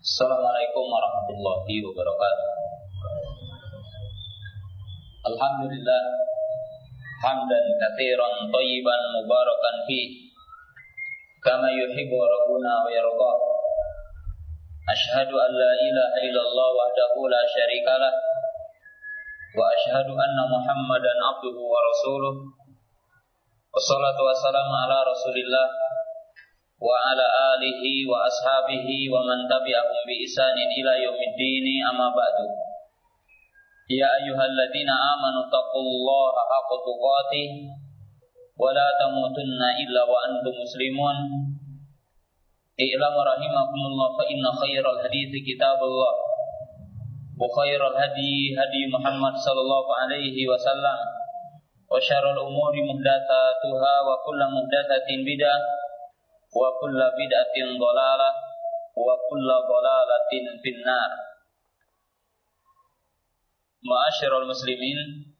Assalamualaikum warahmatullahi wabarakatuh. Alhamdulillah hamdan katsiran tayyiban mubarakan fi kama yuhibbu rabbuna wa yarda. Ashhadu an la ilaha illallah wahdahu la syarikalah wa ashhadu anna Muhammadan abduhu wa rasuluh. Wassalatu wassalamu ala Rasulillah wa ala alihi wa ashabihi wa man tabi'ahum bi isanin ila yaumiddin amma ba'du. Ya ayyuhalladzina amanu taqullaha haqqa tuqatih wa la tamutunna illa wa antum muslimun. I'lam rahimakumullah fa inna khairal hadithi kitabullah. Wa khairal hadi hadi Muhammad sallallahu alaihi wasallam. Wa syarrul umuri muhdatsatuha wa kullu bid'atin dhalalah wa kulla dhalalatin finnar. Ma'asyiral muslimin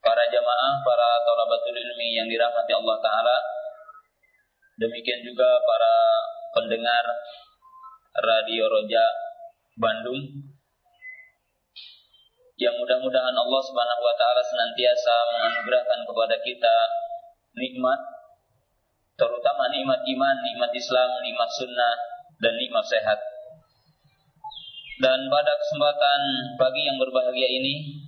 para jamaah, para talabatul ilmi yang dirahmati Allah taala demikian juga para pendengar Radio Roja Bandung yang mudah-mudahan Allah Subhanahu wa taala senantiasa menganugerahkan kepada kita nikmat terutama nikmat iman, nikmat Islam, nikmat sunnah, dan nikmat sehat. Dan pada kesempatan pagi yang berbahagia ini,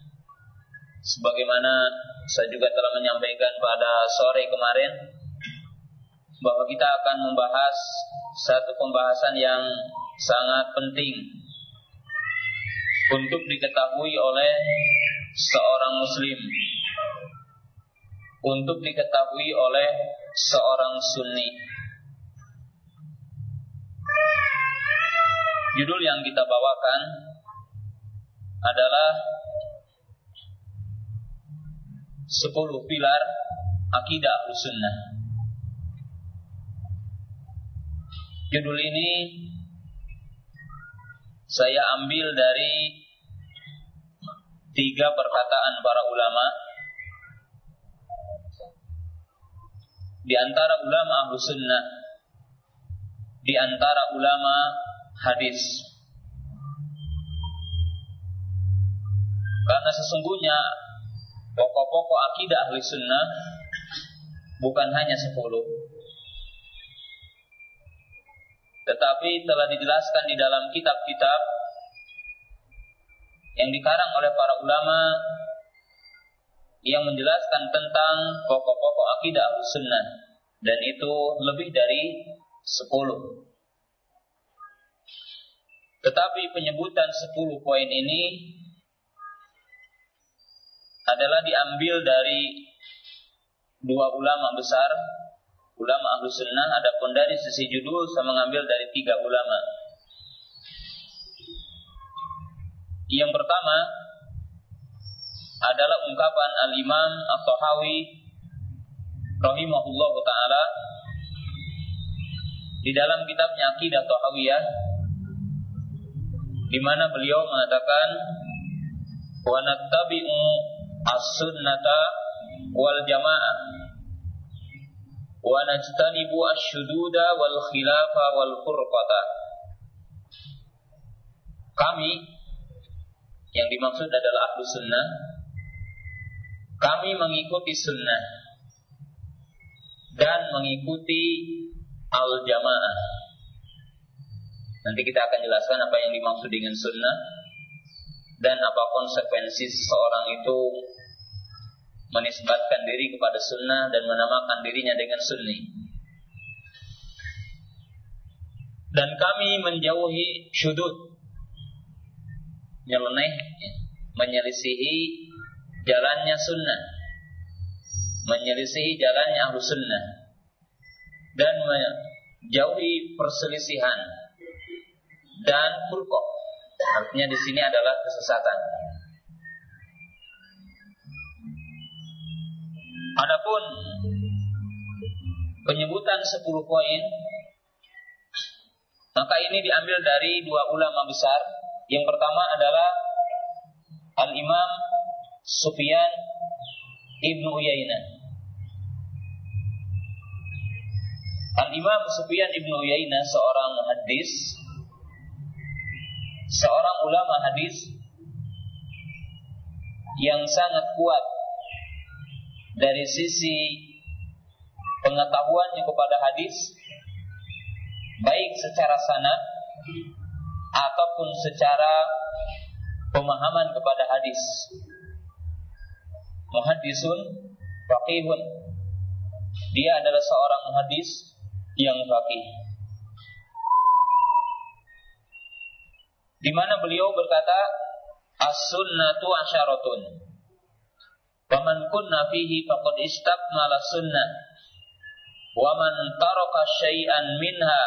sebagaimana saya juga telah menyampaikan pada sore kemarin, bahwa kita akan membahas satu pembahasan yang sangat penting untuk diketahui oleh seorang muslim untuk diketahui oleh seorang sunni. Judul yang kita bawakan adalah 10 pilar akidah sunnah. Judul ini saya ambil dari tiga perkataan para ulama di antara ulama ahlu sunnah, di antara ulama hadis. Karena sesungguhnya pokok-pokok akidah ahli sunnah bukan hanya sepuluh. Tetapi telah dijelaskan di dalam kitab-kitab yang dikarang oleh para ulama yang menjelaskan tentang pokok-pokok akidah sunnah dan itu lebih dari 10. Tetapi penyebutan 10 poin ini adalah diambil dari dua ulama besar, ulama ahlu sunnah, adapun dari sisi judul saya mengambil dari tiga ulama. Yang pertama adalah ungkapan Al-Imam At-Tahawi rahimahullah taala di dalam kitabnya Aqidah Tahawiyah di mana beliau mengatakan wa nattabi'u as-sunnata wal jamaah wa najtanibu asy-syududa wal khilafa wal furqata. Kami yang dimaksud adalah ahlu sunnah kami mengikuti sunnah dan mengikuti al-jamaah. Nanti kita akan jelaskan apa yang dimaksud dengan sunnah dan apa konsekuensi seseorang itu menisbatkan diri kepada sunnah dan menamakan dirinya dengan sunni. Dan kami menjauhi syudud, nyeleneh, menyelisihi jalannya sunnah. Menyelisihi jalannya ahlu sunnah. Dan menjauhi perselisihan. Dan furqah artinya di sini adalah kesesatan. Adapun penyebutan 10 poin maka ini diambil dari dua ulama besar. Yang pertama adalah Al-Imam Sufyan Ibnu Uyainah. Al-Imam Sufyan Ibnu Uyainah seorang hadis seorang ulama hadis yang sangat kuat dari sisi pengetahuannya kepada hadis baik secara sanad ataupun secara pemahaman kepada hadis. Muhaddisun faqihun. Dia adalah seorang muhaddis yang faqih. Di mana beliau berkata, "As-sunnatu asyaratun." Faman kunna fihi faqad istakmala sunnah. Wa man taraka syai'an minha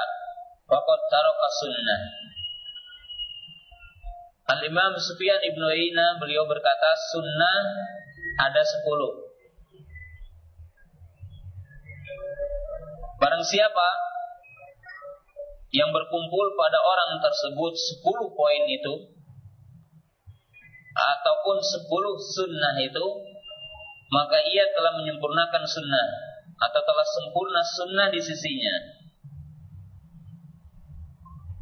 faqad taraka sunnah. Al-Imam Sufyan Ibn Uyainah beliau berkata sunnah ada sepuluh. Barang siapa yang berkumpul pada orang tersebut sepuluh poin itu ataupun sepuluh sunnah itu maka ia telah menyempurnakan sunnah atau telah sempurna sunnah di sisinya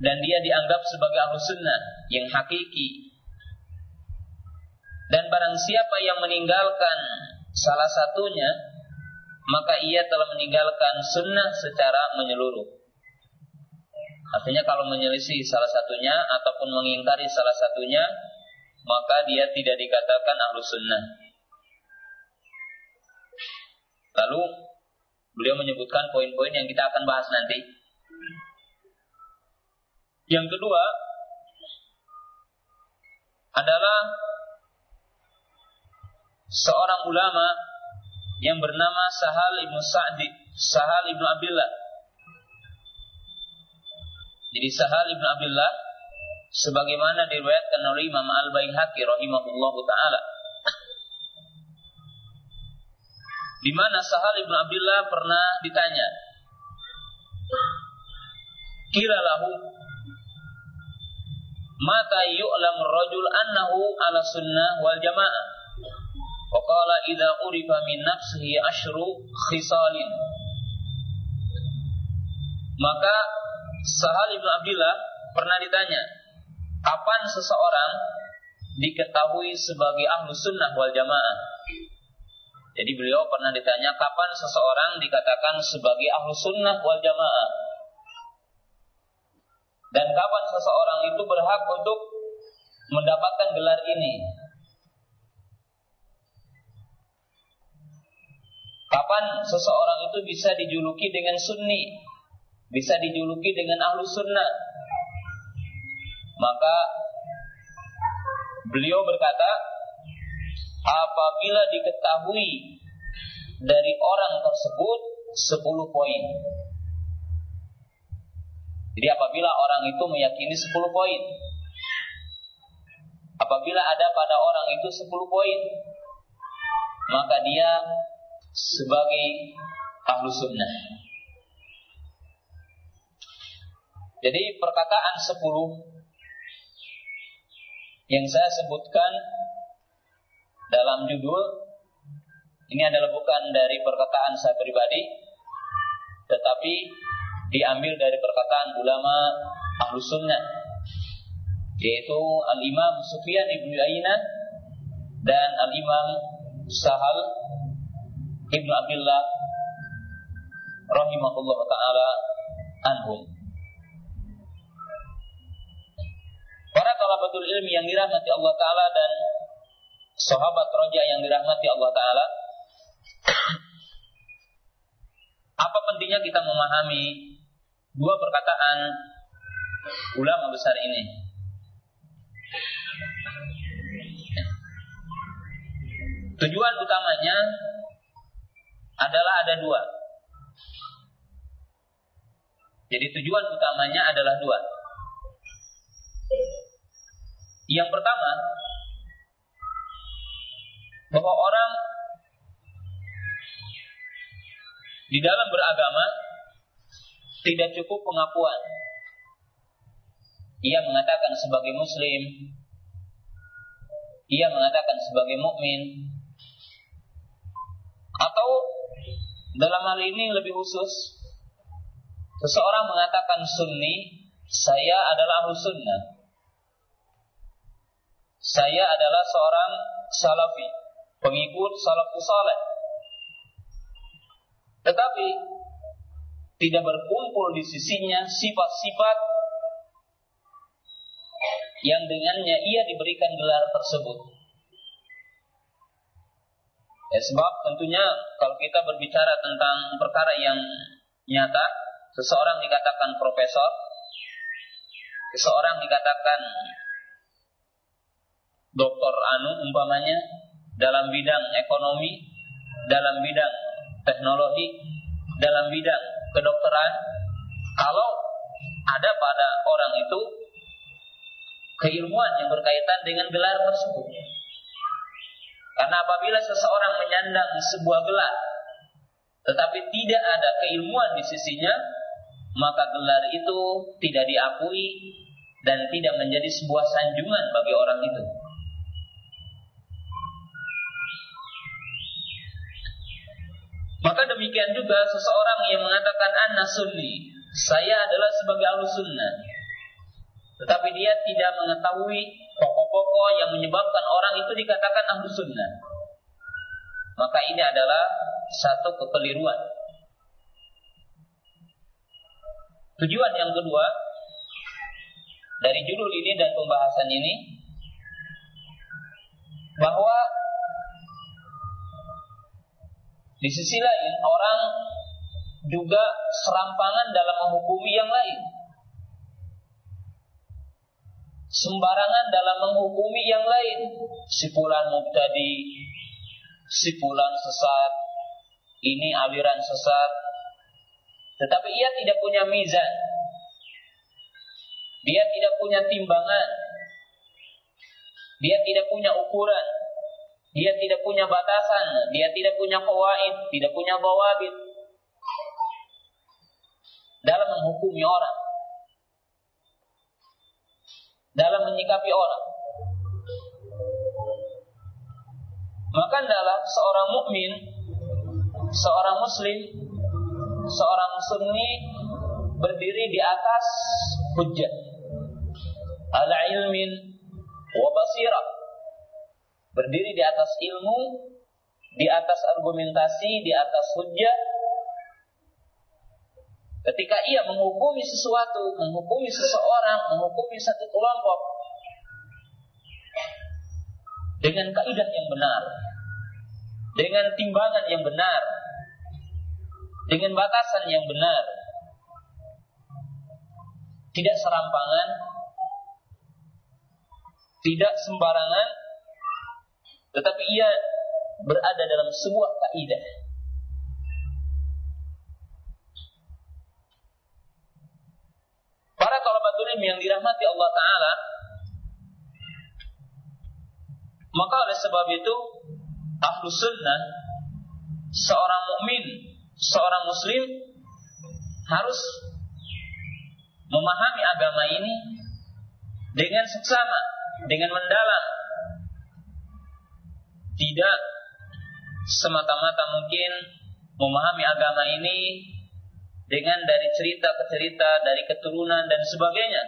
dan dia dianggap sebagai ahlu sunnah yang hakiki dan barang siapa yang meninggalkan salah satunya maka ia telah meninggalkan sunnah secara menyeluruh. Artinya kalau menyelisih salah satunya ataupun mengingkari salah satunya maka dia tidak dikatakan ahlu sunnah. Lalu beliau menyebutkan poin-poin yang kita akan bahas nanti. Yang kedua adalah seorang ulama yang bernama Sahal ibnu Sa'di, Sahal ibnu Abdullah. Jadi Sahal ibnu Abdullah sebagaimana diriwayatkan oleh Imam Al-Baihaqi rahimahullahu taala. Di mana Sahal ibnu Abdullah pernah ditanya, kira lahu mata yu'lam rajul annahu ala sunnah wal jamaah wa qala urifa min nafsihi ashru khisalin. Maka Sahal bin Abdullah pernah ditanya kapan seseorang diketahui sebagai ahlu sunnah wal jamaah? Jadi beliau pernah ditanya kapan seseorang dikatakan sebagai ahlu sunnah wal jamaah? Dan kapan seseorang itu berhak untuk mendapatkan gelar ini? Kapan seseorang itu bisa dijuluki dengan sunni? Bisa dijuluki dengan ahlu sunnah? Maka beliau berkata, apabila diketahui dari orang tersebut 10 poin. Jadi apabila orang itu meyakini 10 poin Apabila ada pada orang itu 10 poin Maka dia sebagai ahlu sunnah. Jadi perkataan 10 Yang saya sebutkan Dalam judul Ini adalah bukan dari perkataan saya pribadi Tetapi diambil dari perkataan ulama ahlu sunnah yaitu al-imam Sufyan ibn Uyainah dan al-imam Sahal ibn Abdullah rahimahullah ta'ala anhum para talabatul ilmi yang dirahmati Allah Ta'ala dan sahabat roja yang dirahmati Allah Ta'ala apa pentingnya kita memahami dua perkataan ulama besar ini. Tujuan utamanya adalah ada dua. Jadi tujuan utamanya adalah dua. Yang pertama, bahwa orang di dalam beragama tidak cukup pengakuan. Ia mengatakan sebagai muslim, ia mengatakan sebagai mukmin, atau dalam hal ini lebih khusus, seseorang mengatakan sunni, saya adalah ahlu sunnah. saya adalah seorang salafi, pengikut salafus saleh. Tetapi tidak berkumpul di sisinya sifat-sifat yang dengannya ia diberikan gelar tersebut. Ya, sebab tentunya kalau kita berbicara tentang perkara yang nyata, seseorang dikatakan profesor, seseorang dikatakan doktor anu umpamanya dalam bidang ekonomi, dalam bidang teknologi, dalam bidang kedokteran, kalau ada pada orang itu keilmuan yang berkaitan dengan gelar tersebut. Karena apabila seseorang menyandang sebuah gelar, tetapi tidak ada keilmuan di sisinya, maka gelar itu tidak diakui dan tidak menjadi sebuah sanjungan bagi orang itu. Maka demikian juga seseorang yang mengatakan anna sunni, saya adalah sebagai ahlu sunnah. Tetapi dia tidak mengetahui pokok-pokok yang menyebabkan orang itu dikatakan ahlu sunnah. Maka ini adalah satu kekeliruan. Tujuan yang kedua dari judul ini dan pembahasan ini bahwa di sisi lain, orang juga serampangan dalam menghukumi yang lain. Sembarangan dalam menghukumi yang lain. Sipulan mubtadi, sipulan sesat, ini aliran sesat. Tetapi ia tidak punya mizan. Dia tidak punya timbangan. Dia tidak punya ukuran dia tidak punya batasan, dia tidak punya kawaid, tidak punya bawabit dalam menghukumi orang, dalam menyikapi orang. Maka adalah seorang mukmin, seorang muslim, seorang sunni berdiri di atas hujjah ala ilmin wa basirah berdiri di atas ilmu, di atas argumentasi, di atas hujah. Ketika ia menghukumi sesuatu, menghukumi seseorang, menghukumi satu kelompok dengan kaidah yang benar, dengan timbangan yang benar, dengan batasan yang benar, tidak serampangan, tidak sembarangan, tetapi ia berada dalam sebuah kaidah. Ilmi yang dirahmati Allah Ta'ala. Maka oleh sebab itu Ahlu sunnah Seorang mukmin, Seorang muslim Harus Memahami agama ini Dengan seksama Dengan mendalam. Tidak semata-mata mungkin memahami agama ini dengan dari cerita ke cerita, dari keturunan dan sebagainya.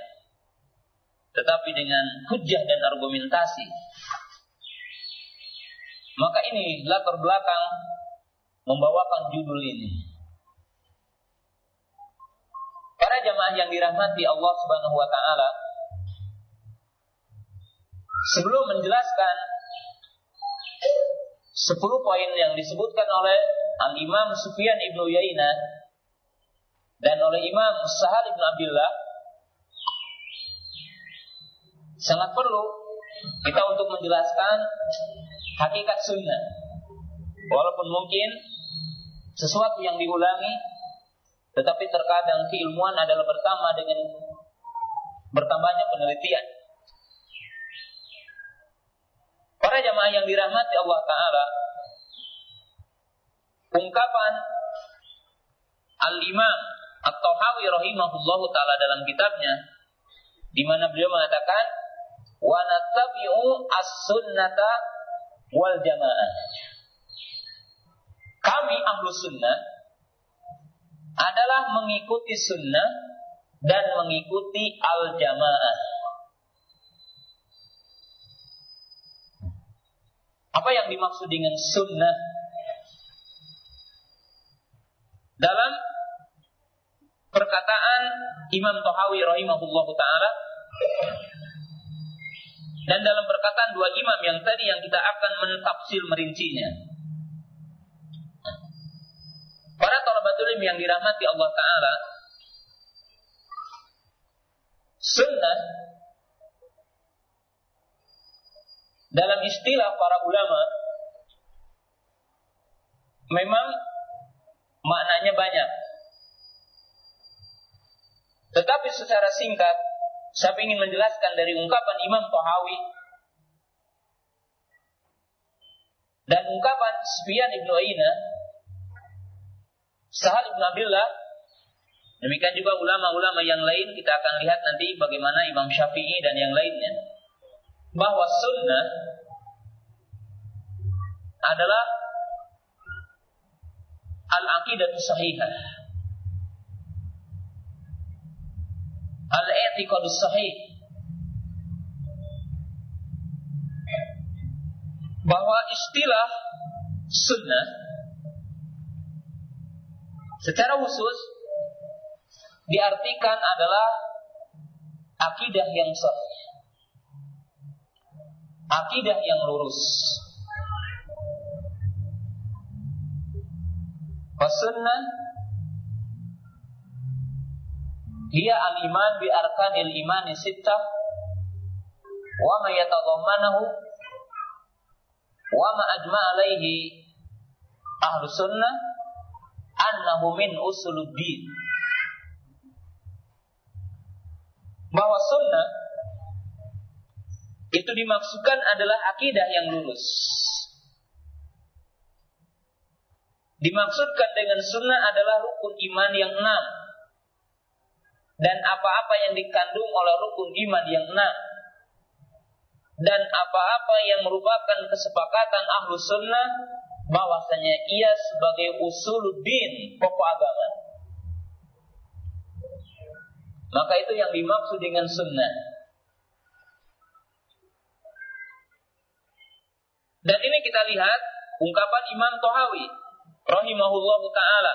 Tetapi dengan hujah dan argumentasi. Maka ini latar belakang membawakan judul ini. Para jamaah yang dirahmati Allah Subhanahu wa taala sebelum menjelaskan Sepuluh poin yang disebutkan oleh Al-Imam Sufyan Ibnu Yainah dan oleh Imam Sahal Ibn Abdullah sangat perlu kita untuk menjelaskan hakikat sunnah. Walaupun mungkin sesuatu yang diulangi, tetapi terkadang keilmuan adalah bertambah dengan bertambahnya penelitian. Para jamaah yang dirahmati Allah Ta'ala Ungkapan Al-Imam At-Tahawi rahimahullah ta'ala dalam kitabnya di mana beliau mengatakan wa nattabi'u as-sunnata wal jamaah kami ahlu sunnah adalah mengikuti sunnah dan mengikuti al-jamaah Apa yang dimaksud dengan sunnah? Dalam perkataan Imam Tohawi rahimahullah taala dan dalam perkataan dua imam yang tadi yang kita akan mentafsir merincinya. Para talabatul ilmi yang dirahmati Allah taala sunnah dalam istilah para ulama memang maknanya banyak. Tetapi secara singkat, saya ingin menjelaskan dari ungkapan Imam Tohawi dan ungkapan Sufyan ibnu Aina, Sahal ibnu Abdullah, demikian juga ulama-ulama yang lain kita akan lihat nanti bagaimana Imam Syafi'i dan yang lainnya bahwa sunnah adalah al-aqidah sahihah. Al-i'tiqad sahih. Bahwa istilah sunnah secara khusus diartikan adalah akidah yang sahih. Akidah yang lurus. Fasunnah hiya al-iman bi arkanil imani sittah wa ma yatadammanahu wa ma ajma alaihi ahlu sunnah annahu min usuluddin. Bahwa sunnah itu dimaksudkan adalah akidah yang lurus. Dimaksudkan dengan sunnah adalah rukun iman yang enam. Dan apa-apa yang dikandung oleh rukun iman yang enam. Dan apa-apa yang merupakan kesepakatan ahlu sunnah bahwasanya ia sebagai usuluddin pokok agama. Maka itu yang dimaksud dengan sunnah. Dan ini kita lihat ungkapan Imam Tohawi rahimahullah taala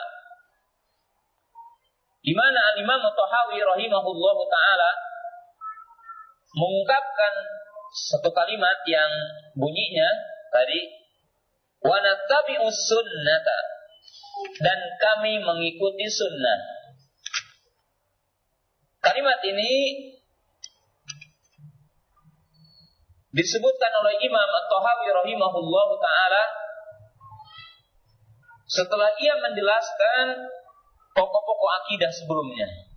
di mana Al-Imam Tahawi rahimahullah taala mengungkapkan satu kalimat yang bunyinya tadi wa sunnata dan kami mengikuti sunnah. Kalimat ini disebutkan oleh Imam At-Tahawi rahimahullah taala setelah ia menjelaskan pokok-pokok akidah sebelumnya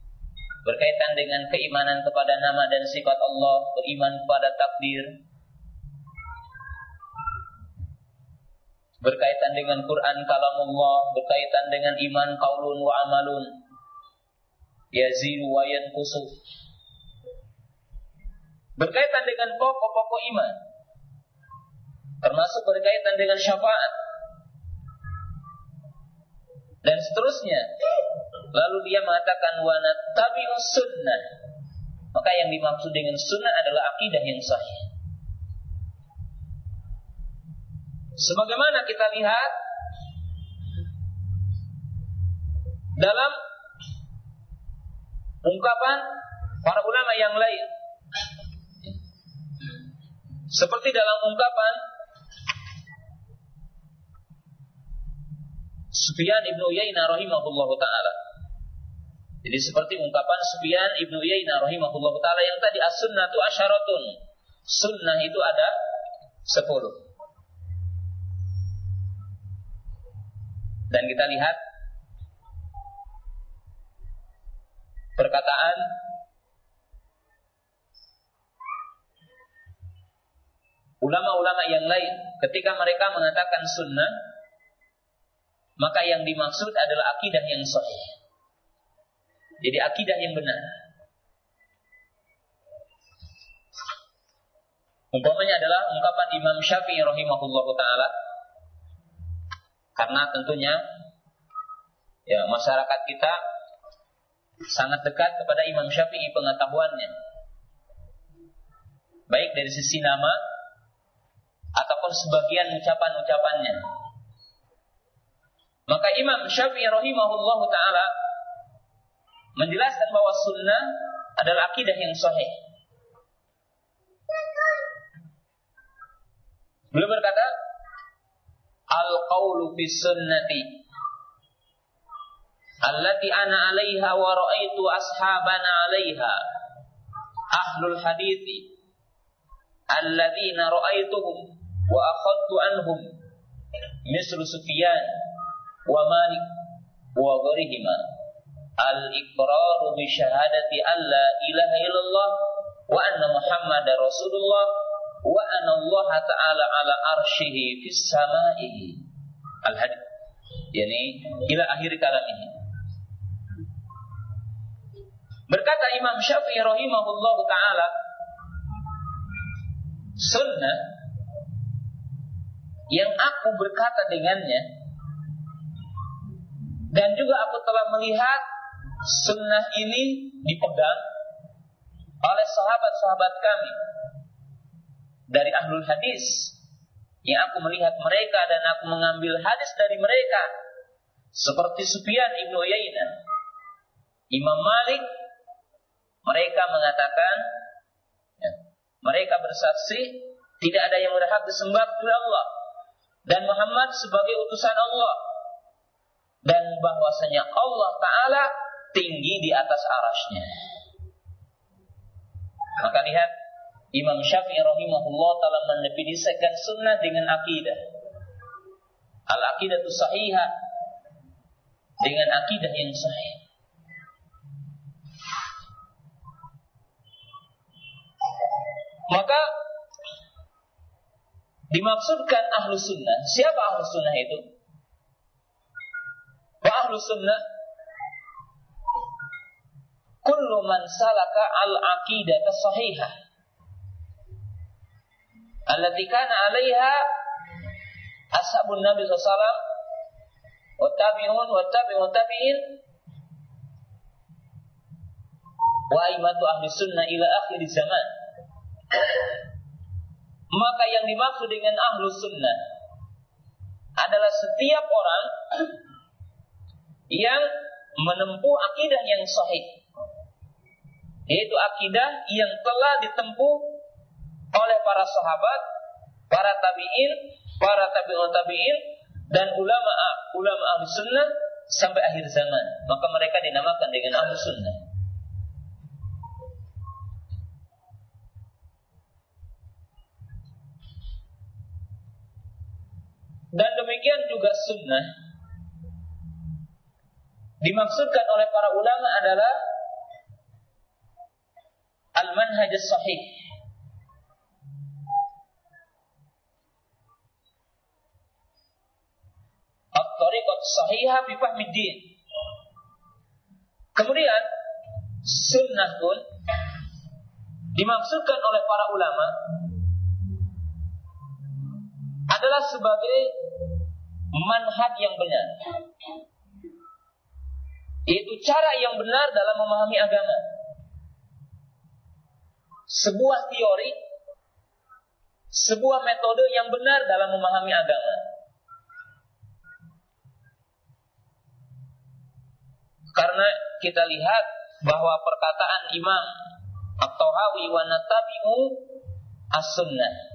berkaitan dengan keimanan kepada nama dan sifat Allah, beriman pada takdir, berkaitan dengan Quran kalam Allah, berkaitan dengan iman kaulun wa amalun, yaziru wa yanqusu. Berkaitan dengan pokok-pokok iman, termasuk berkaitan dengan syafaat, dan seterusnya. Lalu dia mengatakan wana tabi'us sunnah. Maka yang dimaksud dengan sunnah adalah akidah yang sahih. Sebagaimana kita lihat dalam ungkapan para ulama yang lain. Seperti dalam ungkapan Sufyan ibnu Uyainah rahimahullah taala. Jadi seperti ungkapan Sufyan ibnu Uyainah rahimahullah taala yang tadi as-sunnatu asyaratun. Sunnah itu ada sepuluh. Dan kita lihat perkataan ulama-ulama yang lain ketika mereka mengatakan sunnah maka yang dimaksud adalah akidah yang sahih. Jadi akidah yang benar. Umpamanya adalah ungkapan Imam Syafi'i rahimahullah taala. Karena tentunya ya masyarakat kita sangat dekat kepada Imam Syafi'i pengetahuannya. Baik dari sisi nama ataupun sebagian ucapan-ucapannya. Maka Imam Syafi'i rahimahullah taala menjelaskan bahwa sunnah adalah akidah yang sahih. Beliau berkata, Al-qawlu fi sunnati allati ana 'alaiha wa ra'aitu ashabana 'alaiha ahlul hadithi alladzina ra'aituhum wa akhadtu anhum mislu Sufyan wa Malik wa ghairihima. Al-iqraru bi syahadati alla ilaha illallah wa anna muhammadar rasulullah wa anna Allah ta'ala ala arshihi fis sama'i al-hadith. Yani ila akhir kalam ini. Berkata Imam Syafi'i rahimahullah taala sunnah yang aku berkata dengannya dan juga aku telah melihat sunnah ini dipegang oleh sahabat-sahabat kami. Dari ahlul hadis. Yang aku melihat mereka dan aku mengambil hadis dari mereka. Seperti Sufyan ibnu Uyainah. Imam Malik mereka mengatakan mereka bersaksi tidak ada yang berhak disembah kecuali Allah. Dan Muhammad sebagai utusan Allah dan bahwasanya Allah Taala tinggi di atas arasnya. Maka lihat Imam Syafi'i rahimahullah taala mendefinisikan sunnah dengan akidah. Al akidah itu sahihah dengan akidah yang sahih. Maka dimaksudkan ahlu sunnah. Siapa ahlu sunnah itu? Ahlu sunnah. Kullu man salaka al aqidah sahihah. Allati kana 'alaiha ashabun nabi sallallahu wa tabi'un wa tabi'un wa ahli sunnah ila akhir zaman. Maka yang dimaksud dengan ahlu sunnah adalah setiap orang yang menempuh akidah yang sahih. Yaitu akidah yang telah ditempuh oleh para sahabat, para tabi'in, para tabi'ut tabi'in, dan ulama ulama ahlu sunnah sampai akhir zaman. Maka mereka dinamakan dengan ahlu sunnah. Dan demikian juga sunnah dimaksudkan oleh para ulama adalah al-manhaj sahih. At-tariqat sahihah fi fahmi din. Kemudian sunnah pun dimaksudkan oleh para ulama adalah sebagai manhaj yang benar. Itu cara yang benar dalam memahami agama. Sebuah teori, sebuah metode yang benar dalam memahami agama. Karena kita lihat bahwa perkataan Imam At-Tahawi wa natabi'u as-sunnah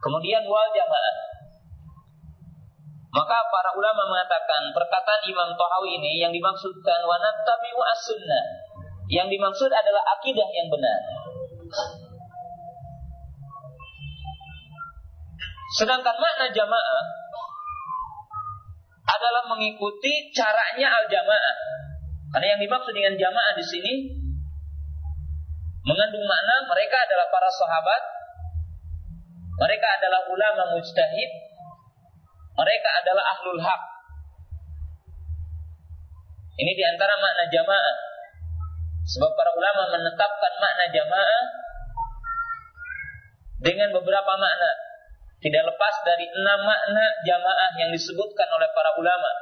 Kemudian wal jamaah. Maka para ulama mengatakan perkataan Imam Tahawi ini yang dimaksudkan wanat tabi'u as-sunnah. Yang dimaksud adalah akidah yang benar. Sedangkan makna jamaah adalah mengikuti caranya al-jamaah. Karena yang dimaksud dengan jamaah di sini mengandung makna mereka adalah para sahabat mereka adalah ulama mujtahid. Mereka adalah ahlul haq. Ini di antara makna jamaah. Sebab para ulama menetapkan makna jamaah dengan beberapa makna. Tidak lepas dari enam makna jamaah yang disebutkan oleh para ulama.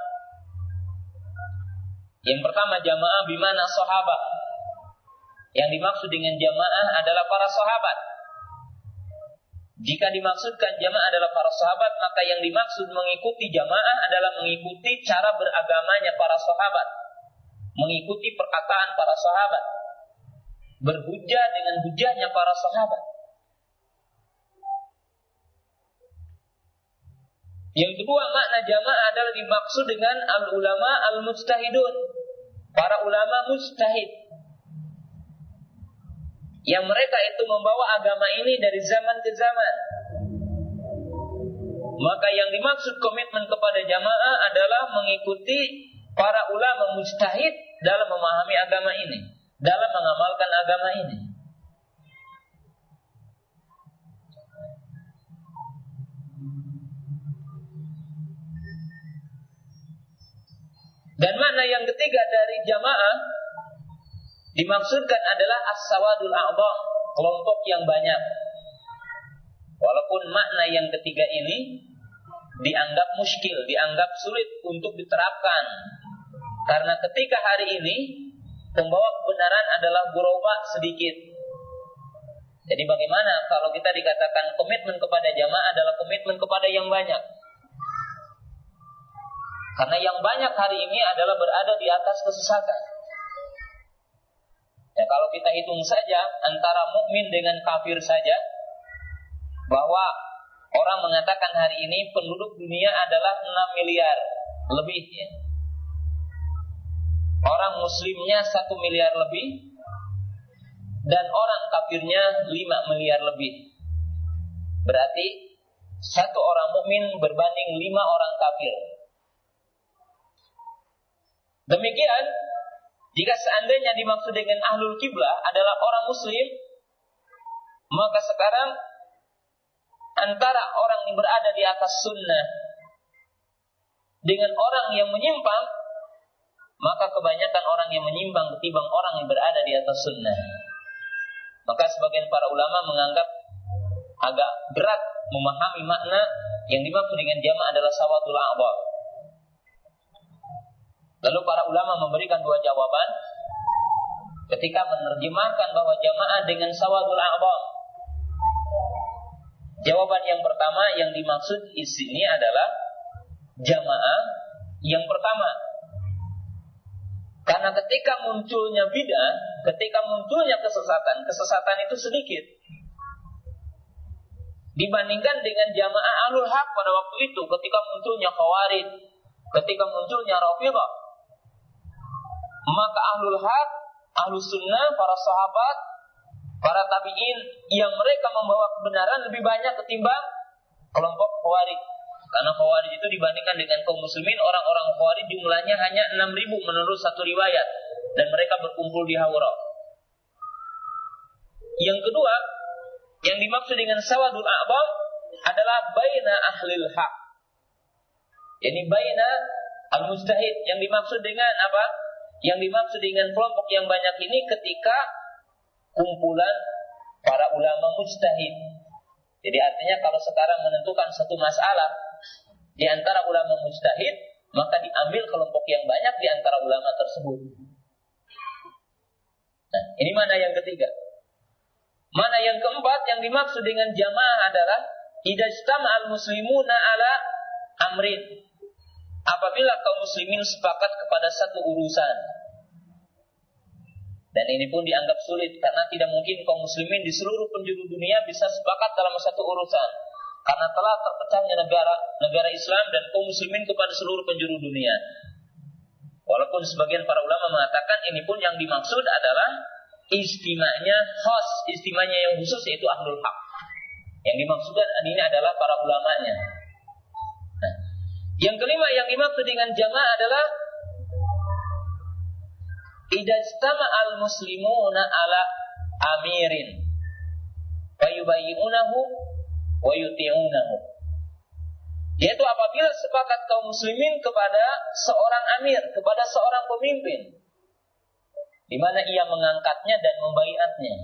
Yang pertama jamaah bimana sahabat. Yang dimaksud dengan jamaah adalah para sahabat Jika dimaksudkan jamaah adalah para sahabat, maka yang dimaksud mengikuti jamaah adalah mengikuti cara beragamanya para sahabat. Mengikuti perkataan para sahabat. Berhujah dengan hujahnya para sahabat. Yang kedua makna jamaah adalah dimaksud dengan al-ulama al-mustahidun. Para ulama mustahid. Yang mereka itu membawa agama ini dari zaman ke zaman. Maka yang dimaksud komitmen kepada jamaah adalah mengikuti para ulama mustahid dalam memahami agama ini, dalam mengamalkan agama ini. Dan makna yang ketiga dari jamaah dimaksudkan adalah as-sawadul a'dham, kelompok yang banyak. Walaupun makna yang ketiga ini dianggap muskil, dianggap sulit untuk diterapkan. Karena ketika hari ini pembawa kebenaran adalah buroba sedikit. Jadi bagaimana kalau kita dikatakan komitmen kepada jamaah adalah komitmen kepada yang banyak? Karena yang banyak hari ini adalah berada di atas kesesatan. Ya, kalau kita hitung saja antara mukmin dengan kafir saja, bahwa orang mengatakan hari ini penduduk dunia adalah 6 miliar lebih. Ya. Orang muslimnya 1 miliar lebih, dan orang kafirnya 5 miliar lebih. Berarti satu orang mukmin berbanding lima orang kafir. Demikian, jika seandainya dimaksud dengan ahlul kiblah adalah orang muslim, maka sekarang antara orang yang berada di atas sunnah dengan orang yang menyimpang, maka kebanyakan orang yang menyimpang ketimbang orang yang berada di atas sunnah. Maka sebagian para ulama menganggap agak berat memahami makna yang dimaksud dengan jamaah adalah sawatul a'ba. Lalu para ulama memberikan dua jawaban ketika menerjemahkan bahwa jamaah dengan sawadul a'bam. Jawaban yang pertama yang dimaksud di sini adalah jamaah yang pertama. Karena ketika munculnya bid'ah, ketika munculnya kesesatan, kesesatan itu sedikit. Dibandingkan dengan jamaah alul haq pada waktu itu ketika munculnya khawarij, ketika munculnya rafidah, maka ahlul haq, ahlus sunnah, para sahabat, para tabi'in yang mereka membawa kebenaran lebih banyak ketimbang kelompok khawarij. Karena khawarij itu dibandingkan dengan kaum muslimin, orang-orang khawarij jumlahnya hanya 6 ribu menurut satu riwayat. Dan mereka berkumpul di Hawra. Yang kedua, yang dimaksud dengan sawadul a'bam adalah baina ahlil haq. Ini baina al-mustahid. Yang dimaksud dengan apa? Yang dimaksud dengan kelompok yang banyak ini ketika kumpulan para ulama mujtahid. Jadi artinya kalau sekarang menentukan satu masalah di antara ulama mujtahid, maka diambil kelompok yang banyak di antara ulama tersebut. Nah, ini mana yang ketiga? Mana yang keempat yang dimaksud dengan jamaah adalah idajtama al-muslimuna ala amrin apabila kaum muslimin sepakat kepada satu urusan. Dan ini pun dianggap sulit karena tidak mungkin kaum muslimin di seluruh penjuru dunia bisa sepakat dalam satu urusan. Karena telah terpecahnya negara negara Islam dan kaum muslimin kepada seluruh penjuru dunia. Walaupun sebagian para ulama mengatakan ini pun yang dimaksud adalah istimanya khas, istimanya yang khusus yaitu ahlul haq. Yang dimaksudkan ini adalah para ulamanya. Yang kelima yang dimaksud dengan jamaah adalah idastama al muslimuna ala amirin fayubayyunahu wa yuti'unahu yaitu apabila sepakat kaum muslimin kepada seorang amir, kepada seorang pemimpin di mana ia mengangkatnya dan membaiatnya.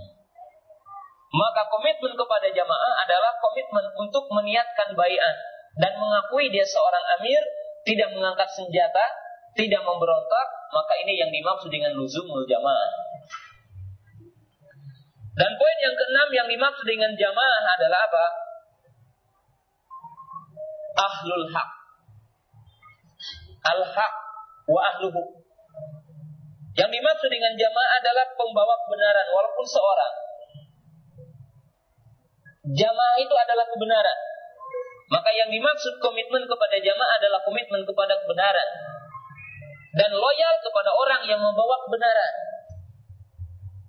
Maka komitmen kepada jamaah adalah komitmen untuk meniatkan baiat dan mengakui dia seorang amir, tidak mengangkat senjata, tidak memberontak, maka ini yang dimaksud dengan luzumul jamaah. Dan poin yang keenam yang dimaksud dengan jamaah adalah apa? ahlul haq. Al-haq wa ahluhu. Yang dimaksud dengan jamaah adalah pembawa kebenaran walaupun seorang. Jamaah itu adalah kebenaran. Maka yang dimaksud komitmen kepada jamaah adalah komitmen kepada kebenaran dan loyal kepada orang yang membawa kebenaran.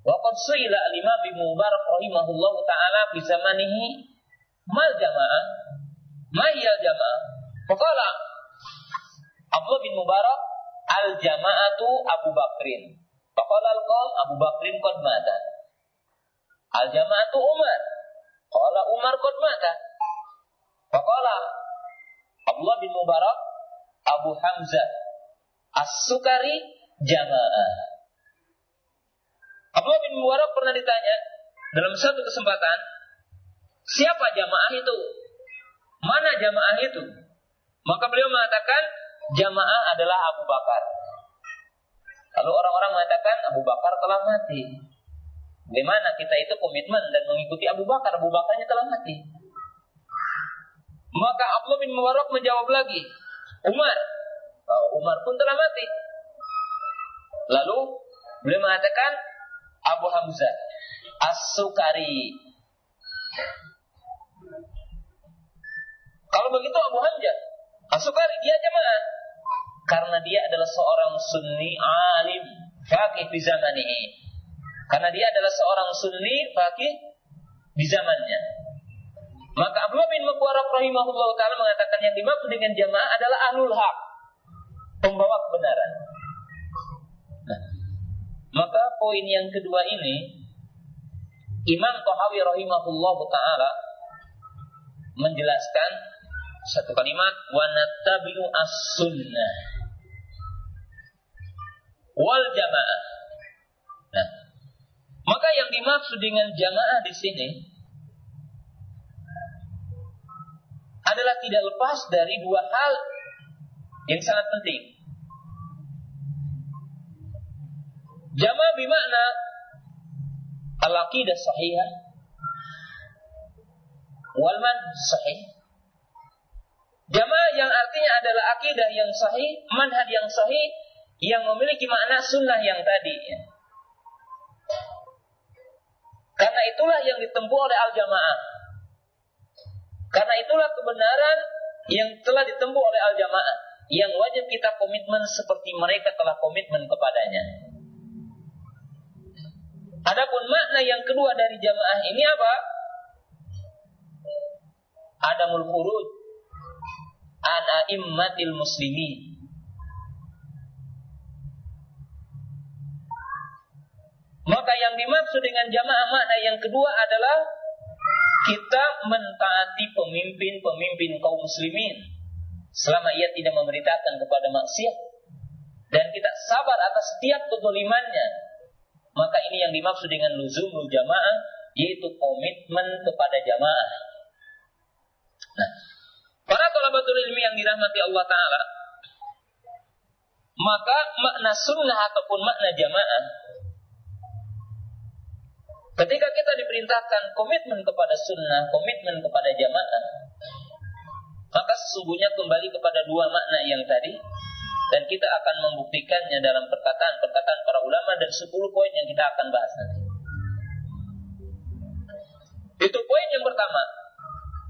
Waqad suila al-Imam Mubarak rahimahullahu taala fi zamanihi mal jamaah ma jamaah. Faqala Abdullah bin Mubarak al jamaatu Abu Bakrin. Faqala al-qaum Abu Bakrin qad mata. Al jamaatu Umar. Qala Umar qad mata. Faqala Abdullah bin Mubarak Abu Hamzah As-Sukari jamaah. Abdullah bin Mubarak pernah ditanya dalam satu kesempatan, siapa jamaah itu? Mana jamaah itu? Maka beliau mengatakan, jamaah adalah Abu Bakar. Lalu orang-orang mengatakan Abu Bakar telah mati. Bagaimana kita itu komitmen dan mengikuti Abu Bakar? Abu Bakarnya telah mati. Maka Abdullah bin Mubarak menjawab lagi, Umar. Oh, Umar pun telah mati. Lalu beliau mengatakan Abu Hamzah As-Sukari. Kalau begitu Abu Hamzah As-Sukari dia jemaah karena dia adalah seorang sunni alim fakih di zaman ini. Karena dia adalah seorang sunni fakih di zamannya. Maka Abdullah bin Mubarak rahimahullah taala mengatakan yang dimaksud dengan jamaah adalah ahlul haq, pembawa kebenaran. Nah, maka poin yang kedua ini Imam Tahawi rahimahullah taala menjelaskan satu kalimat wa nattabi'u as-sunnah wal jamaah. Nah, maka yang dimaksud dengan jamaah di sini adalah tidak lepas dari dua hal yang sangat penting. Jamaah bermakna al-aqidah sahihah wal man sahih. Jamaah yang artinya adalah akidah yang sahih, manhaj yang sahih, yang memiliki makna sunnah yang tadi. Karena itulah yang ditempuh oleh al-jamaah. Karena itulah kebenaran yang telah ditempuh oleh al-jamaah. Yang wajib kita komitmen seperti mereka telah komitmen kepadanya. Adapun makna yang kedua dari jamaah ini apa? Adamul khuruj an a'immatil muslimin Maka yang dimaksud dengan jamaah makna yang kedua adalah kita mentaati pemimpin-pemimpin kaum muslimin selama ia tidak memerintahkan kepada maksiat. Dan kita sabar atas setiap kezalimannya. Maka ini yang dimaksud dengan luzumul jamaah yaitu komitmen kepada jamaah. Nah para talabatul ilmi yang dirahmati Allah taala maka makna sunnah ataupun makna jamaah Ketika kita diperintahkan komitmen kepada sunnah, komitmen kepada jamaah, maka sesungguhnya kembali kepada dua makna yang tadi, dan kita akan membuktikannya dalam perkataan-perkataan para ulama dan 10 poin yang kita akan bahas nanti. Itu poin yang pertama,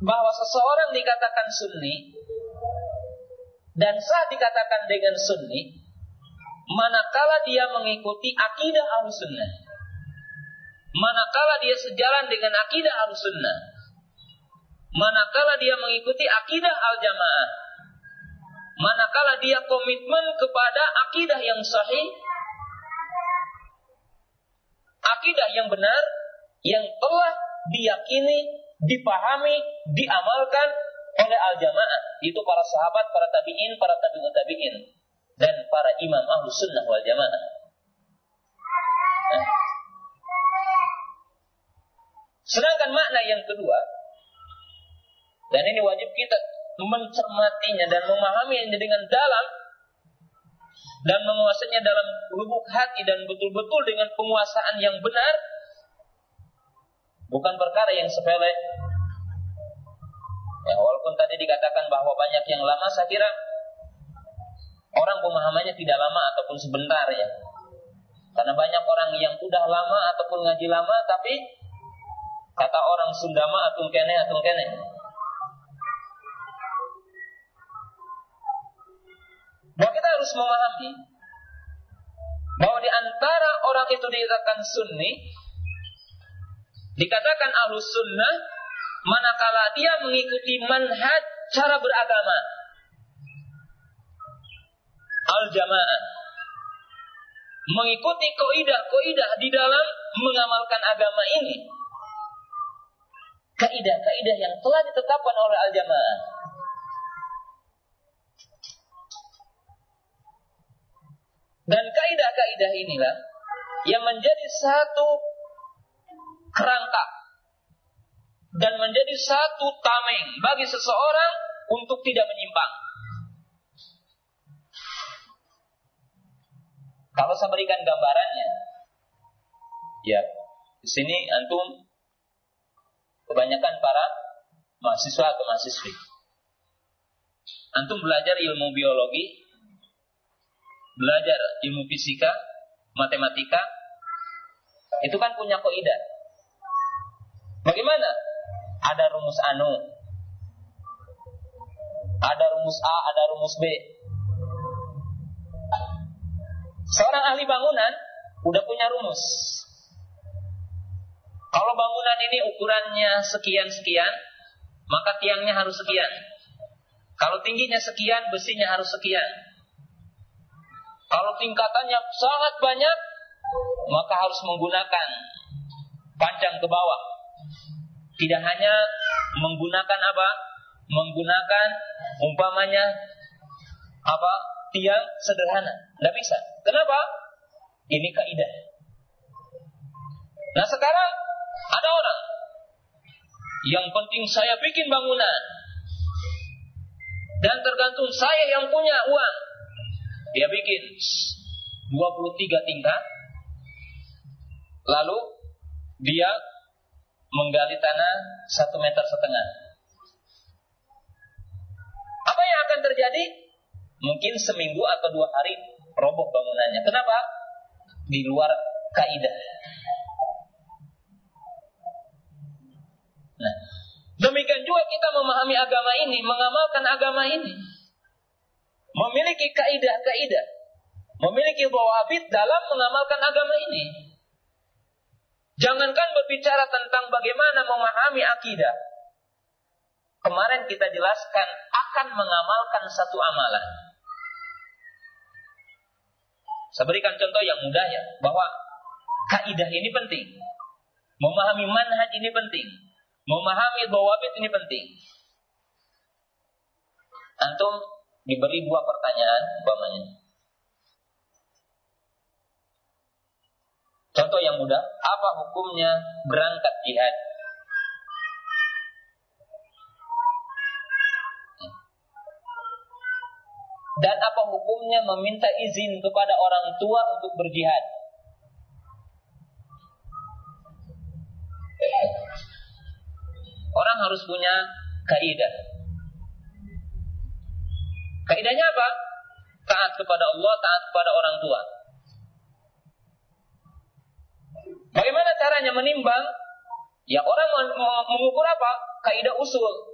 bahwa seseorang dikatakan sunni dan sah dikatakan dengan sunni manakala dia mengikuti akidah al-sunnah manakala dia sejalan dengan akidah al-sunnah, manakala dia mengikuti akidah al-jamaah, manakala dia komitmen kepada akidah yang sahih, akidah yang benar, yang telah diyakini, dipahami, diamalkan oleh al-jamaah. Itu para sahabat, para tabi'in, para tabi'ut tabi'in. Dan para imam ahlu sunnah wal jamaah. Sedangkan makna yang kedua, dan ini wajib kita mencermatinya dan memahaminya dengan dalam dan menguasainya dalam lubuk hati dan betul-betul dengan penguasaan yang benar bukan perkara yang sepele Ya, walaupun tadi dikatakan bahwa banyak yang lama, saya kira orang pemahamannya tidak lama ataupun sebentar ya. Karena banyak orang yang udah lama ataupun ngaji lama, tapi kata orang Sundama atung kene atung kene. Bahwa kita harus memahami bahwa di antara orang itu dikatakan sunni, dikatakan ahlus sunnah, manakala dia mengikuti manhaj cara beragama. Al-jamaah. Mengikuti koidah-koidah di dalam mengamalkan agama ini. Kaidah-kaidah yang telah ditetapkan oleh al-jamaah. Dan kaidah-kaidah inilah yang menjadi satu kerangka dan menjadi satu tameng bagi seseorang untuk tidak menyimpang. Kalau saya berikan gambarannya, ya di sini antum kebanyakan para mahasiswa atau mahasiswi. Antum belajar ilmu biologi, belajar ilmu fisika, matematika, itu kan punya koidah. Bagaimana? Ada rumus anu, ada rumus A, ada rumus B. Seorang ahli bangunan udah punya rumus. Kalau bangunan ini ukurannya sekian-sekian, maka tiangnya harus sekian. Kalau tingginya sekian, besinya harus sekian. Kalau tingkatannya sangat banyak, maka harus menggunakan panjang ke bawah. Tidak hanya menggunakan apa? Menggunakan umpamanya apa? Tiang sederhana. Tidak bisa. Kenapa? Ini kaidah. Nah sekarang ada orang yang penting saya bikin bangunan dan tergantung saya yang punya uang dia bikin 23 tingkat. Lalu dia menggali tanah satu meter setengah. Apa yang akan terjadi? Mungkin seminggu atau dua hari roboh bangunannya. Kenapa? Di luar kaidah. Demikian juga kita memahami agama ini, mengamalkan agama ini memiliki kaidah-kaidah, memiliki bawabit dalam mengamalkan agama ini. Jangankan berbicara tentang bagaimana memahami akidah. Kemarin kita jelaskan akan mengamalkan satu amalan. Saya berikan contoh yang mudah ya, bahwa kaidah ini penting. Memahami manhaj ini penting. Memahami bawabit ini penting. Antum diberi dua pertanyaan umpamanya. Contoh yang mudah, apa hukumnya berangkat jihad? Dan apa hukumnya meminta izin kepada orang tua untuk berjihad? Orang harus punya kaidah Kaidahnya apa? Taat kepada Allah, taat kepada orang tua. Bagaimana caranya menimbang? Ya orang mengukur apa? Kaidah usul.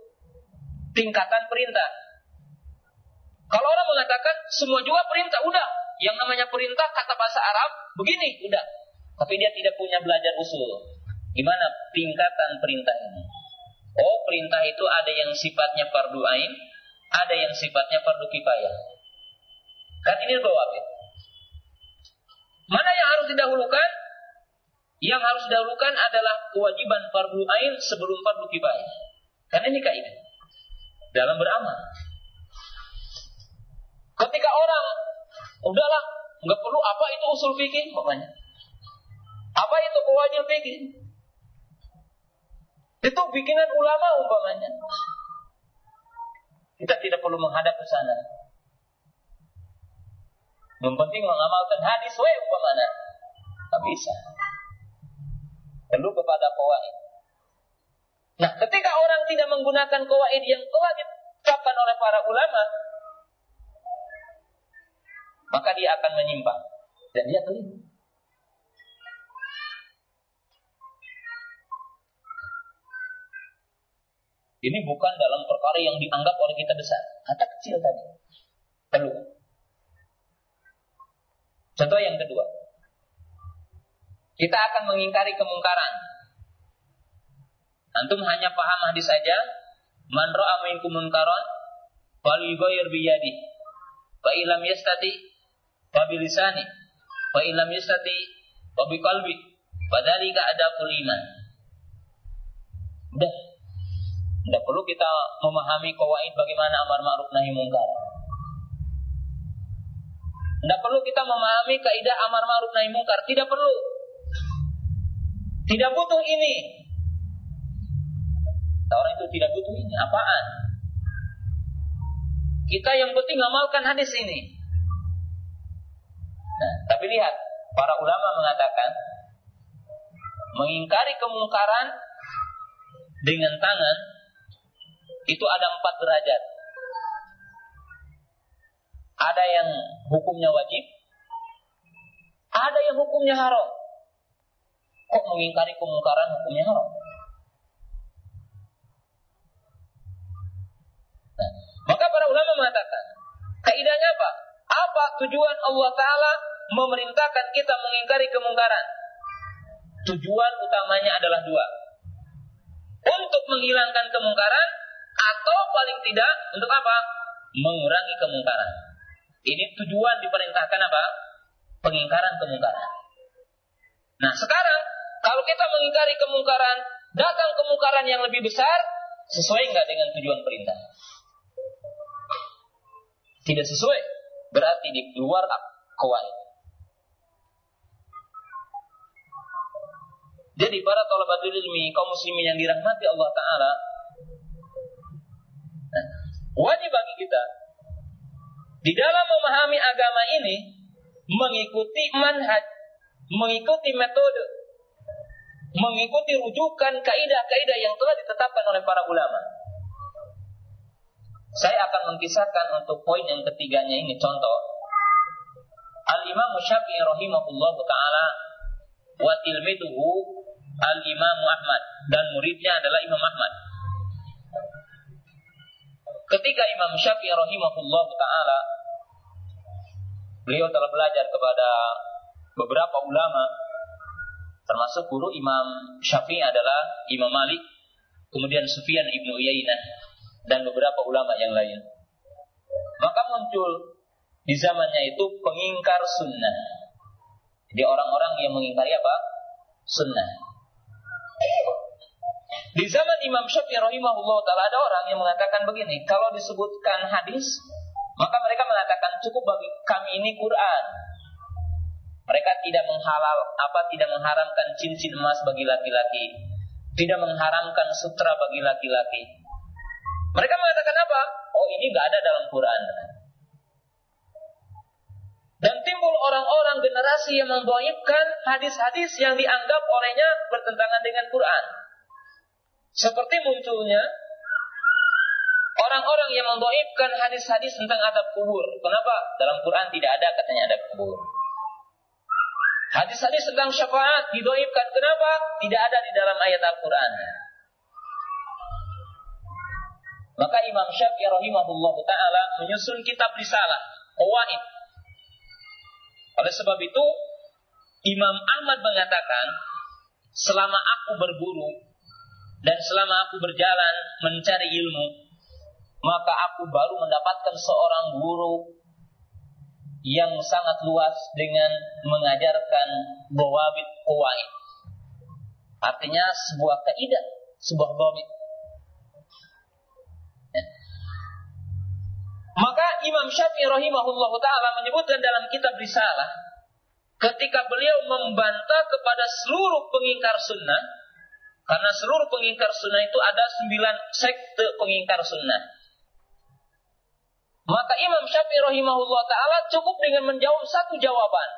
Tingkatan perintah. Kalau orang mengatakan semua juga perintah, udah. Yang namanya perintah kata bahasa Arab begini, udah. Tapi dia tidak punya belajar usul. Gimana tingkatan perintah ini? Oh, perintah itu ada yang sifatnya fardu ain, ada yang sifatnya fardu kifayah. Kan ini bawabit. Mana yang harus didahulukan? Yang harus didahulukan adalah kewajiban fardu ain sebelum fardu kifayah. Karena ini kaidah dalam beramal. Ketika orang udahlah nggak perlu apa itu usul fikih pokoknya. Apa itu kewajiban fikih? Itu bikinan ulama umpamanya. Kita tidak perlu menghadap ke sana. Yang penting mengamalkan hadis wa umpamana. Tak bisa. Perlu kepada kawaid. Nah, ketika orang tidak menggunakan kawaid yang telah ditetapkan oleh para ulama, maka dia akan menyimpang dan dia keliru. Ini bukan dalam perkara yang dianggap oleh kita besar, kata kecil tadi. Perlu. Contoh yang kedua. Kita akan mengingkari kemungkaran. Antum hanya paham hadis saja. Man ra'a minkum munkaran falyughayyir bi yadi. Fa illam yastati fa bi lisani. Fa illam yastati fa bi qalbi. Fadzalika iman. Udah. Tidak perlu kita memahami kawaid bagaimana amar ma'ruf nahi mungkar. Tidak perlu kita memahami kaidah amar ma'ruf nahi mungkar. Tidak perlu. Tidak butuh ini. Orang itu tidak butuh ini. Apaan? Kita yang penting amalkan hadis ini. Nah, tapi lihat, para ulama mengatakan mengingkari kemungkaran dengan tangan itu ada empat derajat. Ada yang hukumnya wajib, ada yang hukumnya haram. Kok mengingkari kemungkaran hukumnya haram? Nah, maka para ulama mengatakan, kaidahnya apa? Apa tujuan Allah Ta'ala memerintahkan kita mengingkari kemungkaran? Tujuan utamanya adalah dua. Untuk menghilangkan kemungkaran atau paling tidak untuk apa? Mengurangi kemungkaran. Ini tujuan diperintahkan apa? Pengingkaran kemungkaran. Nah sekarang kalau kita mengingkari kemungkaran, datang kemungkaran yang lebih besar, sesuai nggak dengan tujuan perintah? Tidak sesuai, berarti di luar kawaid. Jadi para talabatul ilmi, kaum muslimin yang dirahmati Allah Ta'ala, Wajib bagi kita di dalam memahami agama ini mengikuti manhaj, mengikuti metode, mengikuti rujukan kaidah-kaidah yang telah ditetapkan oleh para ulama. Saya akan mengkisahkan untuk poin yang ketiganya ini contoh. Al-Imam Syafi'i rahimahullah taala wa tilmiduhu Al-Imam Ahmad dan muridnya adalah Imam Ahmad. Ketika Imam Syafi'i rahimahullah taala beliau telah belajar kepada beberapa ulama termasuk guru Imam Syafi'i adalah Imam Malik, kemudian Sufyan ibnu Uyainah dan beberapa ulama yang lain. Maka muncul di zamannya itu pengingkar sunnah. Jadi orang-orang yang mengingkari apa? Sunnah. Di zaman Imam Syafi'i rahimahullah taala ada orang yang mengatakan begini, kalau disebutkan hadis, maka mereka mengatakan cukup bagi kami ini Quran. Mereka tidak menghalal apa tidak mengharamkan cincin emas bagi laki-laki, tidak mengharamkan sutra bagi laki-laki. Mereka mengatakan apa? Oh ini nggak ada dalam Quran. Dan timbul orang-orang generasi yang memboibkan hadis-hadis yang dianggap olehnya bertentangan dengan Quran. Seperti munculnya orang-orang yang mendoibkan hadis-hadis tentang adab kubur. Kenapa? Dalam Quran tidak ada katanya adab kubur. Hadis-hadis tentang syafaat didoibkan. Kenapa? Tidak ada di dalam ayat Al-Quran. Maka Imam Syafi'i rahimahullah ta'ala menyusun kitab risalah. Qawaid. Oleh sebab itu, Imam Ahmad mengatakan, selama aku berburu dan selama aku berjalan mencari ilmu, maka aku baru mendapatkan seorang guru yang sangat luas dengan mengajarkan bawabit kuwait. Artinya sebuah kaidah, sebuah bawabit. Ya. Maka Imam Syafi'i rahimahullah ta'ala menyebutkan dalam kitab risalah ketika beliau membantah kepada seluruh pengingkar sunnah karena seluruh pengingkar sunnah itu ada sembilan sekte pengingkar sunnah. Maka Imam Syafi'i rahimahullah ta'ala cukup dengan menjawab satu jawaban.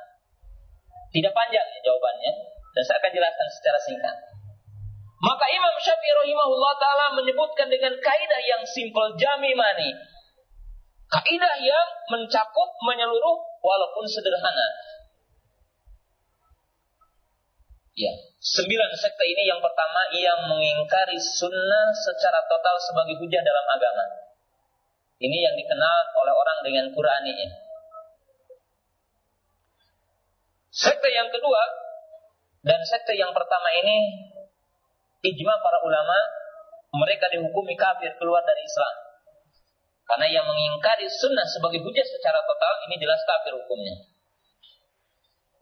Tidak panjang ya jawabannya. Dan saya akan jelaskan secara singkat. Maka Imam Syafi'i rahimahullah taala menyebutkan dengan kaidah yang simpel jami mani. Kaidah yang mencakup menyeluruh walaupun sederhana. Ya, sembilan sekte ini yang pertama yang mengingkari sunnah secara total sebagai hujah dalam agama. Ini yang dikenal oleh orang dengan Quran ini. Sekte yang kedua dan sekte yang pertama ini ijma para ulama mereka dihukumi kafir keluar dari Islam. Karena yang mengingkari sunnah sebagai hujah secara total ini jelas kafir hukumnya.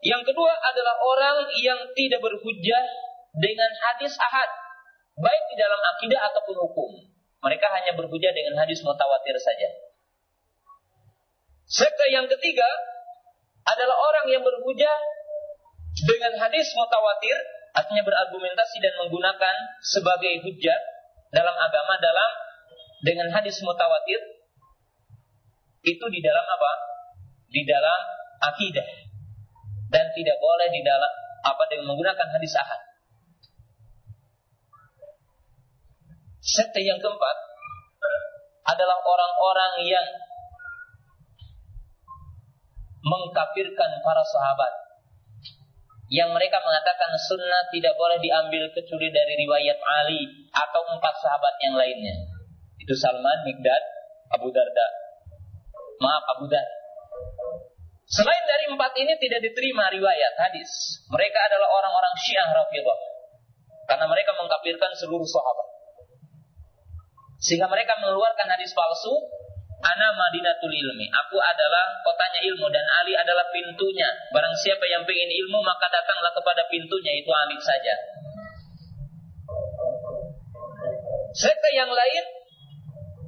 Yang kedua adalah orang yang tidak berhujah dengan hadis ahad, baik di dalam akidah ataupun hukum. Mereka hanya berhujah dengan hadis mutawatir saja. Sekte yang ketiga adalah orang yang berhujah dengan hadis mutawatir, artinya berargumentasi dan menggunakan sebagai hujah dalam agama dalam dengan hadis mutawatir itu di dalam apa? Di dalam akidah dan tidak boleh di dalam apa dengan menggunakan hadis ahad. Sekte yang keempat adalah orang-orang yang mengkafirkan para sahabat yang mereka mengatakan sunnah tidak boleh diambil kecuali dari riwayat Ali atau empat sahabat yang lainnya. Itu Salman, Migdad, Abu Darda. Maaf, Abu Darda. Selain dari empat ini tidak diterima riwayat hadis. Mereka adalah orang-orang Syiah Rafidah. Karena mereka mengkafirkan seluruh sahabat. Sehingga mereka mengeluarkan hadis palsu Ana Madinatul Ilmi. Aku adalah kotanya ilmu dan Ali adalah pintunya. Barang siapa yang ingin ilmu maka datanglah kepada pintunya itu Ali saja. Sekte yang lain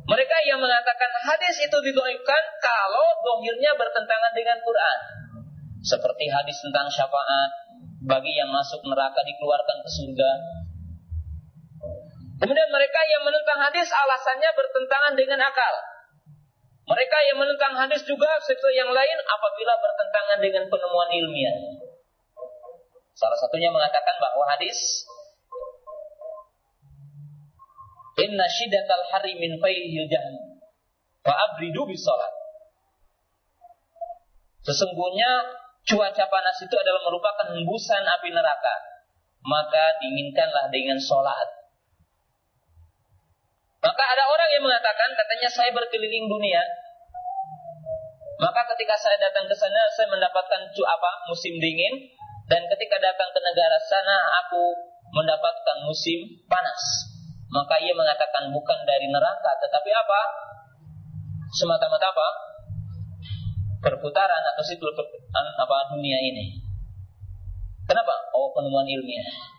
mereka yang mengatakan hadis itu didoibkan kalau dohirnya bertentangan dengan Quran. Seperti hadis tentang syafaat bagi yang masuk neraka dikeluarkan ke surga. Kemudian mereka yang menentang hadis alasannya bertentangan dengan akal. Mereka yang menentang hadis juga sekte yang lain apabila bertentangan dengan penemuan ilmiah. Salah satunya mengatakan bahwa hadis Inna shiddatal hari min fayhil jahannam wa abridu bis salat. Sesungguhnya cuaca panas itu adalah merupakan hembusan api neraka. Maka dinginkanlah dengan sholat. Maka ada orang yang mengatakan, katanya saya berkeliling dunia. Maka ketika saya datang ke sana, saya mendapatkan cu apa musim dingin, dan ketika datang ke negara sana, aku mendapatkan musim panas. Maka ia mengatakan bukan dari neraka, tetapi apa? Semata-mata apa? Perputaran atau siklus apa dunia ini. Kenapa? Oh penemuan ilmiah.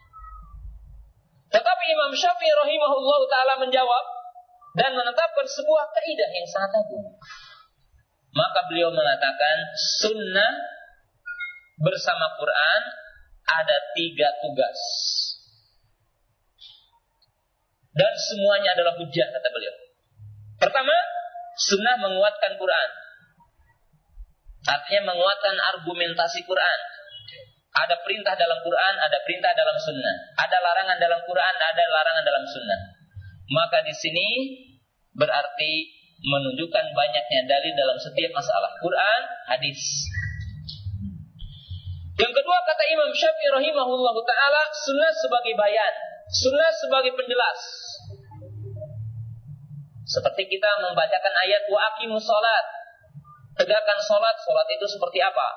Tetapi Imam Syafi'i rahimahullah taala menjawab, dan menetapkan sebuah kaidah yang sangat agung. Maka beliau mengatakan sunnah bersama Quran ada tiga tugas. Dan semuanya adalah hujah kata beliau. Pertama, sunnah menguatkan Quran. Artinya menguatkan argumentasi Quran. Ada perintah dalam Quran, ada perintah dalam sunnah. Ada larangan dalam Quran, ada larangan dalam sunnah. Maka di sini berarti menunjukkan banyaknya dalil dalam setiap masalah Quran, hadis. Yang kedua kata Imam Syafi'i rahimahullah taala, sunnah sebagai bayan, sunnah sebagai penjelas. Seperti kita membacakan ayat wa aqimus salat. Tegakkan salat, salat itu seperti apa?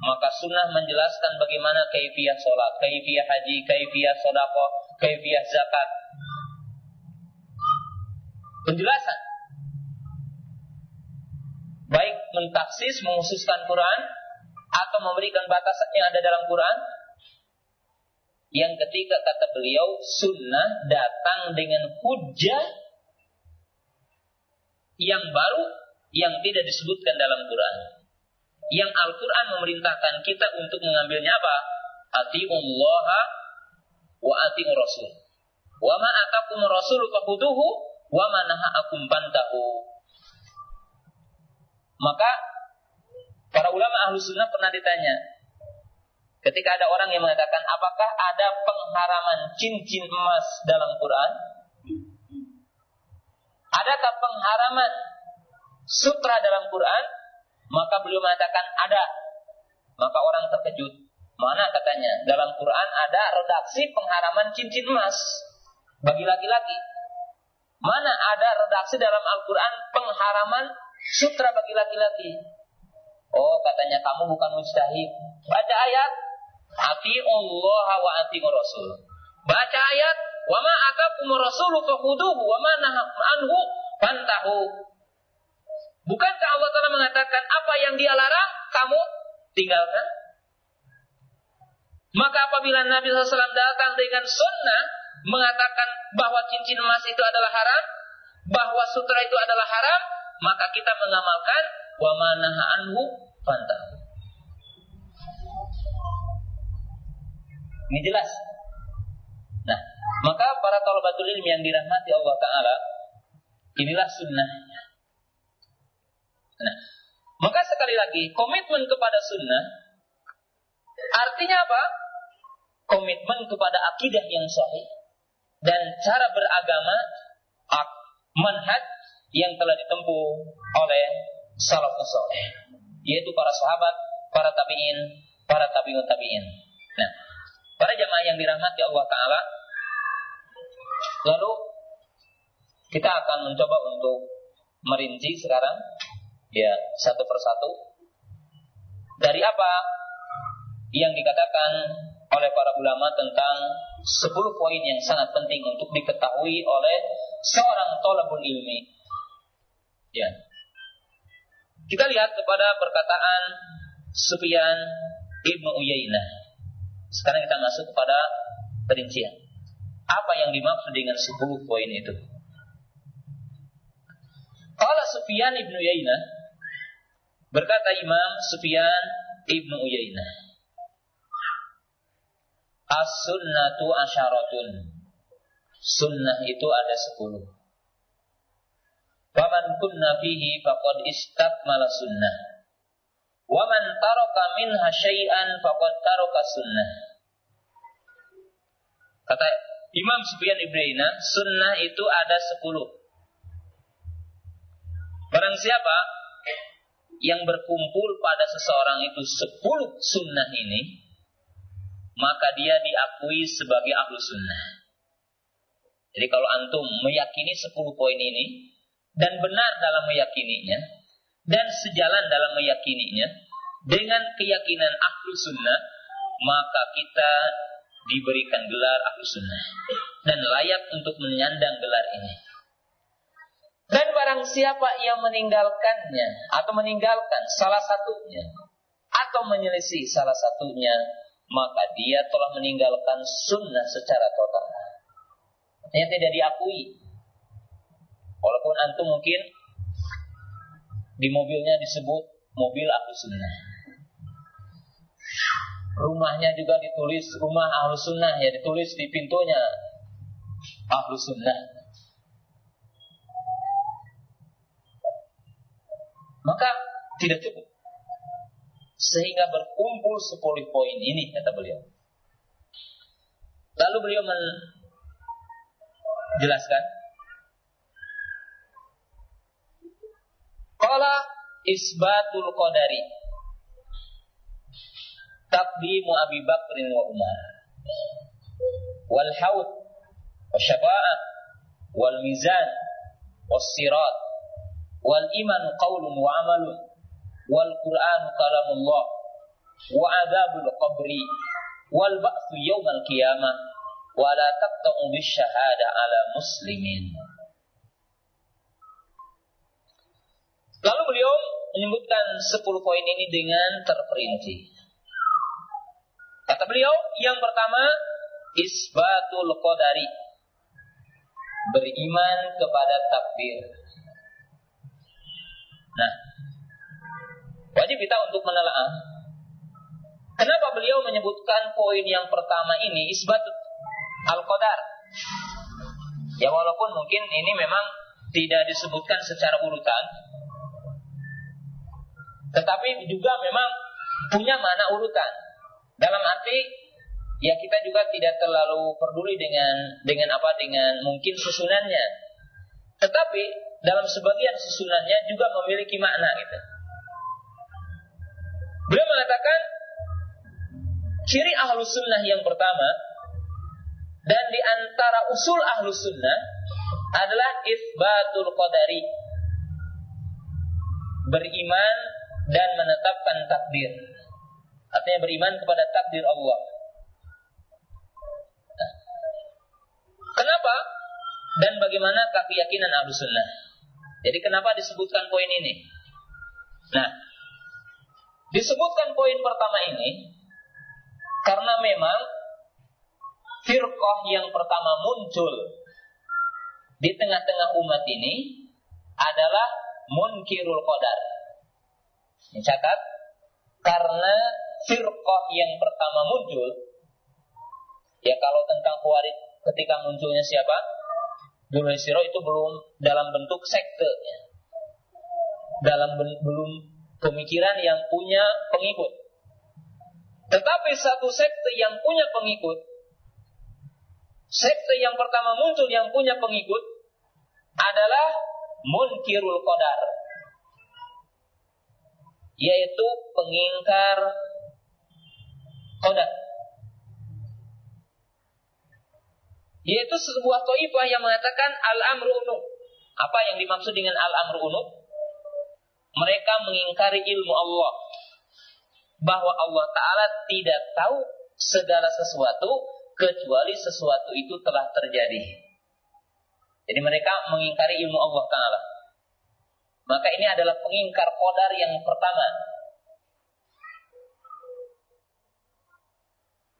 Maka sunnah menjelaskan bagaimana kaifiyah salat, kaifiyah haji, kaifiyah sedekah, kaifiyah zakat, penjelasan. Baik mentaksis, mengususkan Quran, atau memberikan batasan yang ada dalam Quran. Yang ketiga kata beliau, sunnah datang dengan hujah yang baru yang tidak disebutkan dalam Quran. Yang Al-Quran memerintahkan kita untuk mengambilnya apa? Allah wa ati'ur rasul. Wa ma atakum rasul fakuduhu wa akum bantahu. Maka para ulama ahlu sunnah pernah ditanya, Ketika ada orang yang mengatakan, apakah ada pengharaman cincin emas dalam Quran? Adakah pengharaman sutra dalam Quran? Maka beliau mengatakan ada. Maka orang terkejut. Mana katanya? Dalam Quran ada redaksi pengharaman cincin emas bagi laki-laki. Mana ada redaksi dalam Al-Quran pengharaman sutra bagi laki-laki? Oh, katanya kamu bukan mujtahid. Baca ayat, Ati Allah wa ati Rasul. Baca ayat, wa ma atakum rasulu fakhuduhu wa ma anhu fantahu. Bukankah Allah telah mengatakan apa yang dia larang kamu tinggalkan? Maka apabila Nabi SAW datang dengan sunnah mengatakan bahwa cincin emas itu adalah haram, bahwa sutra itu adalah haram, maka kita mengamalkan wa manaha anhu fantahu. Ini jelas. Maka para talabatul ilmi yang dirahmati Allah Ta'ala, inilah sunnahnya. Nah, maka sekali lagi, komitmen kepada sunnah, artinya apa? Komitmen kepada akidah yang sahih, dan cara beragama, manhaj yang telah ditempuh oleh salafus saleh, yaitu para sahabat, para tabi'in, para tabi'ut tabi'in. Nah, Para jamaah yang dirahmati Allah Ta'ala Lalu Kita akan mencoba untuk Merinci sekarang. Ya satu persatu. Dari apa Yang dikatakan Oleh para ulama tentang 10 poin yang sangat penting Untuk diketahui oleh Seorang tolabun ilmi? Ya. Kita lihat kepada perkataan Sufyan Ibnu Uyainah. Sekarang kita masuk kepada perincian. Apa yang dimaksud dengan 10 poin itu? Kalau Sufyan ibnu Yainah berkata Imam Sufyan ibnu Uyainah As-sunnatu asyaratun Sunnah itu ada sepuluh Faman kunna fihi faqad istakmala sunnah Wa man taraka minha syai'an faqad taraka sunnah. Kata Imam Sufyan Ibn sunnah itu ada sepuluh. Barang siapa yang berkumpul pada seseorang itu sepuluh sunnah ini, maka dia diakui sebagai ahlu sunnah. Jadi kalau antum meyakini sepuluh poin ini, dan benar dalam meyakininya, dan sejalan dalam meyakininya dengan keyakinan ahlu sunnah maka kita diberikan gelar ahlu sunnah dan layak untuk menyandang gelar ini. Dan barang siapa yang meninggalkannya atau meninggalkan salah satunya atau menyelisih salah satunya maka dia telah meninggalkan sunnah secara total. Artinya tidak diakui. Walaupun antum mungkin di mobilnya disebut mobil ahlu sunnah. Rumahnya juga ditulis rumah ahlu sunnah ya ditulis di pintunya ahlu sunnah. Maka tidak cukup. Sehingga berkumpul sepuluh poin ini kata beliau. Lalu beliau menjelaskan Qala isbatul qadari. Taqdimu Abi Bakrin wa Umar. Wal haud wa syafa'ah wal mizan was sirat wal iman qaulun wa amalun wal Qur'an kalamullah wa adzabul qabri wal ba'tsu yaumal qiyamah wa la taqta'u bis syahada ala muslimin. Lalu beliau menyebutkan 10 poin ini dengan terperinci. Kata beliau, yang pertama isbatul qadari. Beriman kepada takdir. Nah, wajib kita untuk menelaah. Kenapa beliau menyebutkan poin yang pertama ini isbat al-qadar? Ya walaupun mungkin ini memang tidak disebutkan secara urutan, tetapi juga memang punya mana urutan. Dalam arti ya kita juga tidak terlalu peduli dengan dengan apa dengan mungkin susunannya. Tetapi dalam sebagian susunannya juga memiliki makna gitu. Beliau mengatakan ciri ahlus sunnah yang pertama dan di antara usul ahlus sunnah adalah isbatul qadari beriman dan menetapkan takdir artinya beriman kepada takdir Allah. Nah, kenapa? Dan bagaimana keyakinan ahlus sunnah? Jadi kenapa disebutkan poin ini? Nah disebutkan poin pertama ini karena memang firqah yang pertama muncul di tengah-tengah umat ini adalah munkirul qadar. Catat, karena firqah yang pertama muncul, ya kalau tentang Khawarij ketika munculnya siapa? Dulu itu belum dalam bentuk sekte, dalam belum pemikiran yang punya pengikut. Tetapi satu sekte yang punya pengikut sekte yang pertama muncul yang punya pengikut adalah munkirul qadar yaitu pengingkar qadar yaitu sebuah toifah yang mengatakan al-amru unuk apa yang dimaksud dengan al-amru unuk mereka mengingkari ilmu Allah bahwa Allah Ta'ala tidak tahu segala sesuatu kecuali sesuatu itu telah terjadi. Jadi mereka mengingkari ilmu Allah Ta'ala. Maka ini adalah pengingkar kodar yang pertama.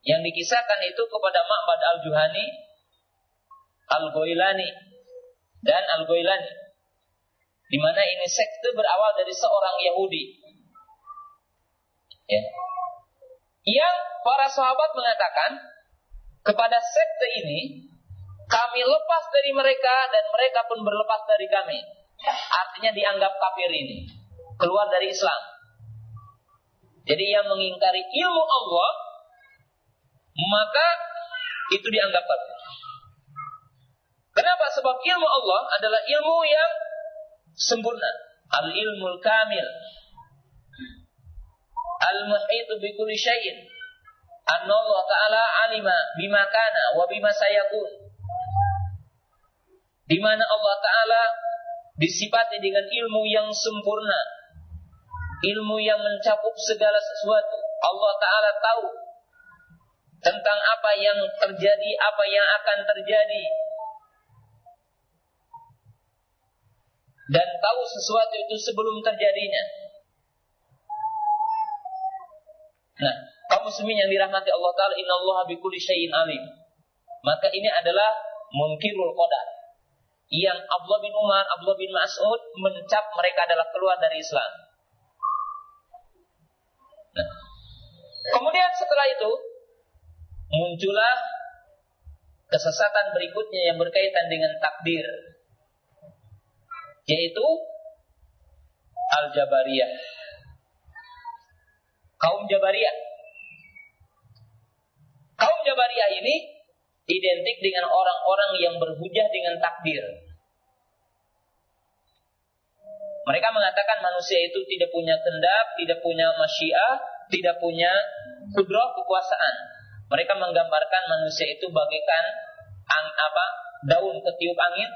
Yang dikisahkan itu kepada Ma'bad al-Juhani, Al-Goilani, dan Al-Goilani. Di mana ini sekte berawal dari seorang Yahudi. Ya. Yang para sahabat mengatakan, kepada sekte ini, kami lepas dari mereka dan mereka pun berlepas dari kami. Artinya dianggap kafir ini, keluar dari Islam. Jadi yang mengingkari ilmu Allah, maka itu dianggap kafir. Kenapa? Sebab ilmu Allah adalah ilmu yang sempurna. Al-ilmul kamil. Al-muhitu bi kulli syai'in Allah Ta'ala alima bima kana wa bima sayakun. Di mana Allah Ta'ala disifati dengan ilmu yang sempurna. Ilmu yang mencakup segala sesuatu. Allah Ta'ala tahu tentang apa yang terjadi, apa yang akan terjadi. Dan tahu sesuatu itu sebelum terjadinya. Nah, kaum muslimin yang dirahmati Allah taala innallaha bikulli syai'in alim. Maka ini adalah munkirul qadar. Yang Abdullah bin Umar, Abdullah bin Mas'ud mencap mereka adalah keluar dari Islam. Nah. Kemudian setelah itu muncullah kesesatan berikutnya yang berkaitan dengan takdir yaitu Al-Jabariyah. Kaum Jabariyah Kaum Jabariyah ini identik dengan orang-orang yang berhujah dengan takdir. Mereka mengatakan manusia itu tidak punya kendap, tidak punya masyiah, tidak punya kudroh kekuasaan. Mereka menggambarkan manusia itu bagaikan ang, apa daun ketiup angin,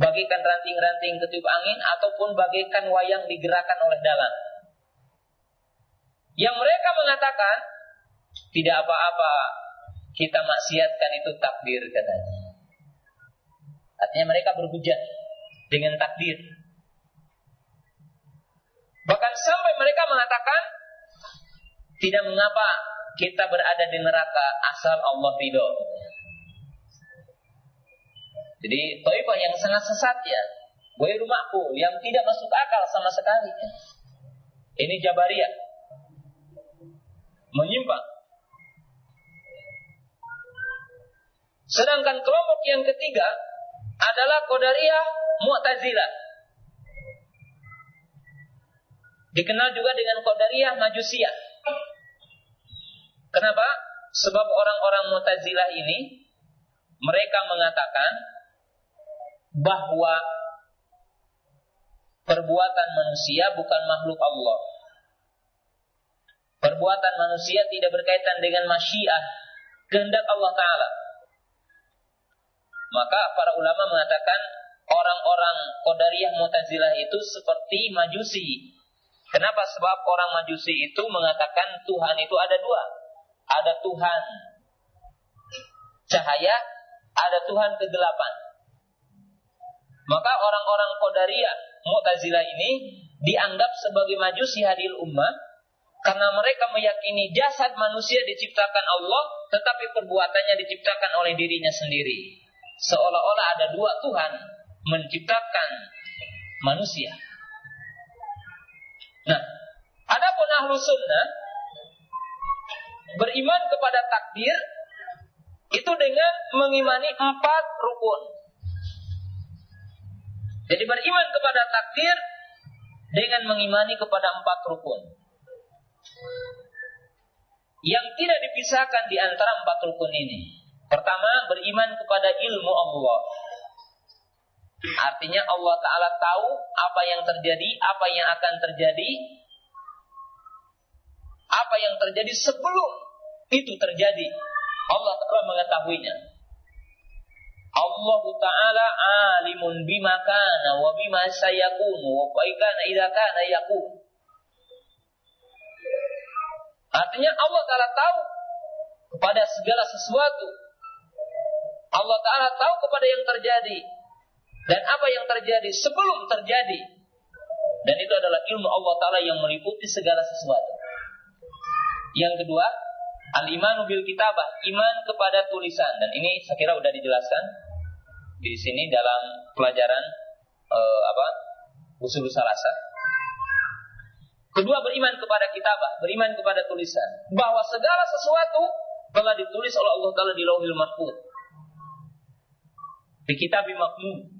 bagaikan ranting-ranting ketiup angin, ataupun bagaikan wayang digerakkan oleh dalam. Yang mereka mengatakan tidak apa-apa kita maksiatkan itu takdir katanya. Artinya mereka berhujat dengan takdir. Bahkan sampai mereka mengatakan tidak mengapa kita berada di neraka asal Allah ridho. Jadi Taifah yang sangat sesat ya. Gue rumahku yang tidak masuk akal sama sekali. Ini Jabariyah. Menyimpang. Sedangkan kelompok yang ketiga adalah Qadariyah Mu'tazilah. Dikenal juga dengan Qadariyah Majusiyah. Kenapa? Sebab orang-orang Mu'tazilah ini mereka mengatakan bahwa perbuatan manusia bukan makhluk Allah. Perbuatan manusia tidak berkaitan dengan masyiah, kehendak Allah Ta'ala. Maka para ulama mengatakan orang-orang Qadariyah Mu'tazilah itu seperti majusi. Kenapa? Sebab orang majusi itu mengatakan Tuhan itu ada dua. Ada Tuhan cahaya, ada Tuhan kegelapan. Maka orang-orang Qadariyah Mu'tazilah ini dianggap sebagai majusi hadil ummah karena mereka meyakini jasad manusia diciptakan Allah tetapi perbuatannya diciptakan oleh dirinya sendiri. Seolah-olah ada dua Tuhan menciptakan manusia. Nah, adapun ahlu sunnah beriman kepada takdir itu dengan mengimani empat rukun. Jadi beriman kepada takdir dengan mengimani kepada empat rukun. Yang tidak dipisahkan di antara empat rukun ini. Pertama, beriman kepada ilmu Allah. Artinya Allah Ta'ala tahu apa yang terjadi, apa yang akan terjadi, apa yang terjadi sebelum itu terjadi. Allah Ta'ala mengetahuinya. Allah Ta'ala alimun bima kana wa bima sayakunu wa baikana idha kana yakun. Artinya Allah Ta'ala tahu kepada segala sesuatu. Allah Ta'ala tahu kepada yang terjadi. Dan apa yang terjadi sebelum terjadi. Dan itu adalah ilmu Allah Ta'ala yang meliputi segala sesuatu. Yang kedua, Al-imanu bil kitabah, iman kepada tulisan dan ini saya kira sudah dijelaskan di sini dalam pelajaran uh, apa? usul salasa. Kedua beriman kepada kitabah, beriman kepada tulisan, bahwa segala sesuatu telah ditulis oleh Allah Taala di Lauhil Mahfuz. Di kitab makmum.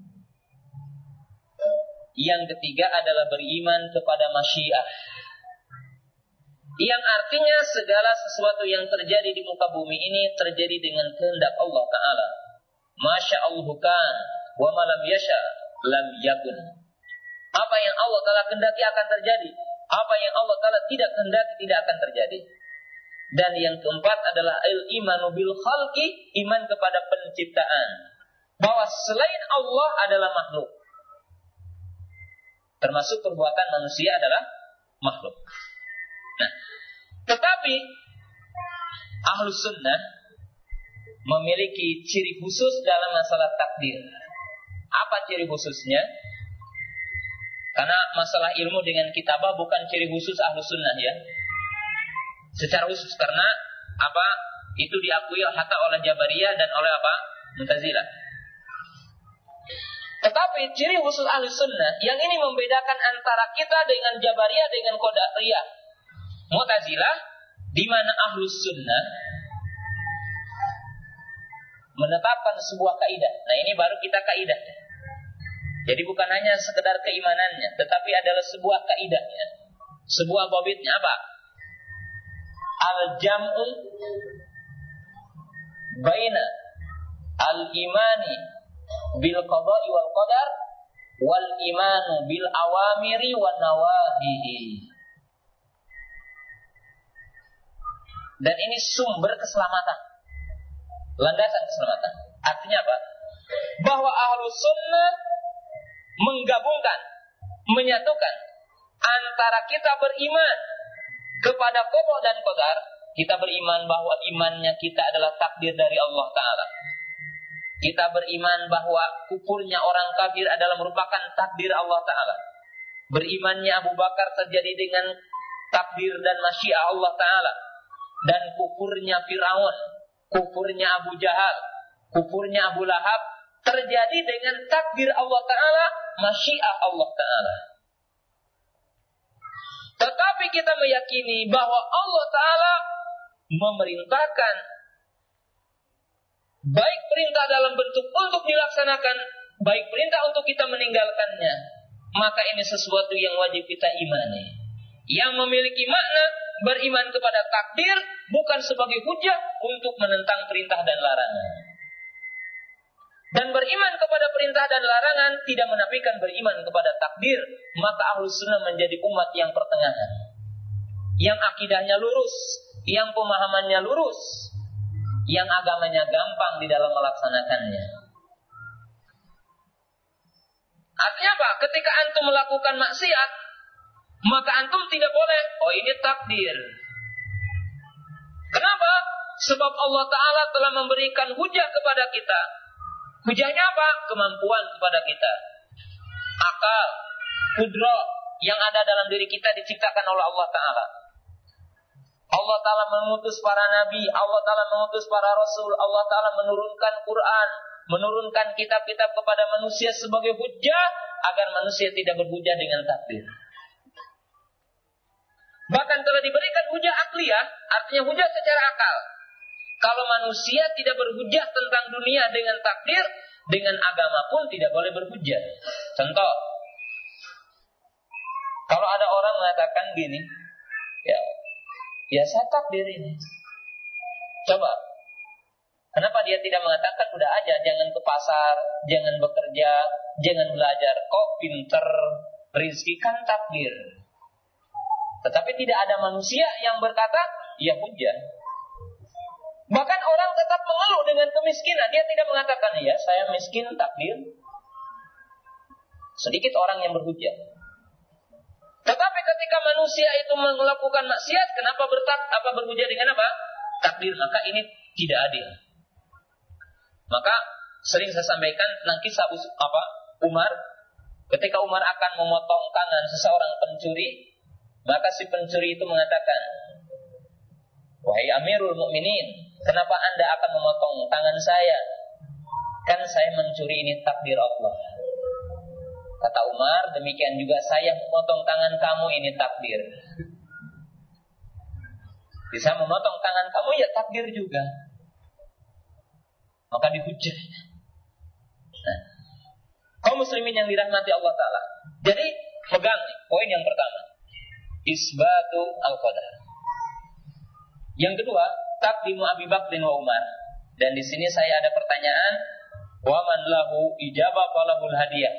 Yang ketiga adalah beriman kepada masyiah yang artinya segala sesuatu yang terjadi di muka bumi ini terjadi dengan kehendak Allah Ta'ala. Masya Allah kan, wa malam yasha lam yakun. Apa yang Allah Ta'ala kehendaki akan terjadi. Apa yang Allah Ta'ala tidak kehendaki tidak akan terjadi. Dan yang keempat adalah il-imanu bil khalqi, iman kepada penciptaan. Bahwa selain Allah adalah makhluk. Termasuk perbuatan manusia adalah makhluk. Nah, tetapi ahlu sunnah memiliki ciri khusus dalam masalah takdir. Apa ciri khususnya? Karena masalah ilmu dengan kitabah bukan ciri khusus ahlu sunnah ya. Secara khusus karena apa? Itu diakui hatta oleh Jabariyah dan oleh apa? Mutazilah. Tetapi ciri khusus ahli sunnah yang ini membedakan antara kita dengan Jabariyah dengan Qadariyah Mu'tazilah di mana ahlus sunnah menetapkan sebuah kaidah. Nah ini baru kita kaidah. Jadi bukan hanya sekedar keimanannya, tetapi adalah sebuah kaidahnya. Sebuah babitnya apa? Al-jam'u baina al-imani bil qada'i wal qadar wal imanu bil awamiri wan nawahihi. Dan ini sumber keselamatan. Landasan keselamatan. Artinya apa? Bahwa ahlu sunnah menggabungkan, menyatukan antara kita beriman kepada kodok dan kodar, kita beriman bahwa imannya kita adalah takdir dari Allah Ta'ala. Kita beriman bahwa kukurnya orang kafir adalah merupakan takdir Allah Ta'ala. Berimannya Abu Bakar terjadi dengan takdir dan masyiah Allah Ta'ala dan kufurnya Firaun, kufurnya Abu Jahal, kufurnya Abu Lahab terjadi dengan takdir Allah Ta'ala, masyiah Allah Ta'ala. Tetapi kita meyakini bahwa Allah Ta'ala memerintahkan baik perintah dalam bentuk untuk dilaksanakan, baik perintah untuk kita meninggalkannya, maka ini sesuatu yang wajib kita imani. yang memiliki makna beriman kepada takdir bukan sebagai hujah untuk menentang perintah dan larangan. Dan beriman kepada perintah dan larangan tidak menafikan beriman kepada takdir, maka ahlus sunnah menjadi umat yang pertengahan. Yang akidahnya lurus, yang pemahamannya lurus, yang agamanya gampang di dalam melaksanakannya. Artinya apa? Ketika antum melakukan maksiat, maka antum tidak boleh, oh ini takdir. Kenapa? Sebab Allah Ta'ala telah memberikan hujah kepada kita. Hujahnya apa? Kemampuan kepada kita. Akal, kudro yang ada dalam diri kita diciptakan oleh Allah Ta'ala. Allah Ta'ala mengutus para nabi, Allah Ta'ala mengutus para rasul, Allah Ta'ala menurunkan Quran, menurunkan kitab-kitab kepada manusia sebagai hujah agar manusia tidak berhujah dengan takdir. Bahkan telah diberikan hujah akliyah, artinya hujah secara akal. Kalau manusia tidak berhujah tentang dunia dengan takdir, dengan agama pun tidak boleh berhujah. Contoh, kalau ada orang mengatakan gini, ya, ya saya takdir ini. Coba, kenapa dia tidak mengatakan udah aja, jangan ke pasar, jangan bekerja, jangan belajar, kok pinter, rizki kan takdir. Tetapi tidak ada manusia yang berkata, ya hujan. Bahkan orang tetap mengeluh dengan kemiskinan. Dia tidak mengatakan, ya saya miskin takdir. Sedikit orang yang berhujat. Tetapi ketika manusia itu melakukan maksiat, kenapa bertak, apa berhujat dengan apa? Takdir. Maka ini tidak adil. Maka sering saya sampaikan tentang kisah apa Umar ketika Umar akan memotong tangan seseorang pencuri maka si pencuri itu mengatakan, Wahai Amirul Mukminin, kenapa anda akan memotong tangan saya? Kan saya mencuri ini takdir Allah. Kata Umar, demikian juga saya memotong tangan kamu ini takdir. Bisa memotong tangan kamu ya takdir juga. Maka dihujat. Nah, kaum muslimin yang dirahmati Allah Ta'ala. Jadi, pegang poin yang pertama isbatu al-qadar. Yang kedua, takdimu Abi Bakrin wa Umar. Dan di sini saya ada pertanyaan, wa man lahu ijabah falahul hadiah.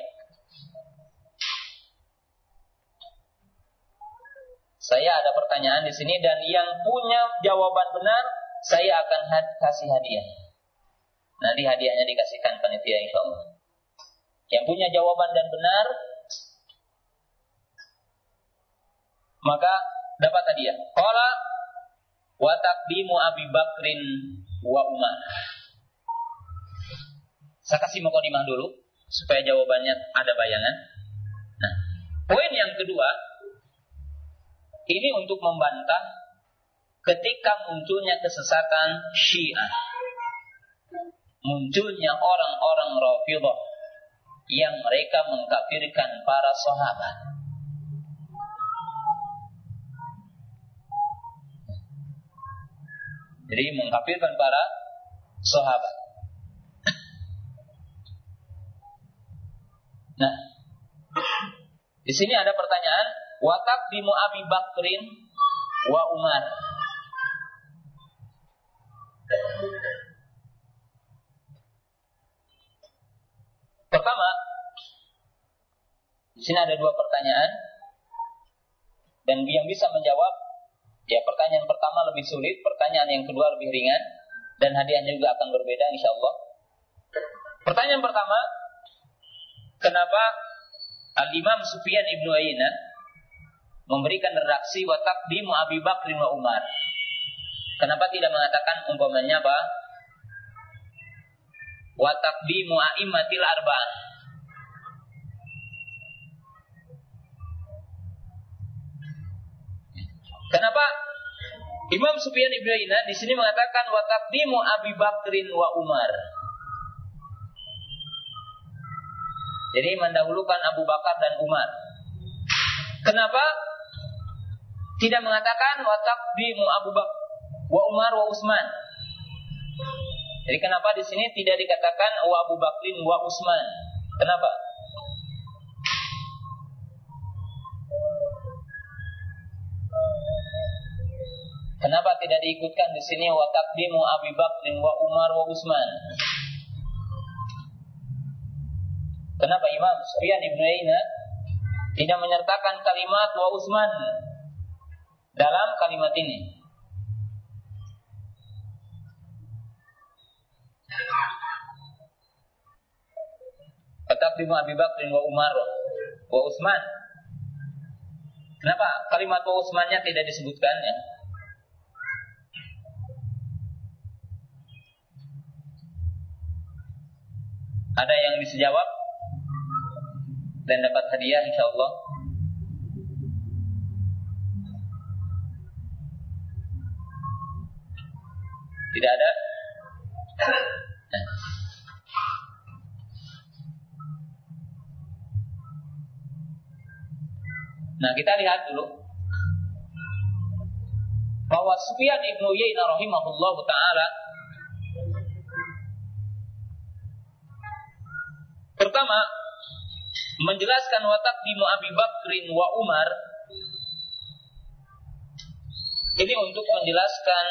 Saya ada pertanyaan di sini dan yang punya jawaban benar, saya akan kasih hadiah. Nanti hadiahnya dikasihkan panitia insya. Yang punya jawaban dan benar, maka dapat hadiah. Qala wa taqdimu Abi Bakrin wa Umar. Saya kasih mukadimah dulu supaya jawabannya ada bayangan. Nah, poin yang kedua ini untuk membantah ketika munculnya kesesatan Syiah. Munculnya orang-orang Rafidhah yang mereka mengkafirkan para sahabat. Jadi mengkafirkan para sahabat. Nah, di sini ada pertanyaan, watak di Abi Bakrin wa Umar. Pertama, di sini ada dua pertanyaan dan yang bisa menjawab Ya pertanyaan pertama lebih sulit, pertanyaan yang kedua lebih ringan, dan hadiahnya juga akan berbeda insya Allah. Pertanyaan pertama, kenapa Al-Imam Sufyan Ibnu Aina memberikan redaksi watak di Abi Bakr Umar? Kenapa tidak mengatakan umpamanya apa? Watak di mu'aimatil arba'ah. Kenapa Imam Sufyan Ibn Aina di sini mengatakan wa taqdimu Abi Bakrin wa Umar. Jadi mendahulukan Abu Bakar dan Umar. Kenapa tidak mengatakan wa taqdimu Abu Bakar wa Umar wa Utsman? Jadi kenapa di sini tidak dikatakan wa Abu Bakrin wa Utsman? Kenapa? Kenapa tidak diikutkan di sini wa taqdimu Abi Bakrin wa Umar wa Utsman? Kenapa Imam Sufyan Ibn Aina tidak menyertakan kalimat wa Utsman dalam kalimat ini? Taqdimu Abi Bakrin wa Umar wa Utsman. Kenapa kalimat wa Utsmannya tidak disebutkan ya? Ada yang bisa jawab dan dapat hadiah insya Allah. Tidak ada? Nah kita lihat dulu bahwa Sufyan ibnu Yainah rahimahullah taala Pertama, menjelaskan watak di Abi Bakrin wa Umar ini untuk menjelaskan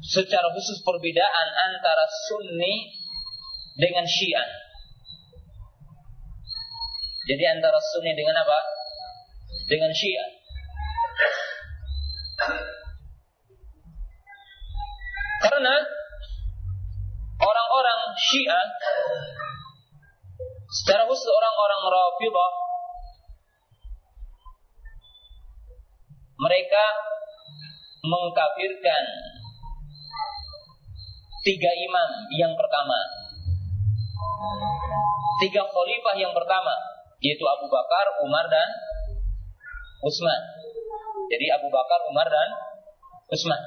secara khusus perbedaan antara Sunni dengan Syiah. Jadi antara Sunni dengan apa? Dengan Syiah. Karena orang-orang Syiah Secara khusus orang-orang Rafidah mereka mengkafirkan tiga imam yang pertama. Tiga khalifah yang pertama yaitu Abu Bakar, Umar dan Utsman. Jadi Abu Bakar, Umar dan Utsman.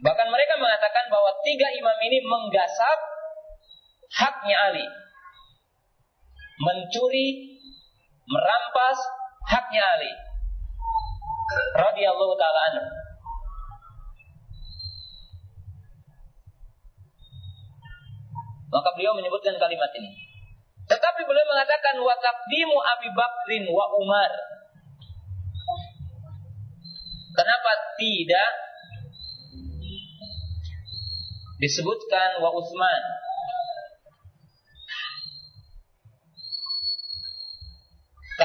Bahkan mereka mengatakan bahwa tiga imam ini menggasap haknya Ali mencuri, merampas haknya Ali radhiyallahu taala anhu. Maka beliau menyebutkan kalimat ini. Tetapi beliau mengatakan wa taqdimu Abi Bakrin wa Umar. Kenapa tidak disebutkan wa Utsman?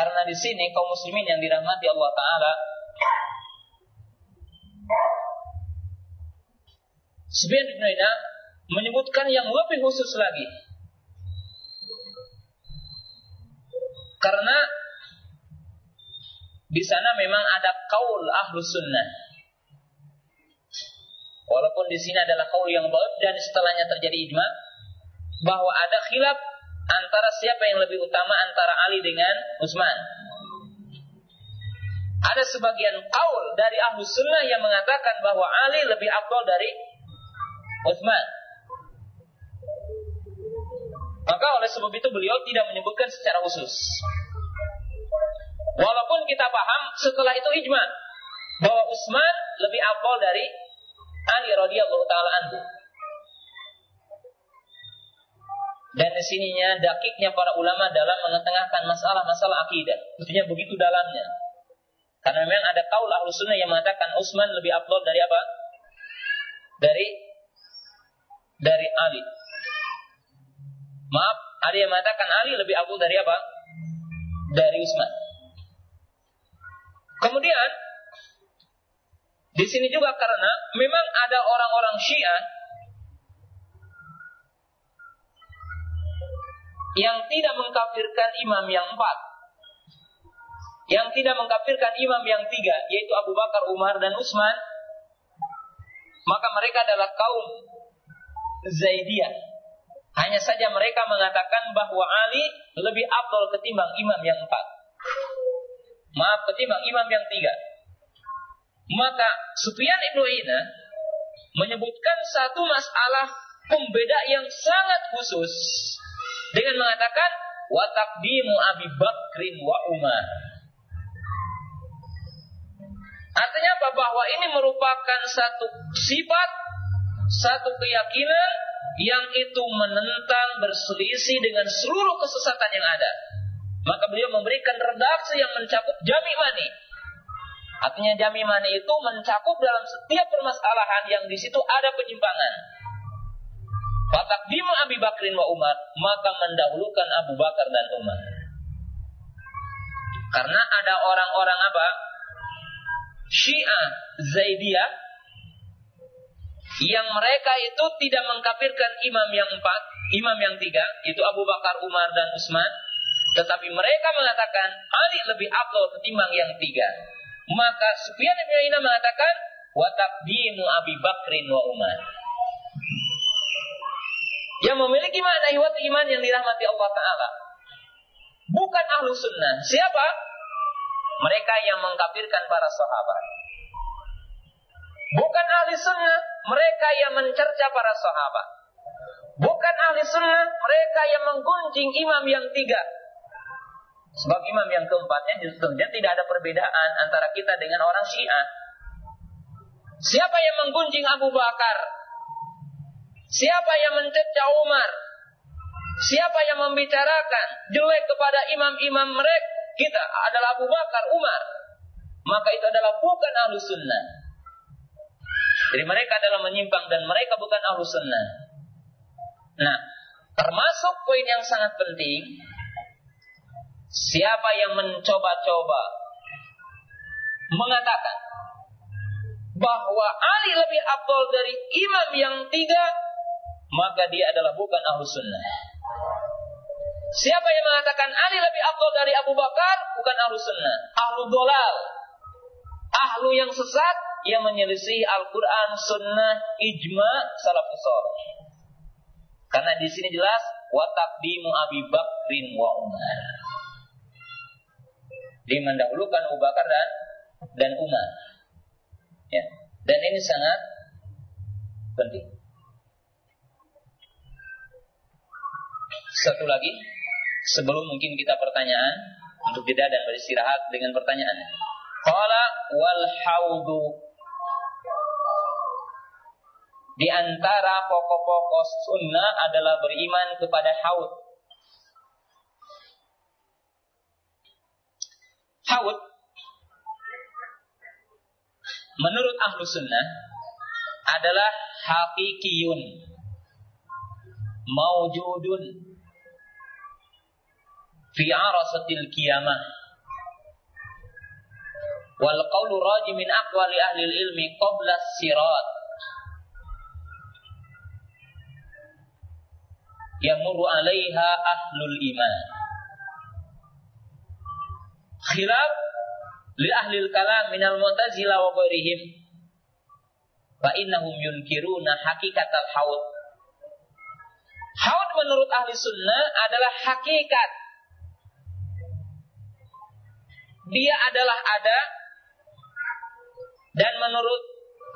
Karena di sini kaum muslimin yang dirahmati Allah taala Sufyan bin menyebutkan yang lebih khusus lagi. Karena di sana memang ada kaul ahlus sunnah. Walaupun di sini adalah kaul yang baik dan setelahnya terjadi ijma bahwa ada khilaf antara siapa yang lebih utama antara Ali dengan Utsman. Ada sebagian kaul dari ahlu sunnah yang mengatakan bahwa Ali lebih afdal dari Utsman. Maka oleh sebab itu beliau tidak menyebutkan secara khusus. Walaupun kita paham setelah itu ijma bahwa Utsman lebih afdal dari Ali radhiyallahu taala anhu. Dan di sininya dakiknya para ulama dalam mengetengahkan masalah-masalah akidah. Artinya begitu dalamnya. Karena memang ada kaul ahlu sunnah yang mengatakan Utsman lebih afdal dari apa? Dari dari Ali. Maaf, ada yang mengatakan Ali lebih afdal dari apa? Dari Utsman. Kemudian di sini juga karena memang ada orang-orang Syiah yang tidak mengkafirkan imam yang empat. Yang tidak mengkafirkan imam yang tiga, yaitu Abu Bakar, Umar, dan Utsman, maka mereka adalah kaum Zaidiyah. Hanya saja mereka mengatakan bahwa Ali lebih abdul ketimbang imam yang empat. Maaf, ketimbang imam yang tiga. Maka Sufyan Ibnu Ina menyebutkan satu masalah pembeda yang sangat khusus dengan mengatakan wa taqdimu Abi Bakrin wa Umar. Artinya apa? Bahwa ini merupakan satu sifat, satu keyakinan yang itu menentang berselisih dengan seluruh kesesatan yang ada. Maka beliau memberikan redaksi yang mencakup jami mani. Artinya jamiman itu mencakup dalam setiap permasalahan yang di situ ada penyimpangan. Fatakdimu Abi Bakrin wa Umar, maka mendahulukan Abu Bakar dan Umar. Karena ada orang-orang apa? Syiah Zaidiyah yang mereka itu tidak mengkafirkan imam yang empat, imam yang tiga, itu Abu Bakar, Umar, dan Utsman, tetapi mereka mengatakan Ali lebih afdal ketimbang yang tiga. Maka Sufyan bin Uyainah mengatakan wa taqdimu Abi Bakrin wa Umar. Yang memiliki makna ihwat iman yang dirahmati Allah Ta'ala. Bukan ahlu sunnah. Siapa? Mereka yang mengkafirkan para sahabat. Bukan ahli sunnah. Mereka yang mencerca para sahabat. Bukan ahli sunnah. Mereka yang menggunjing imam yang tiga. Sebab imam yang keempatnya tentunya tidak ada perbedaan antara kita dengan orang Syiah. Siapa yang menggunjing Abu Bakar? Siapa yang mencecah Umar? Siapa yang membicarakan jelek kepada imam-imam mereka? Kita adalah Abu Bakar, Umar. Maka itu adalah bukan ahlu sunnah. Jadi mereka adalah menyimpang dan mereka bukan ahlu sunnah. Nah, termasuk poin yang sangat penting Siapa yang mencoba-coba mengatakan bahwa Ali lebih afdol dari imam yang tiga, maka dia adalah bukan ahlu sunnah. Siapa yang mengatakan Ali lebih afdol dari Abu Bakar, bukan ahlu sunnah. Ahlu dolal. Ahlu yang sesat, yang menyelisih Al-Quran, sunnah, ijma, salafus soleh. Karena di sini jelas, watakdimu Abi Bakrin wa Umar. Dia mendahulukan Abu Bakar dan dan Umar. Ya. Dan ini sangat penting. Satu lagi, sebelum mungkin kita pertanyaan untuk jeda dan beristirahat dengan pertanyaan. Qala wal haudu di antara pokok-pokok sunnah adalah beriman kepada haud. Haud menurut ahlu sunnah adalah hakikiyun maujudun fi arasatil qiyamah. Wal qawlu raji min aqwali ahli ilmi qabla sirat yamuru alaiha ahlul iman. Khilaf li ahli kalam minal mu'tazila wa ghairihim. Fa innahum yunkiruna hakikatal haud. Haud menurut ahli sunnah adalah hakikat dia adalah ada dan menurut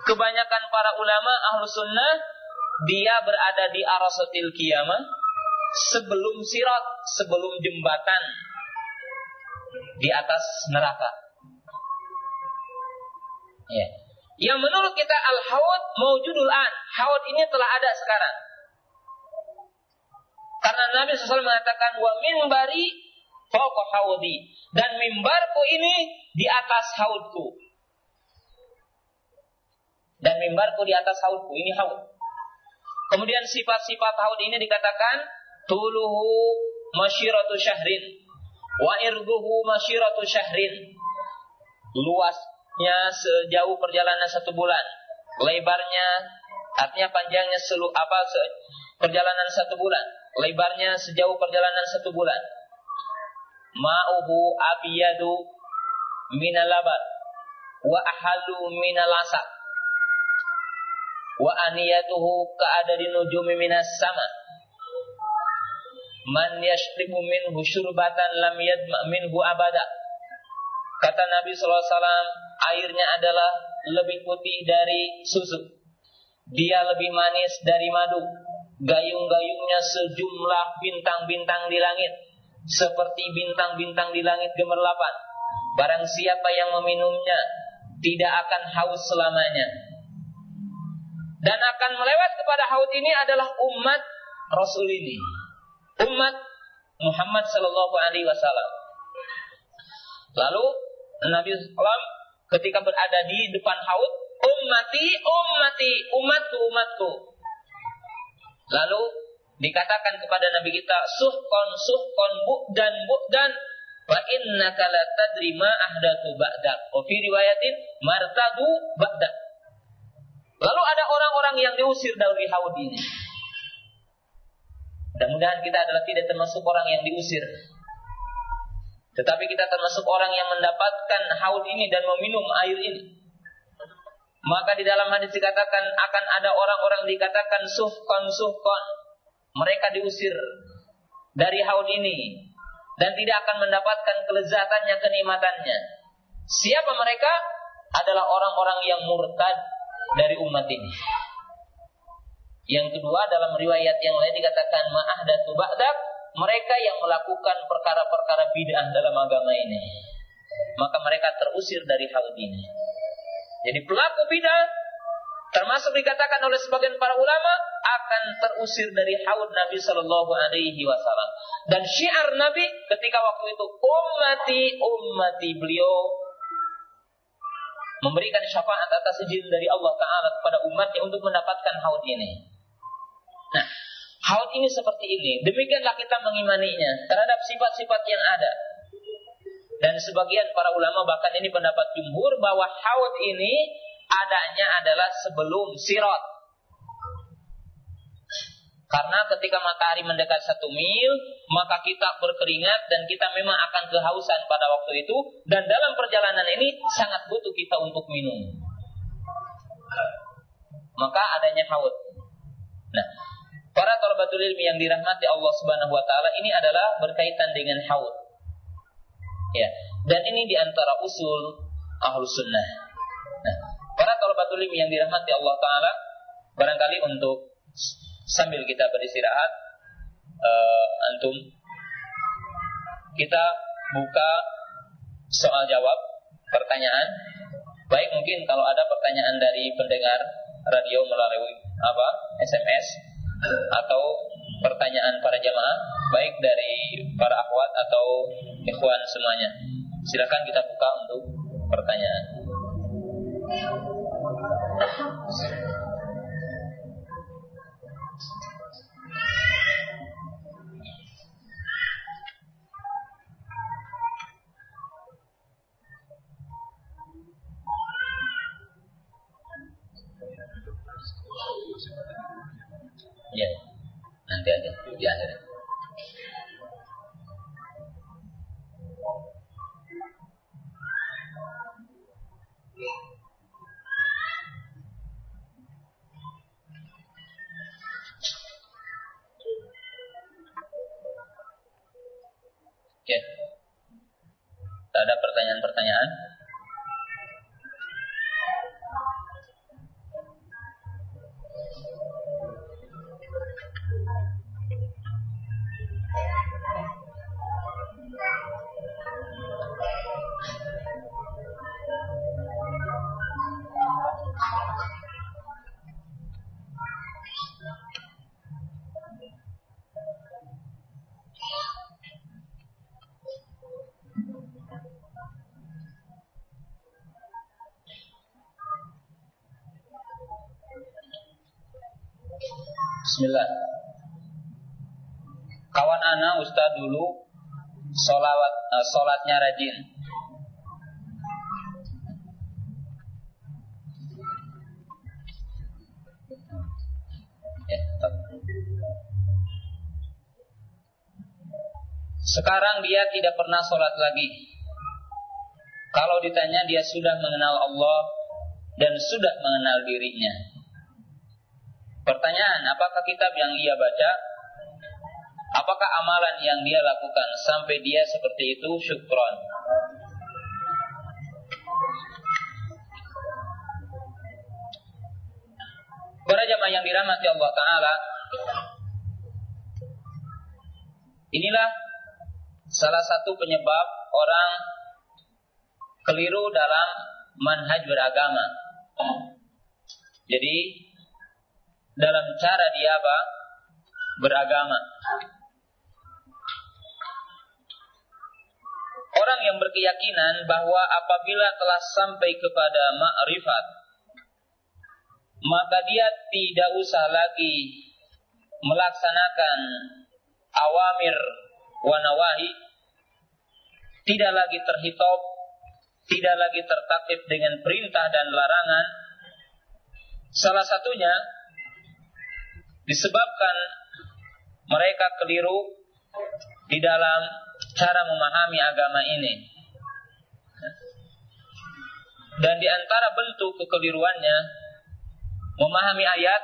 kebanyakan para ulama ahlu sunnah dia berada di arasatil kiamah sebelum sirat sebelum jembatan di atas neraka. Ya. Yang menurut kita al-hawad maujudul an. Hawad ini telah ada sekarang. Karena Nabi SAW mengatakan wa minbari fawqa hawdi dan mimbarku ini di atas haudku. Dan mimbarku di atas haudku ini haud. Kemudian sifat-sifat haud ini dikatakan tuluhu masyiratu syahrin Wa irduhu masyiratu syahrin. Luasnya sejauh perjalanan satu bulan. Lebarnya artinya panjangnya selu apa se, perjalanan satu bulan. Lebarnya sejauh perjalanan satu bulan. Ma'uhu abiyadu minalabat wa ahalu minalasak wa aniyatuhu ka'adadi nujumi minas sama Man yashribu minhu syurbatan lam yadma minhu abada. Kata Nabi SAW, airnya adalah lebih putih dari susu. Dia lebih manis dari madu. Gayung-gayungnya sejumlah bintang-bintang di langit. Seperti bintang-bintang di langit gemerlapan. Barang siapa yang meminumnya, tidak akan haus selamanya. Dan akan melewat kepada haud ini adalah umat Rasul ini umat Muhammad Sallallahu Alaihi Wasallam. Lalu Nabi SAW ketika berada di depan haud, ummati, ummati, umatku, umatku. Lalu dikatakan kepada Nabi kita, suhkon, suhkon, bu'dan, bu'dan, Fa innaka la tadri ma ahdatsu ba'dak. Wa fi riwayatin martadu ba'dak. Lalu ada orang-orang yang diusir dari haud ini. Mudah-mudahan kita adalah tidak termasuk orang yang diusir. Tetapi kita termasuk orang yang mendapatkan haud ini dan meminum air ini. Maka di dalam hadis dikatakan akan ada orang-orang dikatakan suhkon suhkon. Mereka diusir dari haud ini dan tidak akan mendapatkan kelezatannya, kenikmatannya. Siapa mereka? Adalah orang-orang yang murtad dari umat ini. Yang kedua dalam riwayat yang lain dikatakan ma'ahdatu ba'dak, mereka yang melakukan perkara-perkara bid'ah dalam agama ini. Maka mereka terusir dari hal ini. Jadi pelaku bid'ah termasuk dikatakan oleh sebagian para ulama akan terusir dari haud Nabi Shallallahu Alaihi Wasallam dan syiar Nabi ketika waktu itu ummati ummati beliau memberikan syafaat atas izin dari Allah Taala kepada umatnya untuk mendapatkan haud ini. Nah, haud ini seperti ini. Demikianlah kita mengimaninya terhadap sifat-sifat yang ada. Dan sebagian para ulama bahkan ini pendapat jumhur bahwa haud ini adanya adalah sebelum sirat. Karena ketika matahari mendekat satu mil, maka kita berkeringat dan kita memang akan kehausan pada waktu itu. Dan dalam perjalanan ini sangat butuh kita untuk minum. Maka adanya haud. Nah, para talabatul ilmi yang dirahmati Allah Subhanahu wa taala ini adalah berkaitan dengan haud. Ya, dan ini di antara usul ahlus sunnah. Talabatul ilmi yang dirahmati Allah taala, barangkali untuk sambil kita beristirahat uh, antum kita buka soal jawab pertanyaan. Baik mungkin kalau ada pertanyaan dari pendengar radio melalui apa SMS atau pertanyaan para jamaah baik dari para akhwat atau ikhwan semuanya. Silakan kita buka untuk pertanyaan 好吃 Bismillah. Kawan anak Ustaz dulu solawat, uh, solatnya rajin. Ya, Sekarang dia tidak pernah sholat lagi. Kalau ditanya dia sudah mengenal Allah dan sudah mengenal dirinya. Pertanyaan, apakah kitab yang ia baca Apakah amalan yang dia lakukan sampai dia seperti itu syukron? Para jamaah yang dirahmati Allah Ta'ala Inilah salah satu penyebab orang keliru dalam manhaj beragama. Jadi dalam cara dia apa? Beragama. Orang yang berkeyakinan bahwa apabila telah sampai kepada ma'rifat maka dia tidak usah lagi melaksanakan awamir wa nawahi tidak lagi terhitop tidak lagi tertakif dengan perintah dan larangan salah satunya disebabkan mereka keliru di dalam cara memahami agama ini. Dan di antara bentuk kekeliruannya memahami ayat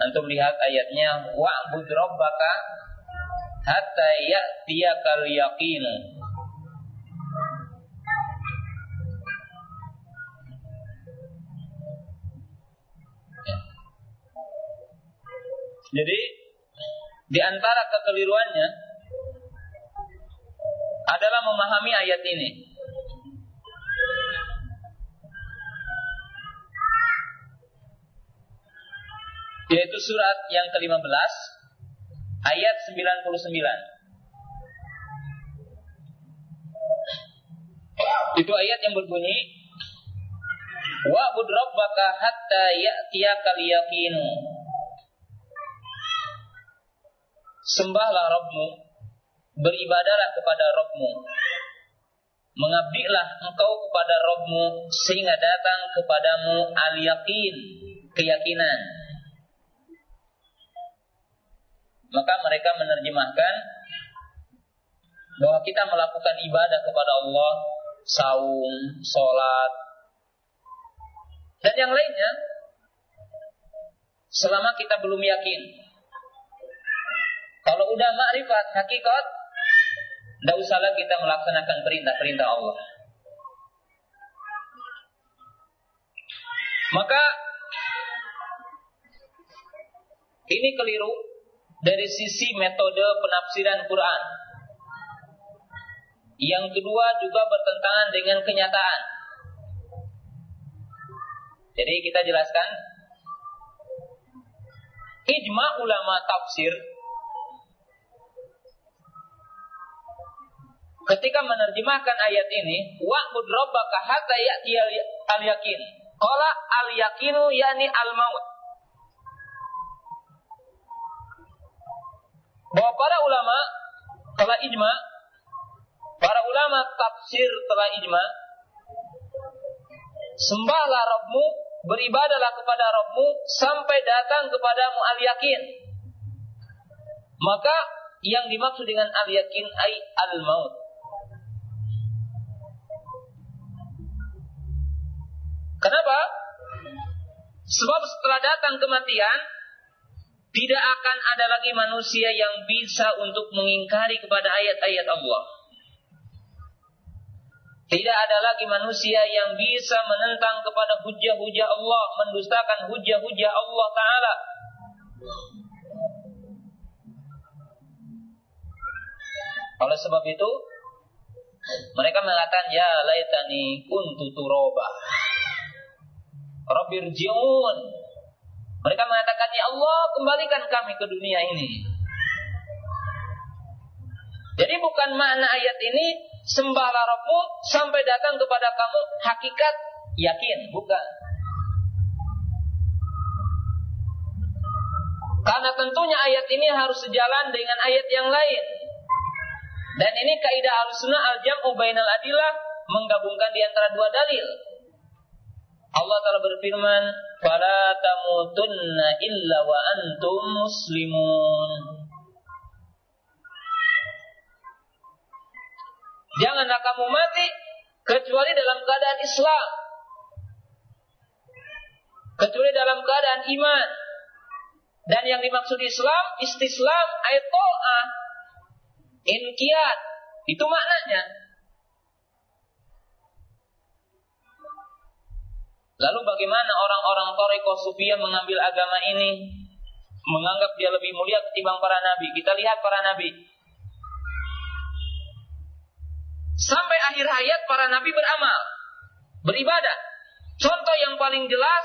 antum lihat ayatnya wa'bud rabbaka hatta ya'tiyakal yaqinu Jadi di antara kekeliruannya adalah memahami ayat ini. Yaitu surat yang ke-15 ayat 99. Itu ayat yang berbunyi Wa'bud rabbaka hatta ya'tiyakal yaqinu Sembahlah Rabbmu, beribadalah kepada Rabbmu. Mengabdilah engkau kepada Rabbmu sehingga datang kepadamu al-yakin, keyakinan. Maka mereka menerjemahkan bahwa kita melakukan ibadah kepada Allah, saum, sholat, dan yang lainnya, selama kita belum yakin kalau udah makrifat hakikat, tidak usahlah kita melaksanakan perintah-perintah Allah. Maka ini keliru dari sisi metode penafsiran Quran. Yang kedua juga bertentangan dengan kenyataan. Jadi kita jelaskan ijma ulama tafsir ketika menerjemahkan ayat ini, wa'bud rabbaka hatta ya'ti al-yakin. Qala al-yakinu yani al-maut. Bahwa para ulama telah ijma, para ulama tafsir telah ijma, sembahlah Rabbmu, beribadalah kepada Rabbmu sampai datang kepadamu al-yakin. Maka yang dimaksud dengan al-yakin ay al-maut. Kenapa? Sebab setelah datang kematian, tidak akan ada lagi manusia yang bisa untuk mengingkari kepada ayat-ayat Allah. Tidak ada lagi manusia yang bisa menentang kepada hujah-hujah Allah, mendustakan hujah-hujah Allah Ta'ala. Oleh sebab itu, mereka mengatakan, Ya laitani kuntu turobah. Rabbirji'un. Mereka mengatakan, Ya Allah, kembalikan kami ke dunia ini. Jadi bukan makna ayat ini, sembahlah Rabbu sampai datang kepada kamu hakikat yakin. Bukan. Karena tentunya ayat ini harus sejalan dengan ayat yang lain. Dan ini kaidah al-sunnah al-jam'u bainal adillah menggabungkan di antara dua dalil. Allah telah berfirman, "Fala tamutunna illa wa antum muslimun." Janganlah kamu mati kecuali dalam keadaan Islam. Kecuali dalam keadaan iman. Dan yang dimaksud Islam, istislam, ayat to'ah, inqiyat. Itu maknanya. Lalu bagaimana orang-orang Toreko Sufia mengambil agama ini? Menganggap dia lebih mulia ketimbang para nabi. Kita lihat para nabi. Sampai akhir hayat para nabi beramal. Beribadah. Contoh yang paling jelas.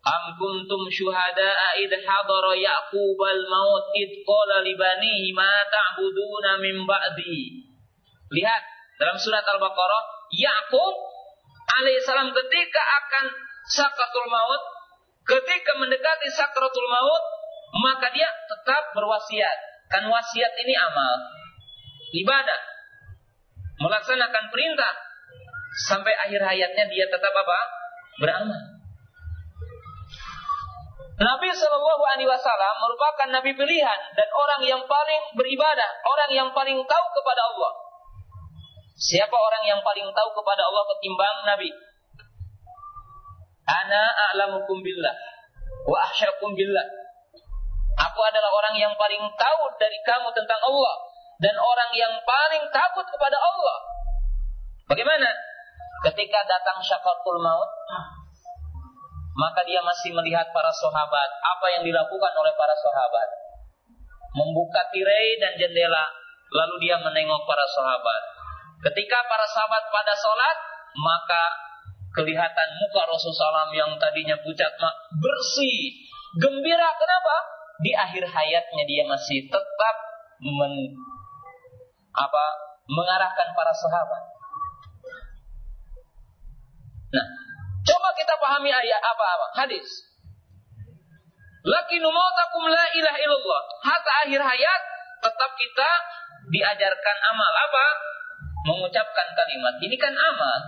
Am kuntum syuhada'a id hadara Ya'qub al-maut id qala libanihi ma ta'buduna min ba'di. Lihat dalam surat Al-Baqarah, Yakub alaihissalam ketika akan sakratul maut, ketika mendekati sakratul maut, maka dia tetap berwasiat. Kan wasiat ini amal, ibadah, melaksanakan perintah sampai akhir hayatnya dia tetap apa? Beramal. Nabi Shallallahu Alaihi Wasallam merupakan nabi pilihan dan orang yang paling beribadah, orang yang paling tahu kepada Allah. Siapa orang yang paling tahu kepada Allah ketimbang Nabi? Ana a'lamukum billah wa ahsyakum billah. Aku adalah orang yang paling tahu dari kamu tentang Allah dan orang yang paling takut kepada Allah. Bagaimana? Ketika datang syakaratul maut, maka dia masih melihat para sahabat, apa yang dilakukan oleh para sahabat. Membuka tirai dan jendela, lalu dia menengok para sahabat. Ketika para sahabat pada sholat, maka kelihatan muka Rasulullah SAW yang tadinya pucat bersih, gembira. Kenapa? Di akhir hayatnya dia masih tetap men, apa, mengarahkan para sahabat. Nah, coba kita pahami ayat apa apa hadis. Laki mautakum la ilaha illallah. Hatta akhir hayat tetap kita diajarkan amal apa? Mengucapkan kalimat ini kan amal.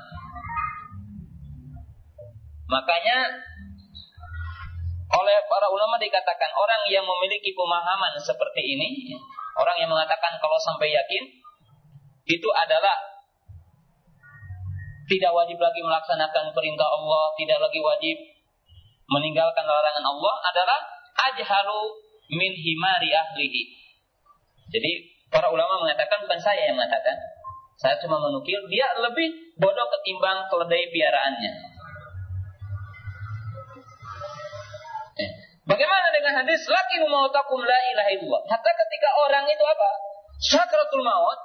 Makanya oleh para ulama dikatakan orang yang memiliki pemahaman seperti ini, orang yang mengatakan kalau sampai yakin itu adalah tidak wajib lagi melaksanakan perintah Allah, tidak lagi wajib meninggalkan larangan Allah adalah ajhalu min himari ahlihi. Jadi para ulama mengatakan bukan saya yang mengatakan, saya cuma menukil dia lebih bodoh ketimbang keledai piaraannya. Bagaimana dengan hadis laki mautakum la ilaha illallah? Hatta ketika orang itu apa? Sakratul maut,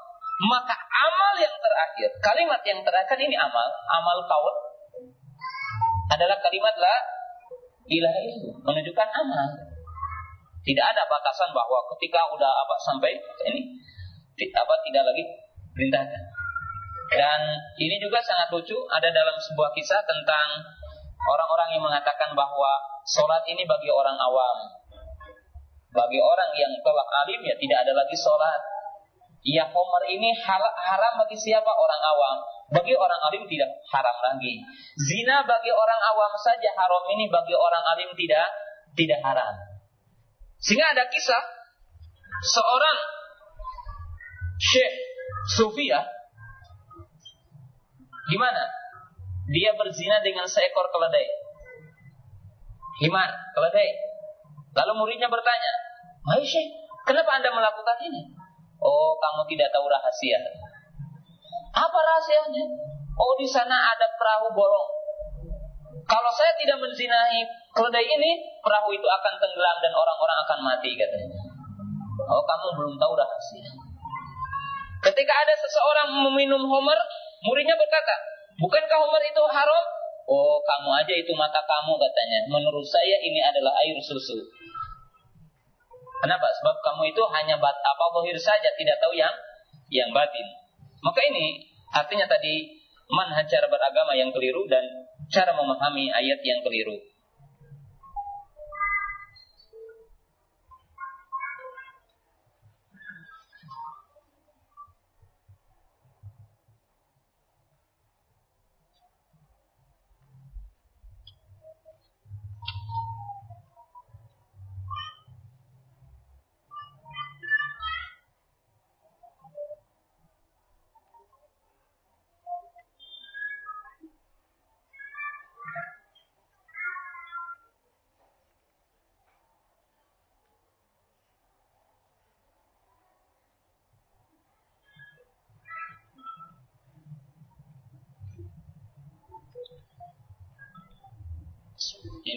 maka amal yang terakhir, kalimat yang terakhir ini amal, amal kaul adalah kalimat la ilaha illallah, menunjukkan amal. Tidak ada batasan bahwa ketika udah apa sampai ini apa tidak lagi perintahkan. Dan ini juga sangat lucu ada dalam sebuah kisah tentang orang-orang yang mengatakan bahwa Sholat ini bagi orang awam. Bagi orang yang telah alim ya tidak ada lagi sholat. Ya Homer ini haram bagi siapa? Orang awam. Bagi orang alim tidak haram lagi. Zina bagi orang awam saja haram ini bagi orang alim tidak tidak haram. Sehingga ada kisah seorang Syekh Sufia gimana? Dia berzina dengan seekor keledai himar, keledai. Lalu muridnya bertanya, Hai Syekh, kenapa anda melakukan ini? Oh, kamu tidak tahu rahasia. Apa rahasianya? Oh, di sana ada perahu bolong. Kalau saya tidak menzinahi keledai ini, perahu itu akan tenggelam dan orang-orang akan mati katanya. Oh, kamu belum tahu rahasia. Ketika ada seseorang meminum homer, muridnya berkata, bukankah homer itu haram? Oh, kamu aja itu mata kamu katanya. Menurut saya ini adalah air susu. Kenapa? Sebab kamu itu hanya bat apa bohir saja, tidak tahu yang yang batin. Maka ini artinya tadi manhaj cara beragama yang keliru dan cara memahami ayat yang keliru.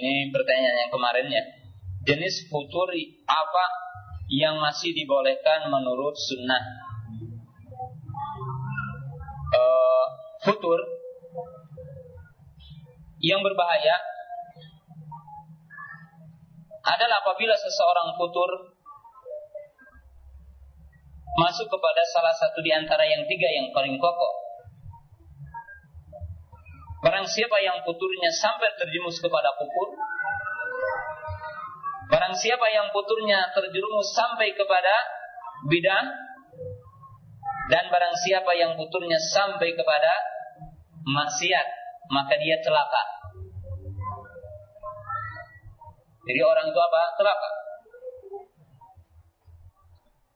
Ini pertanyaan yang kemarin ya. Jenis futur apa yang masih dibolehkan menurut sunnah? Uh, futur yang berbahaya adalah apabila seseorang futur masuk kepada salah satu di antara yang tiga yang paling pokok. Barang siapa yang puturnya sampai terjerumus kepada kufur, barang siapa yang puturnya terjerumus sampai kepada bidah, dan barang siapa yang puturnya sampai kepada maksiat, maka dia celaka. Jadi orang itu apa? Celaka.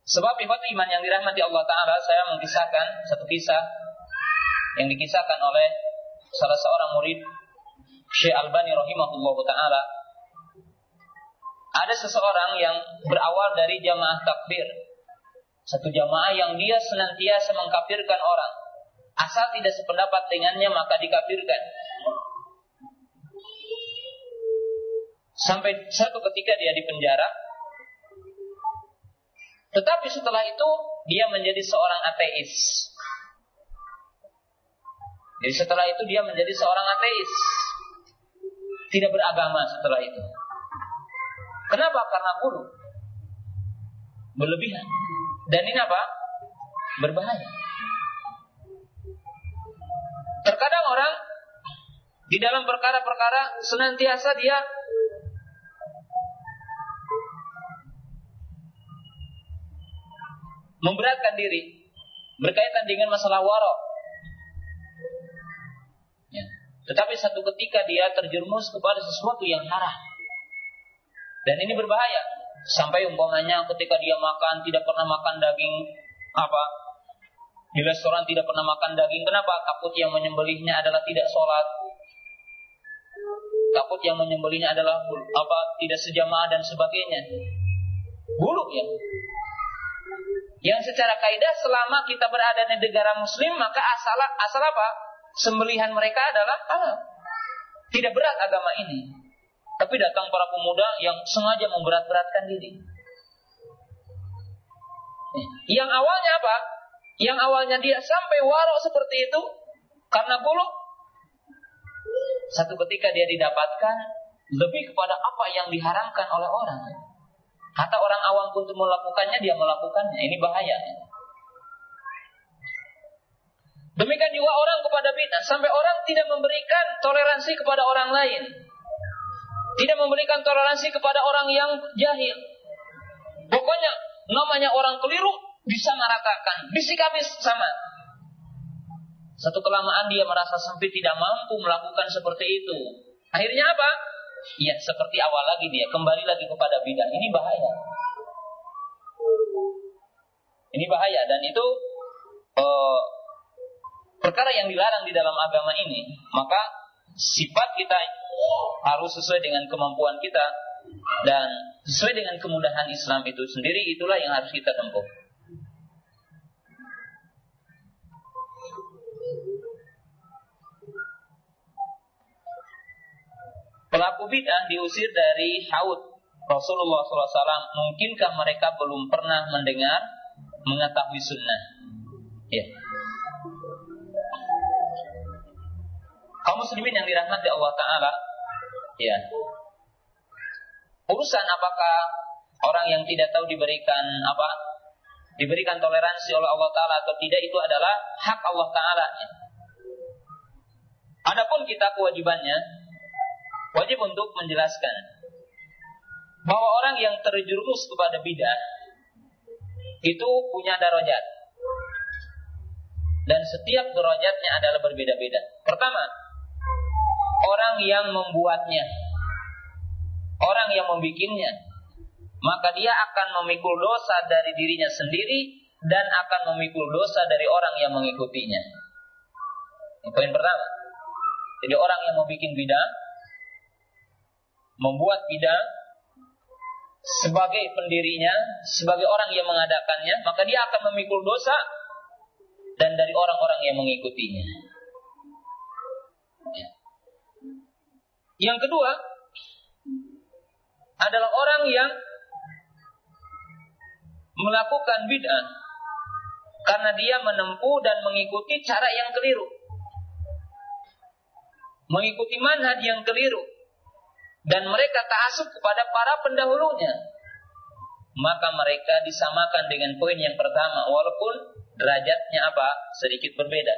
Sebab ikhwat iman yang dirahmati Allah Ta'ala Saya mengisahkan satu kisah Yang dikisahkan oleh Salah seorang murid Syekh Albani rahimahullah ta'ala Ada seseorang yang berawal dari jamaah takbir. Satu jamaah yang dia senantiasa mengkafirkan orang. Asal tidak sependapat dengannya maka dikafirkan. Sampai satu ketika dia di penjara. Tetapi setelah itu dia menjadi seorang ateis. Jadi setelah itu dia menjadi seorang ateis. Tidak beragama setelah itu. Kenapa? Karena bulu. Berlebihan. Dan ini apa? Berbahaya. Terkadang orang di dalam perkara-perkara senantiasa dia memberatkan diri berkaitan dengan masalah warok. Tetapi satu ketika dia terjerumus kepada sesuatu yang haram. Dan ini berbahaya. Sampai umpamanya ketika dia makan tidak pernah makan daging apa? Di restoran tidak pernah makan daging. Kenapa? Takut yang menyembelihnya adalah tidak sholat. Takut yang menyembelihnya adalah apa? Tidak sejamaah dan sebagainya. Buruk ya. Yang secara kaidah selama kita berada di negara muslim maka asal asal apa? Sembelihan mereka adalah halal. Tidak berat agama ini. Tapi datang para pemuda yang sengaja memberat-beratkan diri. Yang awalnya apa? Yang awalnya dia sampai warok seperti itu karena bulu. Satu ketika dia didapatkan lebih kepada apa yang diharamkan oleh orang. Kata orang awam untuk melakukannya, dia melakukannya. Ini bahaya. Demikian juga orang kepada bid'ah. Sampai orang tidak memberikan toleransi kepada orang lain. Tidak memberikan toleransi kepada orang yang jahil. Pokoknya namanya orang keliru bisa meratakan. Disikapi sama. Satu kelamaan dia merasa sempit tidak mampu melakukan seperti itu. Akhirnya apa? ya seperti awal lagi dia kembali lagi kepada bidah ini bahaya ini bahaya dan itu uh, perkara yang dilarang di dalam agama ini maka sifat kita harus sesuai dengan kemampuan kita dan sesuai dengan kemudahan Islam itu sendiri itulah yang harus kita tempuh Pelaku bid'ah diusir dari haud Rasulullah SAW. Mungkinkah mereka belum pernah mendengar, mengetahui sunnah? Ya. Kaum muslimin yang dirahmati Allah Ta'ala, ya. Urusan apakah orang yang tidak tahu diberikan apa? Diberikan toleransi oleh Allah Ta'ala atau tidak itu adalah hak Allah Ta'ala. Adapun kita kewajibannya wajib untuk menjelaskan bahwa orang yang terjerumus kepada bidah itu punya darajat dan setiap derajatnya adalah berbeda-beda. Pertama, orang yang membuatnya, orang yang membikinnya, maka dia akan memikul dosa dari dirinya sendiri dan akan memikul dosa dari orang yang mengikutinya. Poin pertama. Jadi orang yang membuat bidah membuat bidah sebagai pendirinya, sebagai orang yang mengadakannya, maka dia akan memikul dosa dan dari orang-orang yang mengikutinya. Yang kedua adalah orang yang melakukan bid'ah karena dia menempuh dan mengikuti cara yang keliru. Mengikuti manhaj yang keliru dan mereka ta'asub kepada para pendahulunya. maka mereka disamakan dengan poin yang pertama walaupun derajatnya apa sedikit berbeda.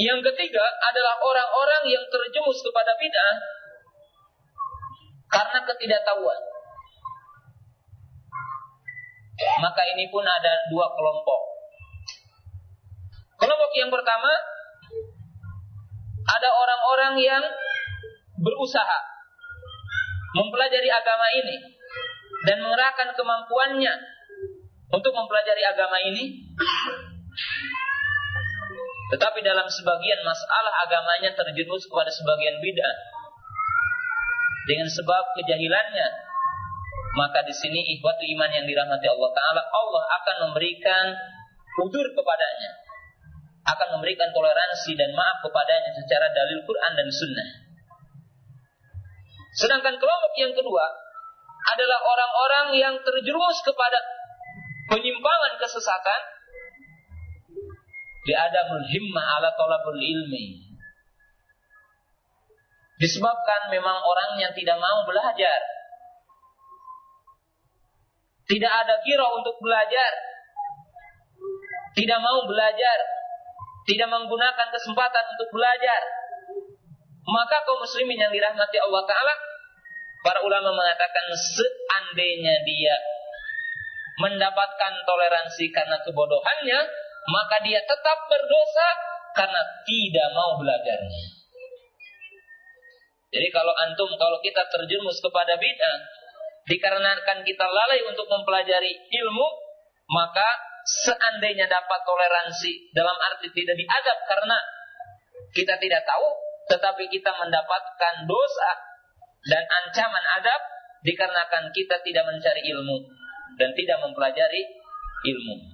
Yang ketiga adalah orang-orang yang terjemus kepada bid'ah karena ketidaktahuan. Maka ini pun ada dua kelompok. Kelompok yang pertama ada orang-orang yang berusaha mempelajari agama ini dan mengerahkan kemampuannya untuk mempelajari agama ini tetapi dalam sebagian masalah agamanya terjerumus kepada sebagian bid'ah dengan sebab kejahilannya maka di sini ikhwatu iman yang dirahmati Allah taala Allah akan memberikan udur kepadanya akan memberikan toleransi dan maaf kepadanya secara dalil Quran dan Sunnah. Sedangkan kelompok yang kedua adalah orang-orang yang terjerumus kepada penyimpangan kesesatan di adamul himmah ala tolabul ilmi. Disebabkan memang orangnya tidak mau belajar. Tidak ada kira untuk belajar. Tidak mau belajar tidak menggunakan kesempatan untuk belajar, maka kaum muslimin yang dirahmati Allah Ta'ala, para ulama mengatakan seandainya dia mendapatkan toleransi karena kebodohannya, maka dia tetap berdosa karena tidak mau belajarnya. Jadi kalau antum, kalau kita terjerumus kepada bid'ah, dikarenakan kita lalai untuk mempelajari ilmu, maka seandainya dapat toleransi dalam arti tidak diadab karena kita tidak tahu tetapi kita mendapatkan dosa dan ancaman adab dikarenakan kita tidak mencari ilmu dan tidak mempelajari ilmu.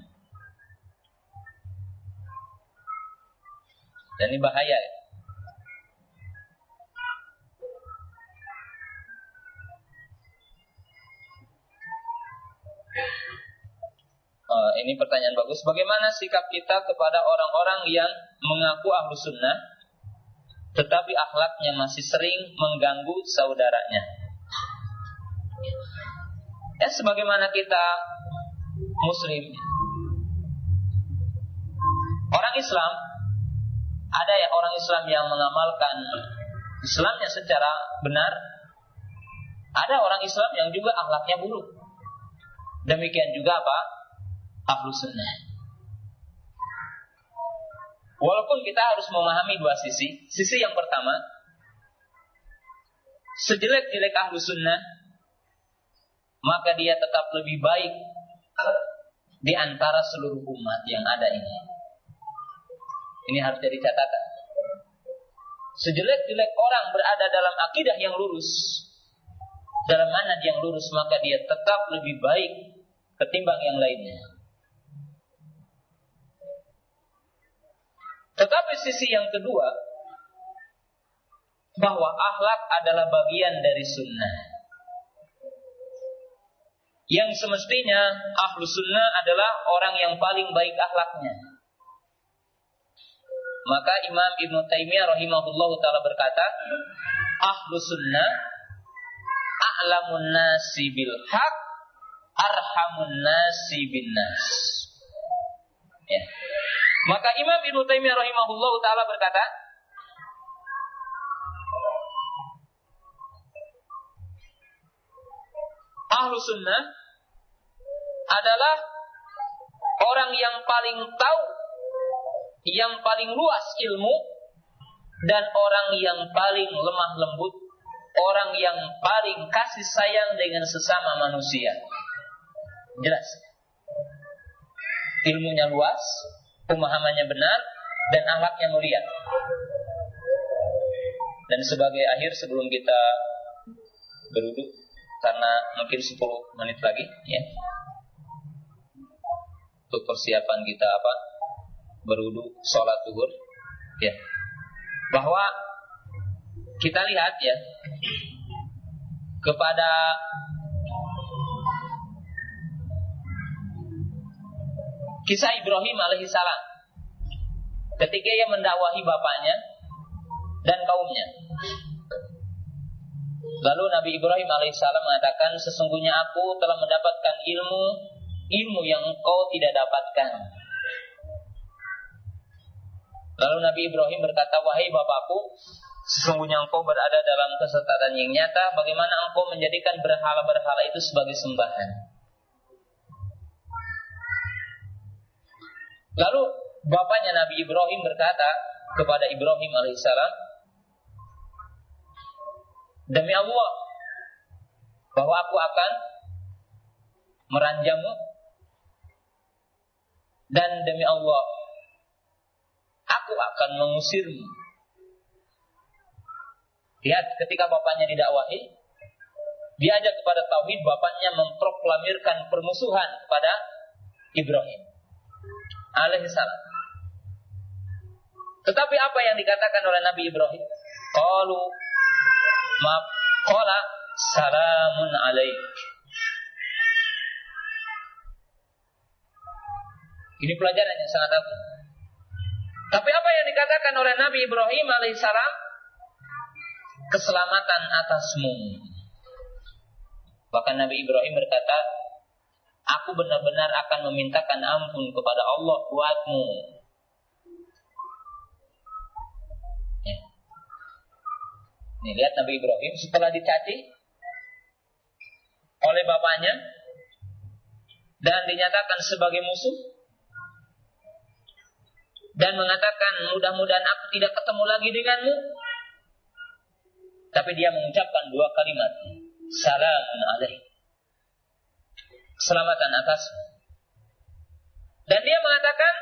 Dan ini bahaya ya. Uh, ini pertanyaan bagus. Bagaimana sikap kita kepada orang-orang yang mengaku ahlu sunnah, tetapi akhlaknya masih sering mengganggu saudaranya? Ya, sebagaimana kita Muslim, orang Islam ada ya orang Islam yang mengamalkan Islamnya secara benar, ada orang Islam yang juga akhlaknya buruk. Demikian juga apa? ahlu sunnah. Walaupun kita harus memahami dua sisi. Sisi yang pertama, sejelek-jelek ahlu sunnah, maka dia tetap lebih baik di antara seluruh umat yang ada ini. Ini harus jadi catatan. Sejelek-jelek orang berada dalam akidah yang lurus, dalam manhaj yang lurus, maka dia tetap lebih baik ketimbang yang lainnya. Tetapi sisi yang kedua, bahwa akhlak adalah bagian dari sunnah. Yang semestinya ahlu sunnah adalah orang yang paling baik akhlaknya. Maka Imam Ibn Taimiyah rahimahullah ta'ala berkata, ahlu sunnah a'lamun nasi bil haq arhamun nasi bin nas. Ya. Maka Imam Ibnu Taimiyah rahimahullah taala berkata, Ahlu sunnah adalah orang yang paling tahu, yang paling luas ilmu, dan orang yang paling lemah lembut, orang yang paling kasih sayang dengan sesama manusia. Jelas. Ilmunya luas, pemahamannya benar dan akhlaknya mulia. Dan sebagai akhir sebelum kita beruduk karena mungkin 10 menit lagi ya. Untuk persiapan kita apa? Beruduk sholat zuhur ya. Bahwa kita lihat ya kepada Kisah Ibrahim alaihissalam ketika ia mendakwahi bapaknya dan kaumnya. Lalu Nabi Ibrahim alaihissalam mengatakan, sesungguhnya aku telah mendapatkan ilmu ilmu yang engkau tidak dapatkan. Lalu Nabi Ibrahim berkata, wahai bapakku, sesungguhnya engkau berada dalam kesesatan yang nyata, bagaimana engkau menjadikan berhala-berhala itu sebagai sembahan. Lalu bapaknya Nabi Ibrahim berkata kepada Ibrahim alaihissalam, demi Allah bahwa aku akan meranjammu dan demi Allah aku akan mengusirmu. Lihat ketika bapaknya didakwahi, diajak kepada tauhid, bapaknya memproklamirkan permusuhan pada Ibrahim alaihissalam. Tetapi apa yang dikatakan oleh Nabi Ibrahim? Qalu maaf, salamun alaik. Ini pelajaran yang sangat agung. Tapi apa yang dikatakan oleh Nabi Ibrahim alaihissalam? Keselamatan atasmu. Bahkan Nabi Ibrahim berkata, Aku benar-benar akan memintakan ampun kepada Allah buatmu. Ya. Nih lihat Nabi Ibrahim setelah dicaci oleh bapaknya dan dinyatakan sebagai musuh, dan mengatakan mudah-mudahan aku tidak ketemu lagi denganmu. Tapi dia mengucapkan dua kalimat. Salamun alaih. Keselamatan atas. Dan dia mengatakan,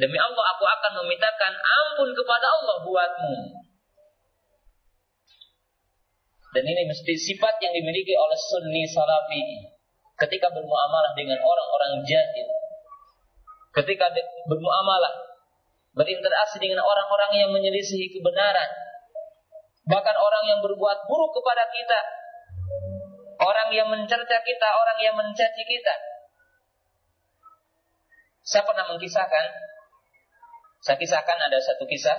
demi Allah aku akan memintakan ampun kepada Allah buatmu. Dan ini mesti sifat yang dimiliki oleh sunni salafi ketika bermuamalah dengan orang-orang jahil. Ketika bermuamalah berinteraksi dengan orang-orang yang menyelisihi kebenaran. Bahkan orang yang berbuat buruk kepada kita. Orang yang mencerca kita, orang yang mencaci kita. Saya pernah mengkisahkan, saya kisahkan ada satu kisah.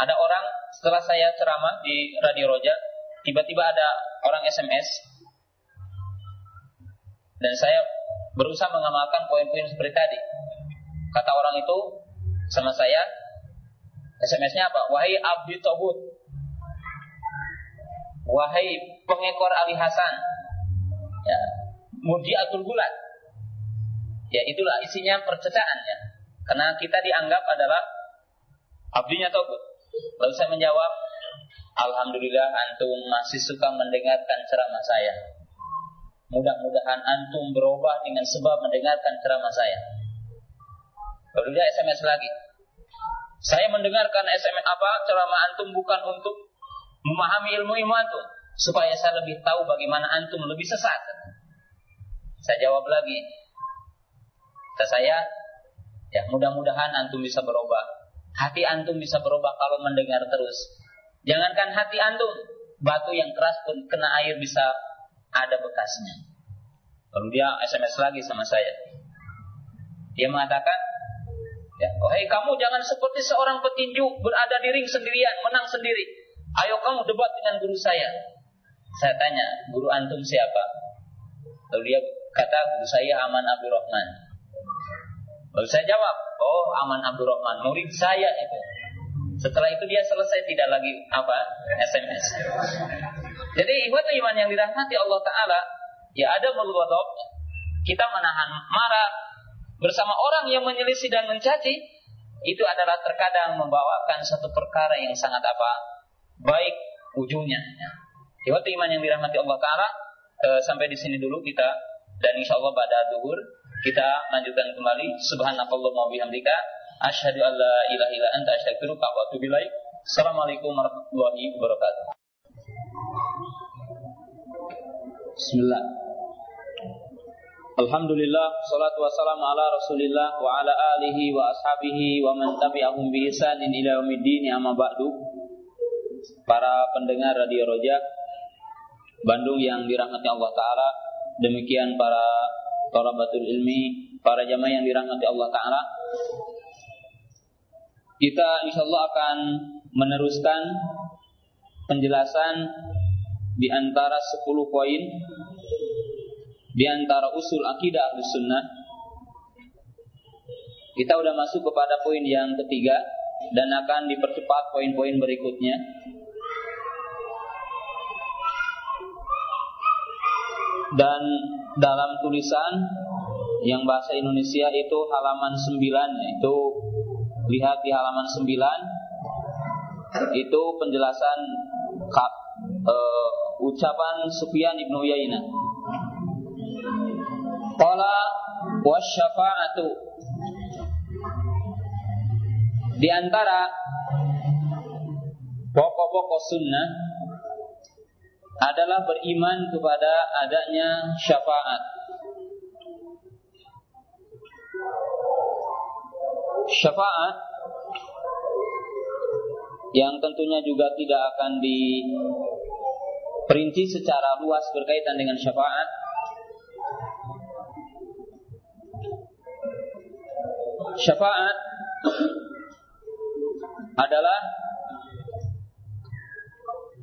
Ada orang setelah saya ceramah di Radio Roja, tiba-tiba ada orang SMS. Dan saya berusaha mengamalkan poin-poin seperti tadi Kata orang itu sama saya, SMS-nya apa? Wahai Abdi Tobut. Wahai pengekor Ali Hasan. Ya, Mudiatul Gulat. Ya, itulah isinya percecaan ya. Karena kita dianggap adalah abdinya Tobut. Lalu saya menjawab, Alhamdulillah antum masih suka mendengarkan ceramah saya. Mudah-mudahan antum berubah dengan sebab mendengarkan ceramah saya. Lalu dia SMS lagi. Saya mendengarkan SMS apa ceramah antum bukan untuk memahami ilmu ilmu antum, supaya saya lebih tahu bagaimana antum lebih sesat. Saya jawab lagi. Kata saya, ya mudah-mudahan antum bisa berubah. Hati antum bisa berubah kalau mendengar terus. Jangankan hati antum, batu yang keras pun kena air bisa ada bekasnya. Lalu dia SMS lagi sama saya. Dia mengatakan, wahai kamu jangan seperti seorang petinju berada di ring sendirian, menang sendiri. Ayo kamu debat dengan guru saya. Saya tanya, guru antum siapa? Lalu dia kata, guru saya Aman Abdurrahman. Lalu saya jawab, oh Aman Abdurrahman, murid saya itu. Setelah itu dia selesai tidak lagi apa SMS. Jadi ikhwan iman yang dirahmati Allah Taala, ya ada mulwadok, kita menahan marah, bersama orang yang menyelisih dan mencaci itu adalah terkadang membawakan satu perkara yang sangat apa baik ujungnya. Hebat iman yang dirahmati Allah Taala e, sampai di sini dulu kita dan insya Allah pada duhur kita lanjutkan kembali. Subhanallah wa bihamdika asyhadu an la ilaha illa anta astaghfiruka wa atubu ilaik. Assalamualaikum warahmatullahi wabarakatuh. Bismillah. Alhamdulillah, salatu wassalamu ala rasulillah wa ala alihi wa ashabihi wa man tabi'ahum bi ihsanin ila yaumiddin amma ba'du. Para pendengar Radio Roja Bandung yang dirahmati Allah Ta'ala Demikian para Torabatul ilmi Para jamaah yang dirahmati Allah Ta'ala. Kita insya Allah akan meneruskan Penjelasan di antara 10 poin di antara usul akidah Ahlus Sunnah. Kita sudah masuk kepada poin yang ketiga dan akan dipercepat poin-poin berikutnya. Dan dalam tulisan yang bahasa Indonesia itu halaman 9 itu lihat di halaman 9 itu penjelasan uh, ucapan Sufyan ibnu Uyainah. Qala wasyafa'atu di antara pokok-pokok sunnah adalah beriman kepada adanya syafaat. Syafaat yang tentunya juga tidak akan diperinci secara luas berkaitan dengan syafaat. Syafaat adalah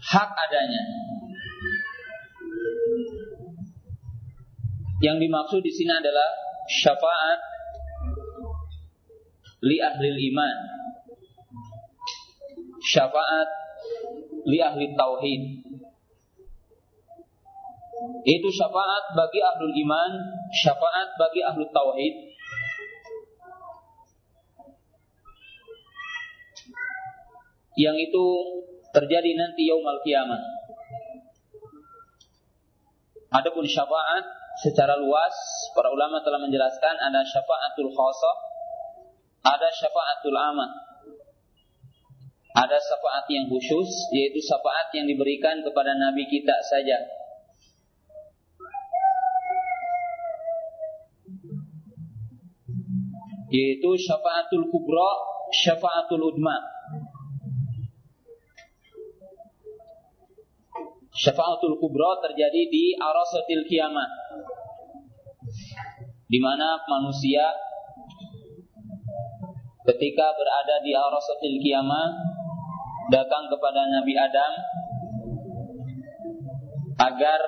hak adanya. Yang dimaksud di sini adalah syafaat li ahli iman syafaat li ahli tauhid. Itu syafaat bagi ahlul iman, syafaat bagi ahlul tauhid. Yang itu terjadi nanti yaumal kiamat. Adapun syafaat secara luas para ulama telah menjelaskan ada syafaatul khasah, ada syafaatul amat. Ada syafaat yang khusus yaitu syafaat yang diberikan kepada nabi kita saja. Yaitu syafaatul kubra, syafaatul udma. Syafaatul kubra terjadi di arasatil kiamat. Di mana manusia ketika berada di arasatil kiamat datang kepada Nabi Adam agar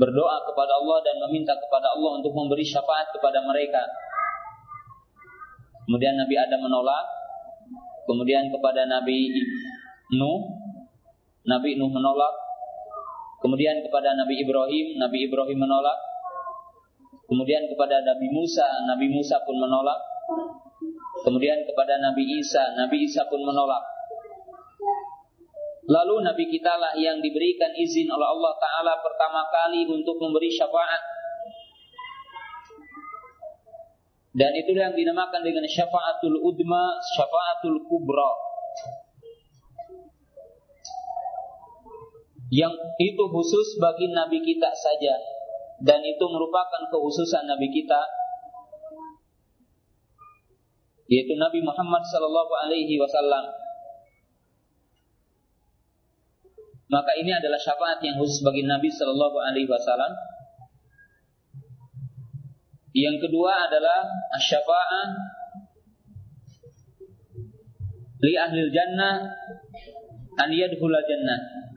berdoa kepada Allah dan meminta kepada Allah untuk memberi syafaat kepada mereka. Kemudian Nabi Adam menolak. Kemudian kepada Nabi Nuh, Nabi Nuh menolak. Kemudian kepada Nabi Ibrahim, Nabi Ibrahim menolak. Kemudian kepada Nabi Musa, Nabi Musa pun menolak. Kemudian kepada Nabi Isa, Nabi Isa pun menolak. Lalu Nabi kita lah yang diberikan izin oleh Allah Ta'ala pertama kali untuk memberi syafaat. Dan itulah yang dinamakan dengan syafaatul udma, syafaatul kubra. Yang itu khusus bagi Nabi kita saja. Dan itu merupakan kehususan Nabi kita yaitu Nabi Muhammad sallallahu alaihi wasallam. Maka ini adalah syafaat yang khusus bagi Nabi sallallahu alaihi wasallam. Yang kedua adalah asy-syafa'ah li ahli jannah an yadkhul jannah.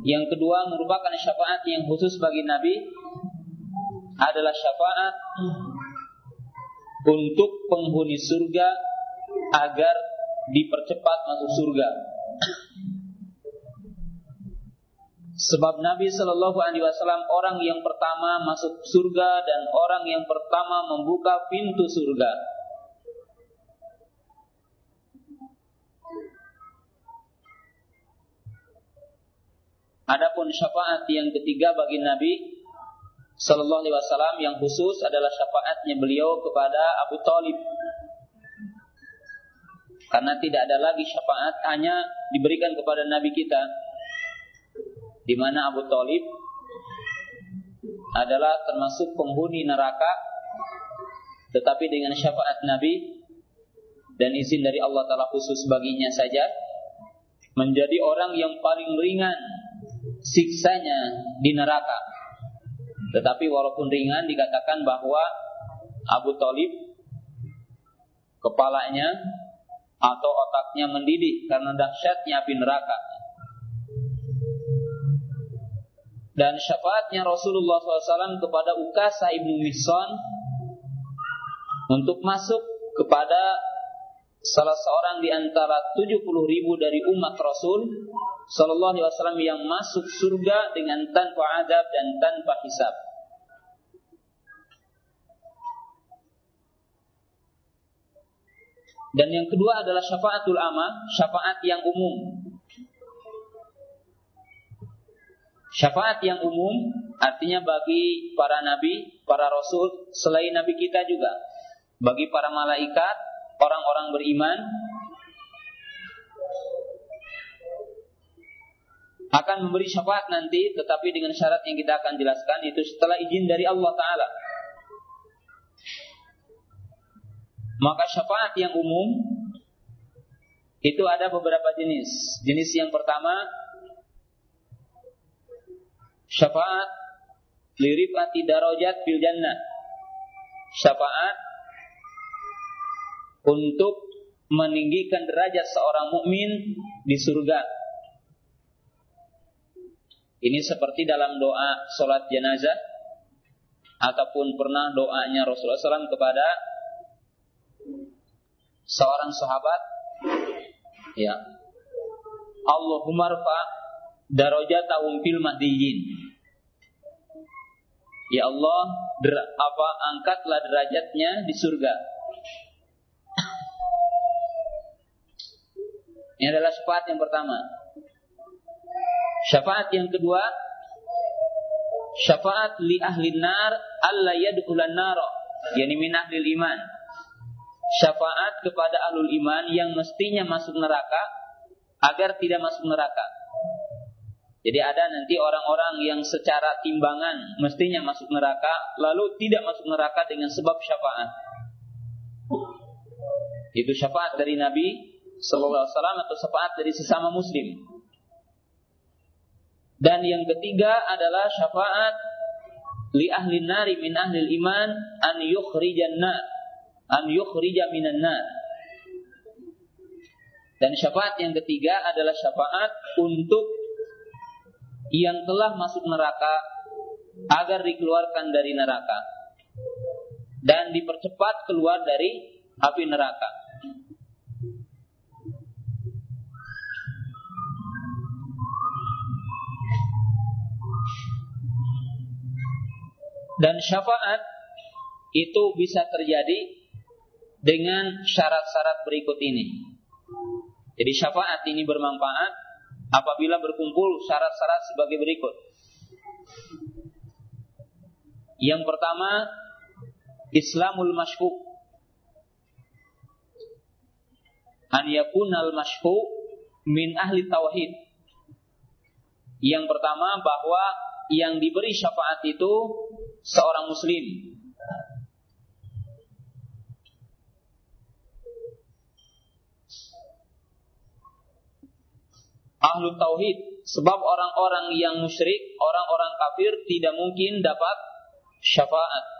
Yang kedua merupakan syafaat yang khusus bagi Nabi adalah syafaat untuk penghuni surga agar dipercepat masuk surga. Sebab Nabi Shallallahu Alaihi Wasallam orang yang pertama masuk surga dan orang yang pertama membuka pintu surga. Adapun syafaat yang ketiga bagi Nabi Sallallahu Alaihi Wasallam yang khusus adalah syafaatnya beliau kepada Abu Talib. Karena tidak ada lagi syafaat hanya diberikan kepada Nabi kita, di mana Abu Talib adalah termasuk penghuni neraka, tetapi dengan syafaat Nabi dan izin dari Allah Taala khusus baginya saja menjadi orang yang paling ringan siksanya di neraka. Tetapi walaupun ringan dikatakan bahwa Abu Talib kepalanya atau otaknya mendidih karena dahsyatnya api neraka. Dan syafaatnya Rasulullah SAW kepada Ukasa ibnu Mihsan untuk masuk kepada salah seorang di antara 70 ribu dari umat Rasul Sallallahu Alaihi Wasallam yang masuk surga dengan tanpa adab dan tanpa hisab. Dan yang kedua adalah syafaatul amma, syafaat yang umum. Syafaat yang umum artinya bagi para nabi, para rasul, selain nabi kita juga. Bagi para malaikat, orang-orang beriman, akan memberi syafaat nanti tetapi dengan syarat yang kita akan jelaskan itu setelah izin dari Allah taala. Maka syafaat yang umum itu ada beberapa jenis. Jenis yang pertama syafaat lirifati darajat fil jannah. Syafaat untuk meninggikan derajat seorang mukmin di surga. Ini seperti dalam doa sholat jenazah ataupun pernah doanya Rasulullah SAW kepada seorang sahabat. Ya. Allahumma rfa darajatahum fil mahdiyin Ya Allah apa angkatlah derajatnya di surga Ini adalah syafaat yang pertama Syafaat yang kedua Syafaat li ahli nar alla yadkhulan nar yani min ahli iman. Syafaat kepada ahlul iman yang mestinya masuk neraka agar tidak masuk neraka. Jadi ada nanti orang-orang yang secara timbangan mestinya masuk neraka lalu tidak masuk neraka dengan sebab syafaat. Itu syafaat dari Nabi sallallahu alaihi wasallam atau syafaat dari sesama muslim. Dan yang ketiga adalah syafaat li ahli nari min ahli iman an yukhrijan nar an yukhrija minan nar. Dan syafaat yang ketiga adalah syafaat untuk yang telah masuk neraka agar dikeluarkan dari neraka dan dipercepat keluar dari api neraka. Dan syafaat itu bisa terjadi dengan syarat-syarat berikut ini. Jadi syafaat ini bermanfaat apabila berkumpul syarat-syarat sebagai berikut. Yang pertama, Islamul masyhuk. An yakunal masyhuk min ahli tauhid. Yang pertama bahwa yang diberi syafaat itu seorang muslim. Ahlu tauhid sebab orang-orang yang musyrik, orang-orang kafir tidak mungkin dapat syafaat.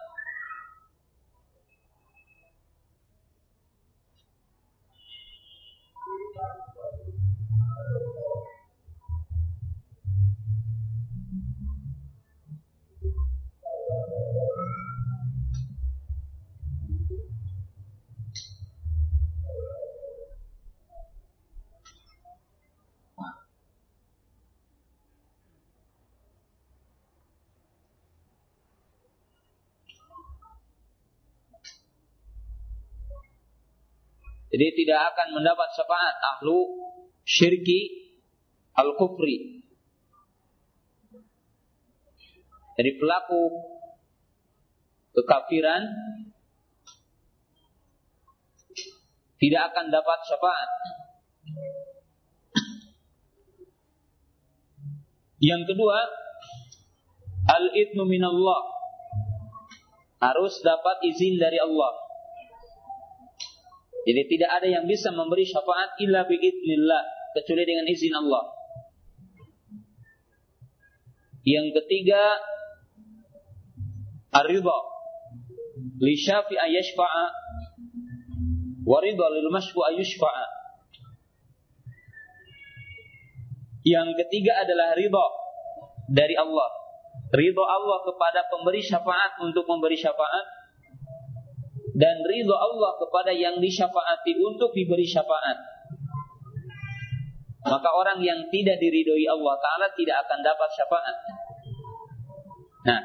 Jadi tidak akan mendapat syafaat ahlu syirki al-kufri. Jadi pelaku kekafiran tidak akan dapat syafaat. Yang kedua, al-idnu minallah. Harus dapat izin dari Allah. Jadi tidak ada yang bisa memberi syafaat illa biidznillah kecuali dengan izin Allah. Yang ketiga ar-ridha li syafi'a yashfa'a wa ridha lil mashfu'a yushfa'a. Yang ketiga adalah ridha dari Allah. ridho Allah kepada pemberi syafaat untuk memberi syafaat dan ridho Allah kepada yang disyafaati untuk diberi syafaat. Maka orang yang tidak diridhoi Allah Ta'ala tidak akan dapat syafaat. Nah,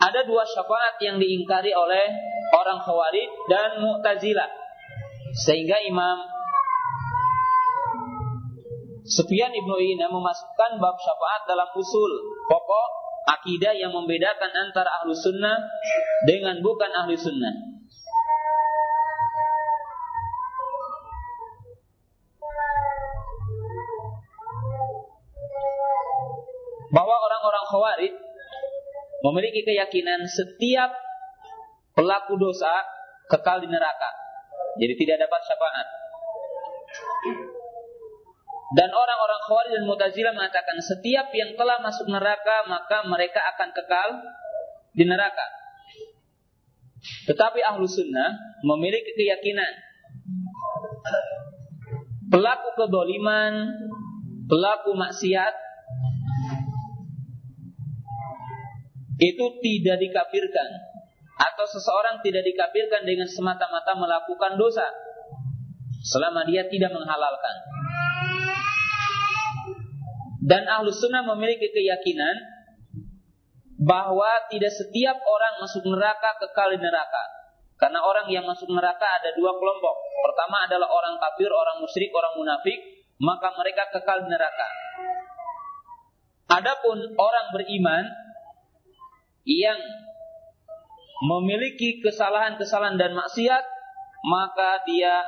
ada dua syafaat yang diingkari oleh orang Khawarij dan Mu'tazilah. Sehingga Imam Sufyan Ibnu Uyainah memasukkan bab syafaat dalam usul pokok akidah yang membedakan antara ahlu sunnah dengan bukan ahlu sunnah. Bahwa orang-orang khawarij memiliki keyakinan setiap pelaku dosa kekal di neraka. Jadi tidak dapat syafaat. Dan orang-orang Khawarij dan Mu'tazilah mengatakan setiap yang telah masuk neraka maka mereka akan kekal di neraka. Tetapi ahlu sunnah memiliki keyakinan pelaku kedoliman, pelaku maksiat itu tidak dikafirkan atau seseorang tidak dikafirkan dengan semata-mata melakukan dosa selama dia tidak menghalalkan. Dan ahlu sunnah memiliki keyakinan bahwa tidak setiap orang masuk neraka kekal di neraka. Karena orang yang masuk neraka ada dua kelompok. Pertama adalah orang kafir, orang musyrik, orang munafik, maka mereka kekal di neraka. Adapun orang beriman yang memiliki kesalahan-kesalahan dan maksiat, maka dia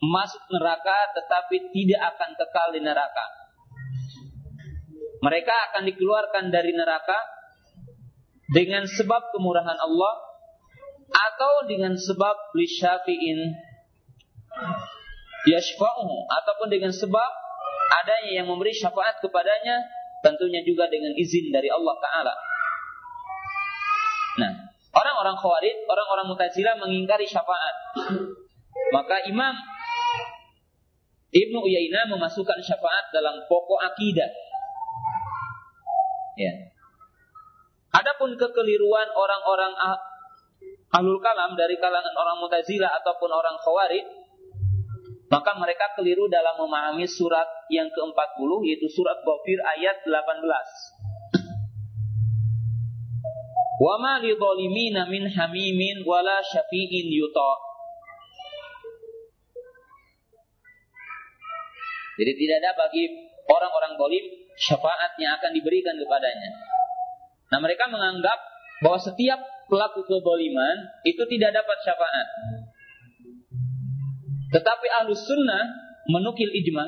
masuk neraka tetapi tidak akan kekal di neraka. Mereka akan dikeluarkan dari neraka dengan sebab kemurahan Allah atau dengan sebab lisyafi'in yashfa'uhu ataupun dengan sebab adanya yang memberi syafaat kepadanya tentunya juga dengan izin dari Allah taala. Nah, orang-orang Khawarij, orang-orang Mu'tazilah mengingkari syafaat. Maka Imam Ibnu Uyainah memasukkan syafaat dalam pokok akidah Ya. Adapun kekeliruan orang-orang ah, ahlul kalam dari kalangan orang Mu'tazilah ataupun orang Khawarij, maka mereka keliru dalam memahami surat yang ke-40 yaitu surat Ghafir ayat 18. Wa ma lidzalimina min hamimin wala syafi'in yuta. Jadi tidak ada bagi orang-orang zalim syafaat yang akan diberikan kepadanya. Nah mereka menganggap bahwa setiap pelaku kezaliman itu tidak dapat syafaat. Tetapi ahlu sunnah menukil ijma,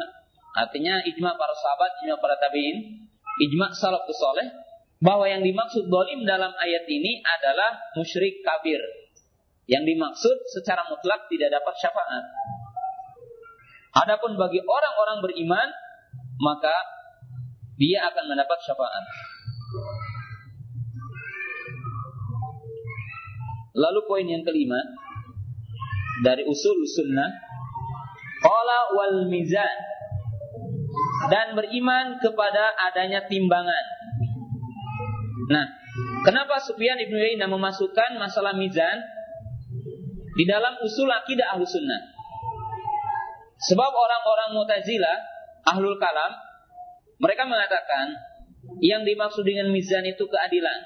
artinya ijma para sahabat, ijma para tabiin, ijma salaf soleh, bahwa yang dimaksud dolim dalam ayat ini adalah musyrik kafir. Yang dimaksud secara mutlak tidak dapat syafaat. Adapun bagi orang-orang beriman, maka dia akan mendapat syafaat. Lalu poin yang kelima dari usul sunnah qala wal mizan dan beriman kepada adanya timbangan. Nah, kenapa Sufyan Ibnu Yainah memasukkan masalah mizan di dalam usul akidah ahlu sunnah? Sebab orang-orang Mu'tazilah, ahlul kalam, mereka mengatakan yang dimaksud dengan mizan itu keadilan.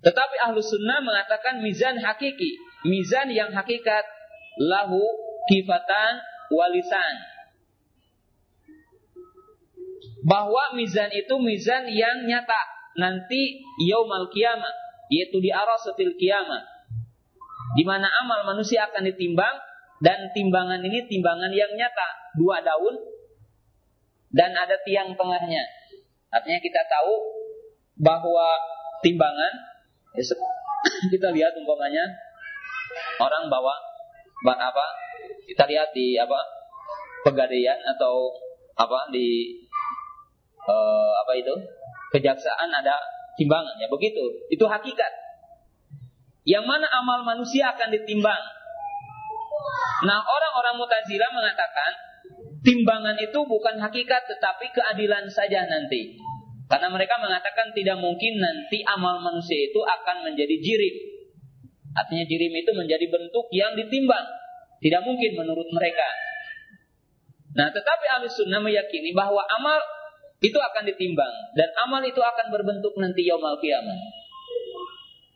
Tetapi ahlu sunnah mengatakan mizan hakiki. Mizan yang hakikat lahu kifatan walisan. Bahwa mizan itu mizan yang nyata. Nanti yaumal kiamat. Yaitu di arasatil kiamat. Di mana amal manusia akan ditimbang. Dan timbangan ini timbangan yang nyata. Dua daun dan ada tiang tengahnya. Artinya kita tahu bahwa timbangan ya, kita lihat umpamanya orang bawa apa kita lihat di apa pegadaian atau apa di uh, apa itu kejaksaan ada timbangan ya begitu. Itu hakikat. Yang mana amal manusia akan ditimbang. Nah orang-orang mutazilah mengatakan timbangan itu bukan hakikat tetapi keadilan saja nanti. Karena mereka mengatakan tidak mungkin nanti amal manusia itu akan menjadi jirim. Artinya jirim itu menjadi bentuk yang ditimbang. Tidak mungkin menurut mereka. Nah, tetapi ahli sunnah meyakini bahwa amal itu akan ditimbang dan amal itu akan berbentuk nanti yaumul kiamat.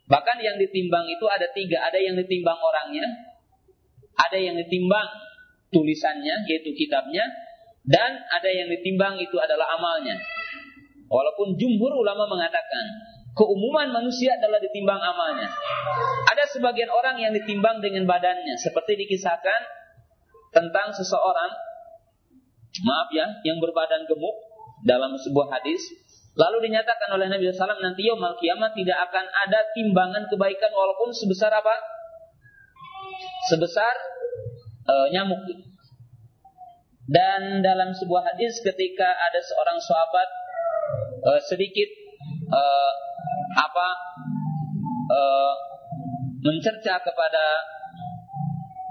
Bahkan yang ditimbang itu ada tiga, ada yang ditimbang orangnya, ada yang ditimbang tulisannya yaitu kitabnya, dan ada yang ditimbang itu adalah amalnya. Walaupun jumhur ulama mengatakan keumuman manusia adalah ditimbang amalnya. Ada sebagian orang yang ditimbang dengan badannya, seperti dikisahkan tentang seseorang maaf ya, yang berbadan gemuk dalam sebuah hadis. Lalu dinyatakan oleh Nabi SAW nanti yaumul kiamat tidak akan ada timbangan kebaikan walaupun sebesar apa? Sebesar uh, nyamuk. Dan dalam sebuah hadis ketika ada seorang sahabat uh, sedikit uh, apa uh, mencerca kepada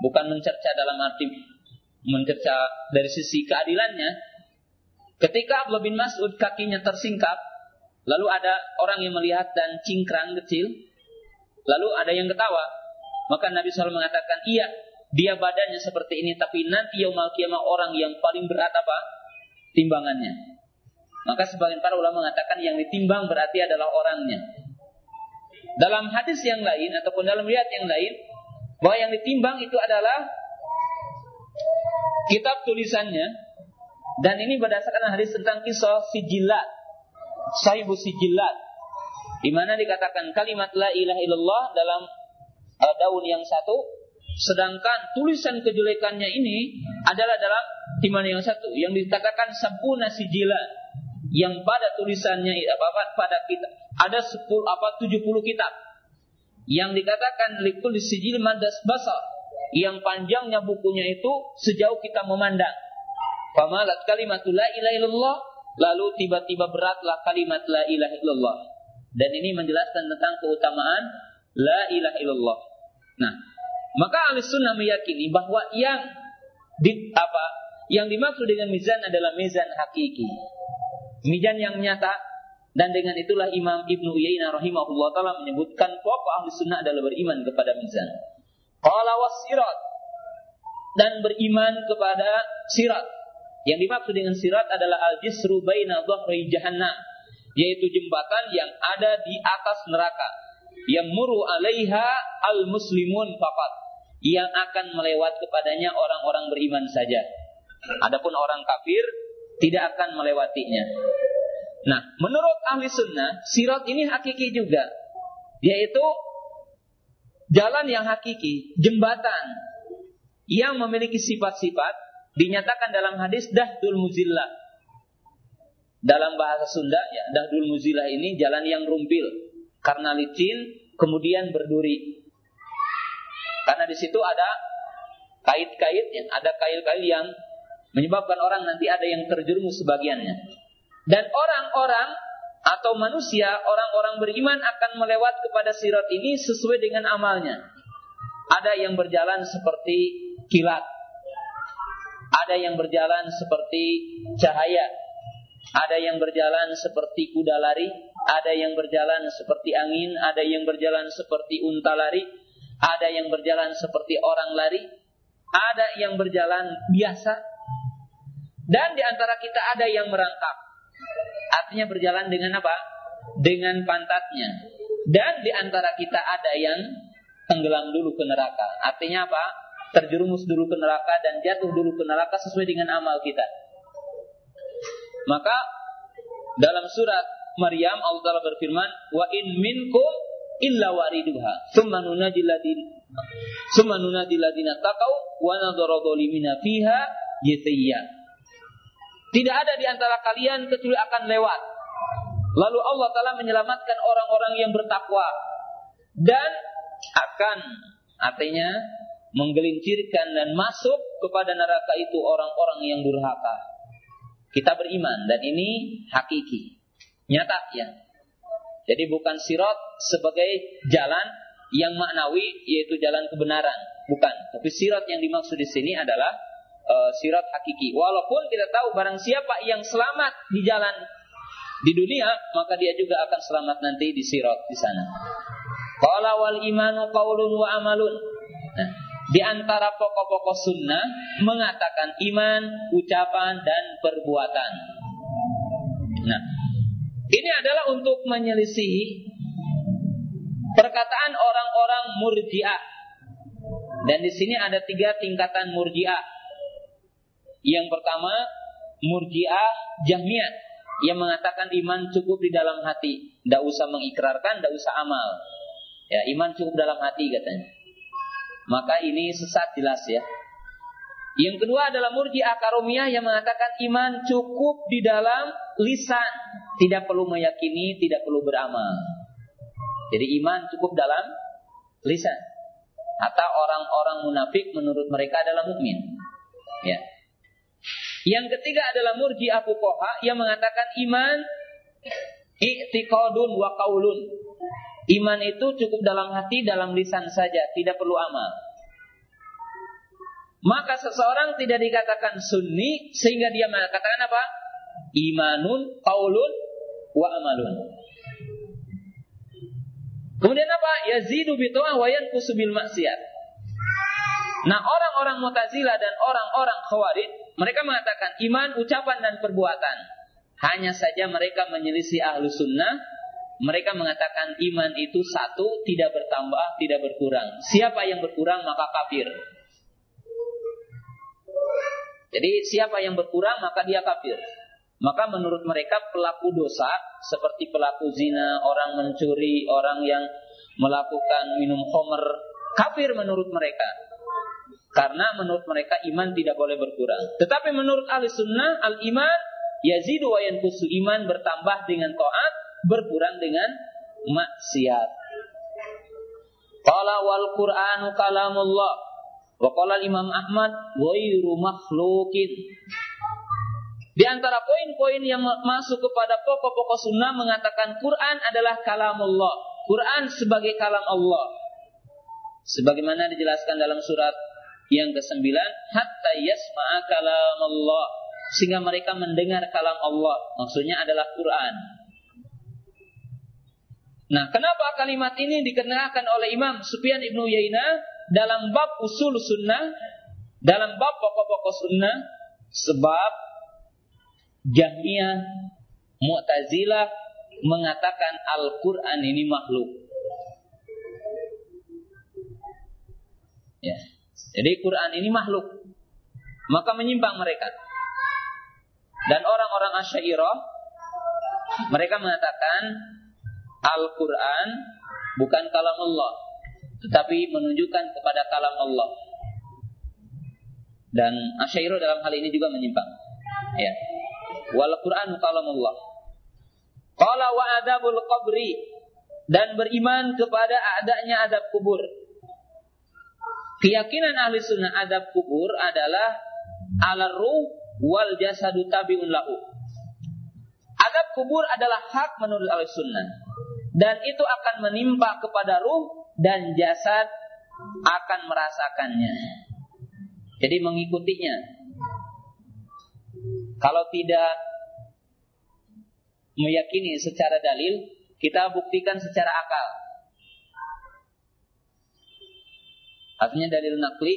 bukan mencerca dalam arti mencerca dari sisi keadilannya. Ketika Abdullah bin Mas'ud kakinya tersingkap, lalu ada orang yang melihat dan cingkrang kecil, lalu ada yang ketawa. Maka Nabi SAW mengatakan, iya, dia badannya seperti ini, tapi nanti yaumul kiamah orang yang paling berat apa? Timbangannya. Maka sebagian para ulama mengatakan yang ditimbang berarti adalah orangnya. Dalam hadis yang lain ataupun dalam riwayat yang lain, bahwa yang ditimbang itu adalah kitab tulisannya dan ini berdasarkan hadis tentang kisah sijilat sahibu sijilat di mana dikatakan kalimat la ilaha illallah dalam uh, daun yang satu sedangkan tulisan kejelekannya ini adalah dalam timana yang satu yang dikatakan sabuna sijilat yang pada tulisannya apa, apa pada kita ada 10 apa 70 kitab yang dikatakan likul sijil madas basar yang panjangnya bukunya itu sejauh kita memandang. Famalat kalimatul la ilaha illallah lalu tiba-tiba beratlah kalimat la ilaha illallah. Dan ini menjelaskan tentang keutamaan la ilaha illallah. Nah, maka ahli sunnah meyakini bahwa yang di, apa yang dimaksud dengan mizan adalah mizan hakiki. Mizan yang nyata dan dengan itulah Imam Ibnu Uyainah rahimahullah taala menyebutkan pokok ahli sunnah adalah beriman kepada mizan. Qala wasirat dan beriman kepada sirat. Yang dimaksud dengan sirat adalah al-jisru baina dhahri jahannam, yaitu jembatan yang ada di atas neraka. Yang muru alaiha al-muslimun faqat, yang akan melewat kepadanya orang-orang beriman saja. Adapun orang kafir tidak akan melewatinya. Nah, menurut ahli sunnah, sirat ini hakiki juga. Yaitu jalan yang hakiki, jembatan yang memiliki sifat-sifat dinyatakan dalam hadis dahdul muzillah. Dalam bahasa Sunda ya, dahdul muzillah ini jalan yang rumpil karena licin kemudian berduri. Karena di situ ada kait-kait ada kail-kail yang menyebabkan orang nanti ada yang terjerumus sebagiannya. Dan orang-orang atau manusia, orang-orang beriman akan melewat kepada sirat ini sesuai dengan amalnya. Ada yang berjalan seperti kilat. Ada yang berjalan seperti cahaya. Ada yang berjalan seperti kuda lari. Ada yang berjalan seperti angin. Ada yang berjalan seperti unta lari. Ada yang berjalan seperti orang lari. Ada yang berjalan biasa. Dan di antara kita ada yang merangkak. Artinya berjalan dengan apa? Dengan pantatnya. Dan di antara kita ada yang tenggelam dulu ke neraka. Artinya apa? Terjerumus dulu ke neraka dan jatuh dulu ke neraka sesuai dengan amal kita. Maka dalam surat Maryam Allah Taala berfirman, "Wa in minkum illa wariduha, tsumma nunajil ladina tsumma nunajil ladina taqau wa nadharu fiha yatiyya." Tidak ada di antara kalian kecuali akan lewat. Lalu Allah Ta'ala menyelamatkan orang-orang yang bertakwa. Dan akan artinya menggelincirkan dan masuk kepada neraka itu orang-orang yang durhaka. Kita beriman dan ini hakiki. Nyata ya. Jadi bukan sirot sebagai jalan yang maknawi yaitu jalan kebenaran. Bukan. Tapi sirot yang dimaksud di sini adalah uh, sirat hakiki. Walaupun kita tahu barang siapa yang selamat di jalan di dunia, maka dia juga akan selamat nanti di sirat di sana. Qala wal imanu qaulun wa amalun. Nah, di antara pokok-pokok sunnah mengatakan iman, ucapan dan perbuatan. Nah, ini adalah untuk menyelisihi perkataan orang-orang murjiah. Dan di sini ada tiga tingkatan murjiah. Yang pertama, murjiah jahmiyah yang mengatakan iman cukup di dalam hati, tidak usah mengikrarkan, tidak usah amal. Ya, iman cukup dalam hati katanya. Maka ini sesat jelas ya. Yang kedua adalah murjiah karomiyah yang mengatakan iman cukup di dalam lisan, tidak perlu meyakini, tidak perlu beramal. Jadi iman cukup dalam lisan. Atau orang-orang munafik menurut mereka adalah mukmin. Ya. Yang ketiga adalah murji'ah fuqaha yang mengatakan iman i'tiqadun wa qaulun. Iman itu cukup dalam hati, dalam lisan saja, tidak perlu amal. Maka seseorang tidak dikatakan sunni sehingga dia mengatakan apa? Imanun, qaulun, wa amalun. Kemudian apa? Yazidu bito'ah wa yanqusu bil maksiat. Nah, orang-orang Mu'tazilah dan orang-orang Khawarij, mereka mengatakan iman, ucapan dan perbuatan. Hanya saja mereka menyelisih ahlu sunnah. Mereka mengatakan iman itu satu, tidak bertambah, tidak berkurang. Siapa yang berkurang maka kafir. Jadi siapa yang berkurang maka dia kafir. Maka menurut mereka pelaku dosa seperti pelaku zina, orang mencuri, orang yang melakukan minum homer, kafir menurut mereka. Karena menurut mereka iman tidak boleh berkurang. Tetapi menurut ahli sunnah, al-iman yazidu wa yankusu iman bertambah dengan taat, berkurang dengan maksiat. Qala wal Qur'anu kalamullah. Wa qala Imam Ahmad ghairu makhluqin. Di antara poin-poin yang masuk kepada pokok-pokok sunnah mengatakan Quran adalah kalamullah. Quran sebagai kalam Allah. Sebagaimana dijelaskan dalam surat yang ke-9, hatta yasma'a kalam Allah. Sehingga mereka mendengar kalam Allah. Maksudnya adalah Quran. Nah, kenapa kalimat ini dikenakan oleh Imam Sufyan ibnu Yaina dalam bab usul sunnah, dalam bab pokok-pokok sunnah, sebab Jahmiyah, Mu'tazilah mengatakan Al-Quran ini makhluk. Ya. Jadi Quran ini makhluk. Maka menyimpang mereka. Dan orang-orang Asy'ariyah mereka mengatakan Al-Quran bukan kalam Allah, tetapi menunjukkan kepada kalam Allah. Dan Asy'ariyah dalam hal ini juga menyimpang. Ya wal Quran kalamullah. Qala wa adabul qabri dan beriman kepada adanya adab kubur. Keyakinan ahli sunnah adab kubur adalah ala ruh wal jasadu tabiun lahu. Adab kubur adalah hak menurut ahli sunnah. Dan itu akan menimpa kepada ruh dan jasad akan merasakannya. Jadi mengikutinya. Kalau tidak meyakini secara dalil, kita buktikan secara akal. Artinya dalil nakli,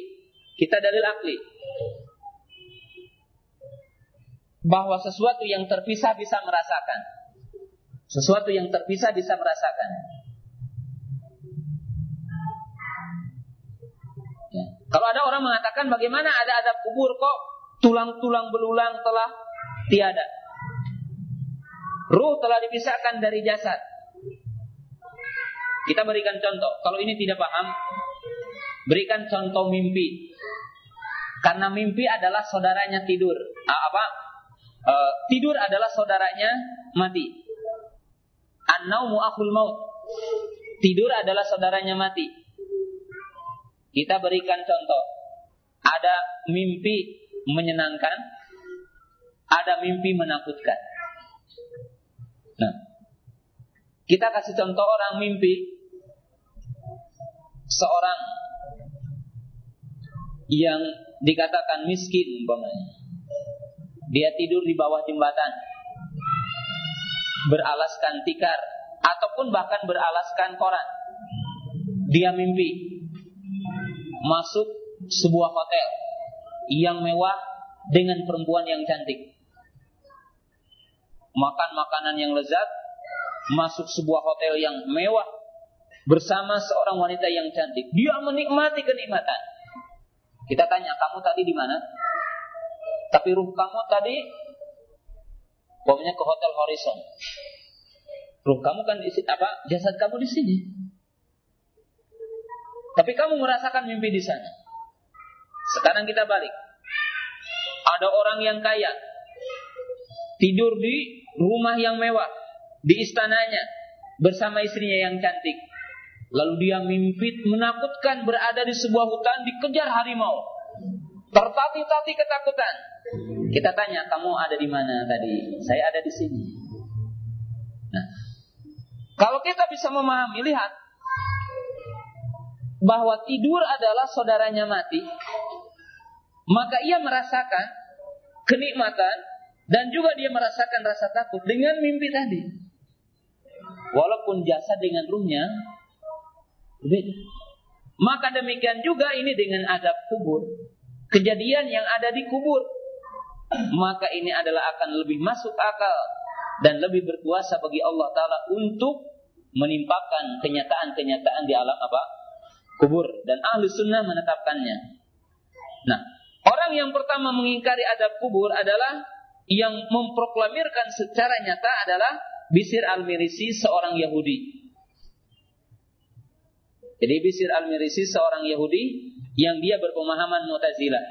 kita dalil akli. Bahwa sesuatu yang terpisah bisa merasakan. Sesuatu yang terpisah bisa merasakan. Kalau ada orang mengatakan bagaimana ada adab kubur kok tulang-tulang belulang telah tiada. Ruh telah dipisahkan dari jasad. Kita berikan contoh. Kalau ini tidak paham, berikan contoh mimpi. Karena mimpi adalah saudaranya tidur. Ah, apa? E, tidur adalah saudaranya mati. An-naumu akhul maut. Tidur adalah saudaranya mati. Kita berikan contoh. Ada mimpi menyenangkan, ada mimpi menakutkan. Nah, kita kasih contoh orang mimpi seorang yang dikatakan miskin umpamanya. Dia tidur di bawah jembatan beralaskan tikar ataupun bahkan beralaskan koran. Dia mimpi masuk sebuah hotel yang mewah dengan perempuan yang cantik. Makan makanan yang lezat, masuk sebuah hotel yang mewah bersama seorang wanita yang cantik. Dia menikmati kenikmatan. Kita tanya, kamu tadi di mana? Tapi ruh kamu tadi pokoknya ke hotel Horizon. Ruh kamu kan di apa? Jasad kamu di sini. Tapi kamu merasakan mimpi di sana. Sekarang kita balik. Ada orang yang kaya tidur di rumah yang mewah, di istananya bersama istrinya yang cantik. Lalu dia mimpi menakutkan berada di sebuah hutan dikejar harimau. Tertati-tati ketakutan. Kita tanya, kamu ada di mana tadi? Saya ada di sini. Nah, kalau kita bisa memahami, lihat bahwa tidur adalah saudaranya mati, maka ia merasakan kenikmatan dan juga dia merasakan rasa takut dengan mimpi tadi. Walaupun jasa dengan ruhnya Beda. Maka demikian juga ini dengan adab kubur. Kejadian yang ada di kubur. Maka ini adalah akan lebih masuk akal dan lebih berkuasa bagi Allah Ta'ala untuk menimpakan kenyataan-kenyataan di alam apa? Kubur. Dan ahli sunnah menetapkannya. Nah, orang yang pertama mengingkari adab kubur adalah yang memproklamirkan secara nyata adalah Bisir al-Mirisi seorang Yahudi. Jadi Bisir al-Mirisi seorang Yahudi yang dia berpemahaman Mu'tazilah.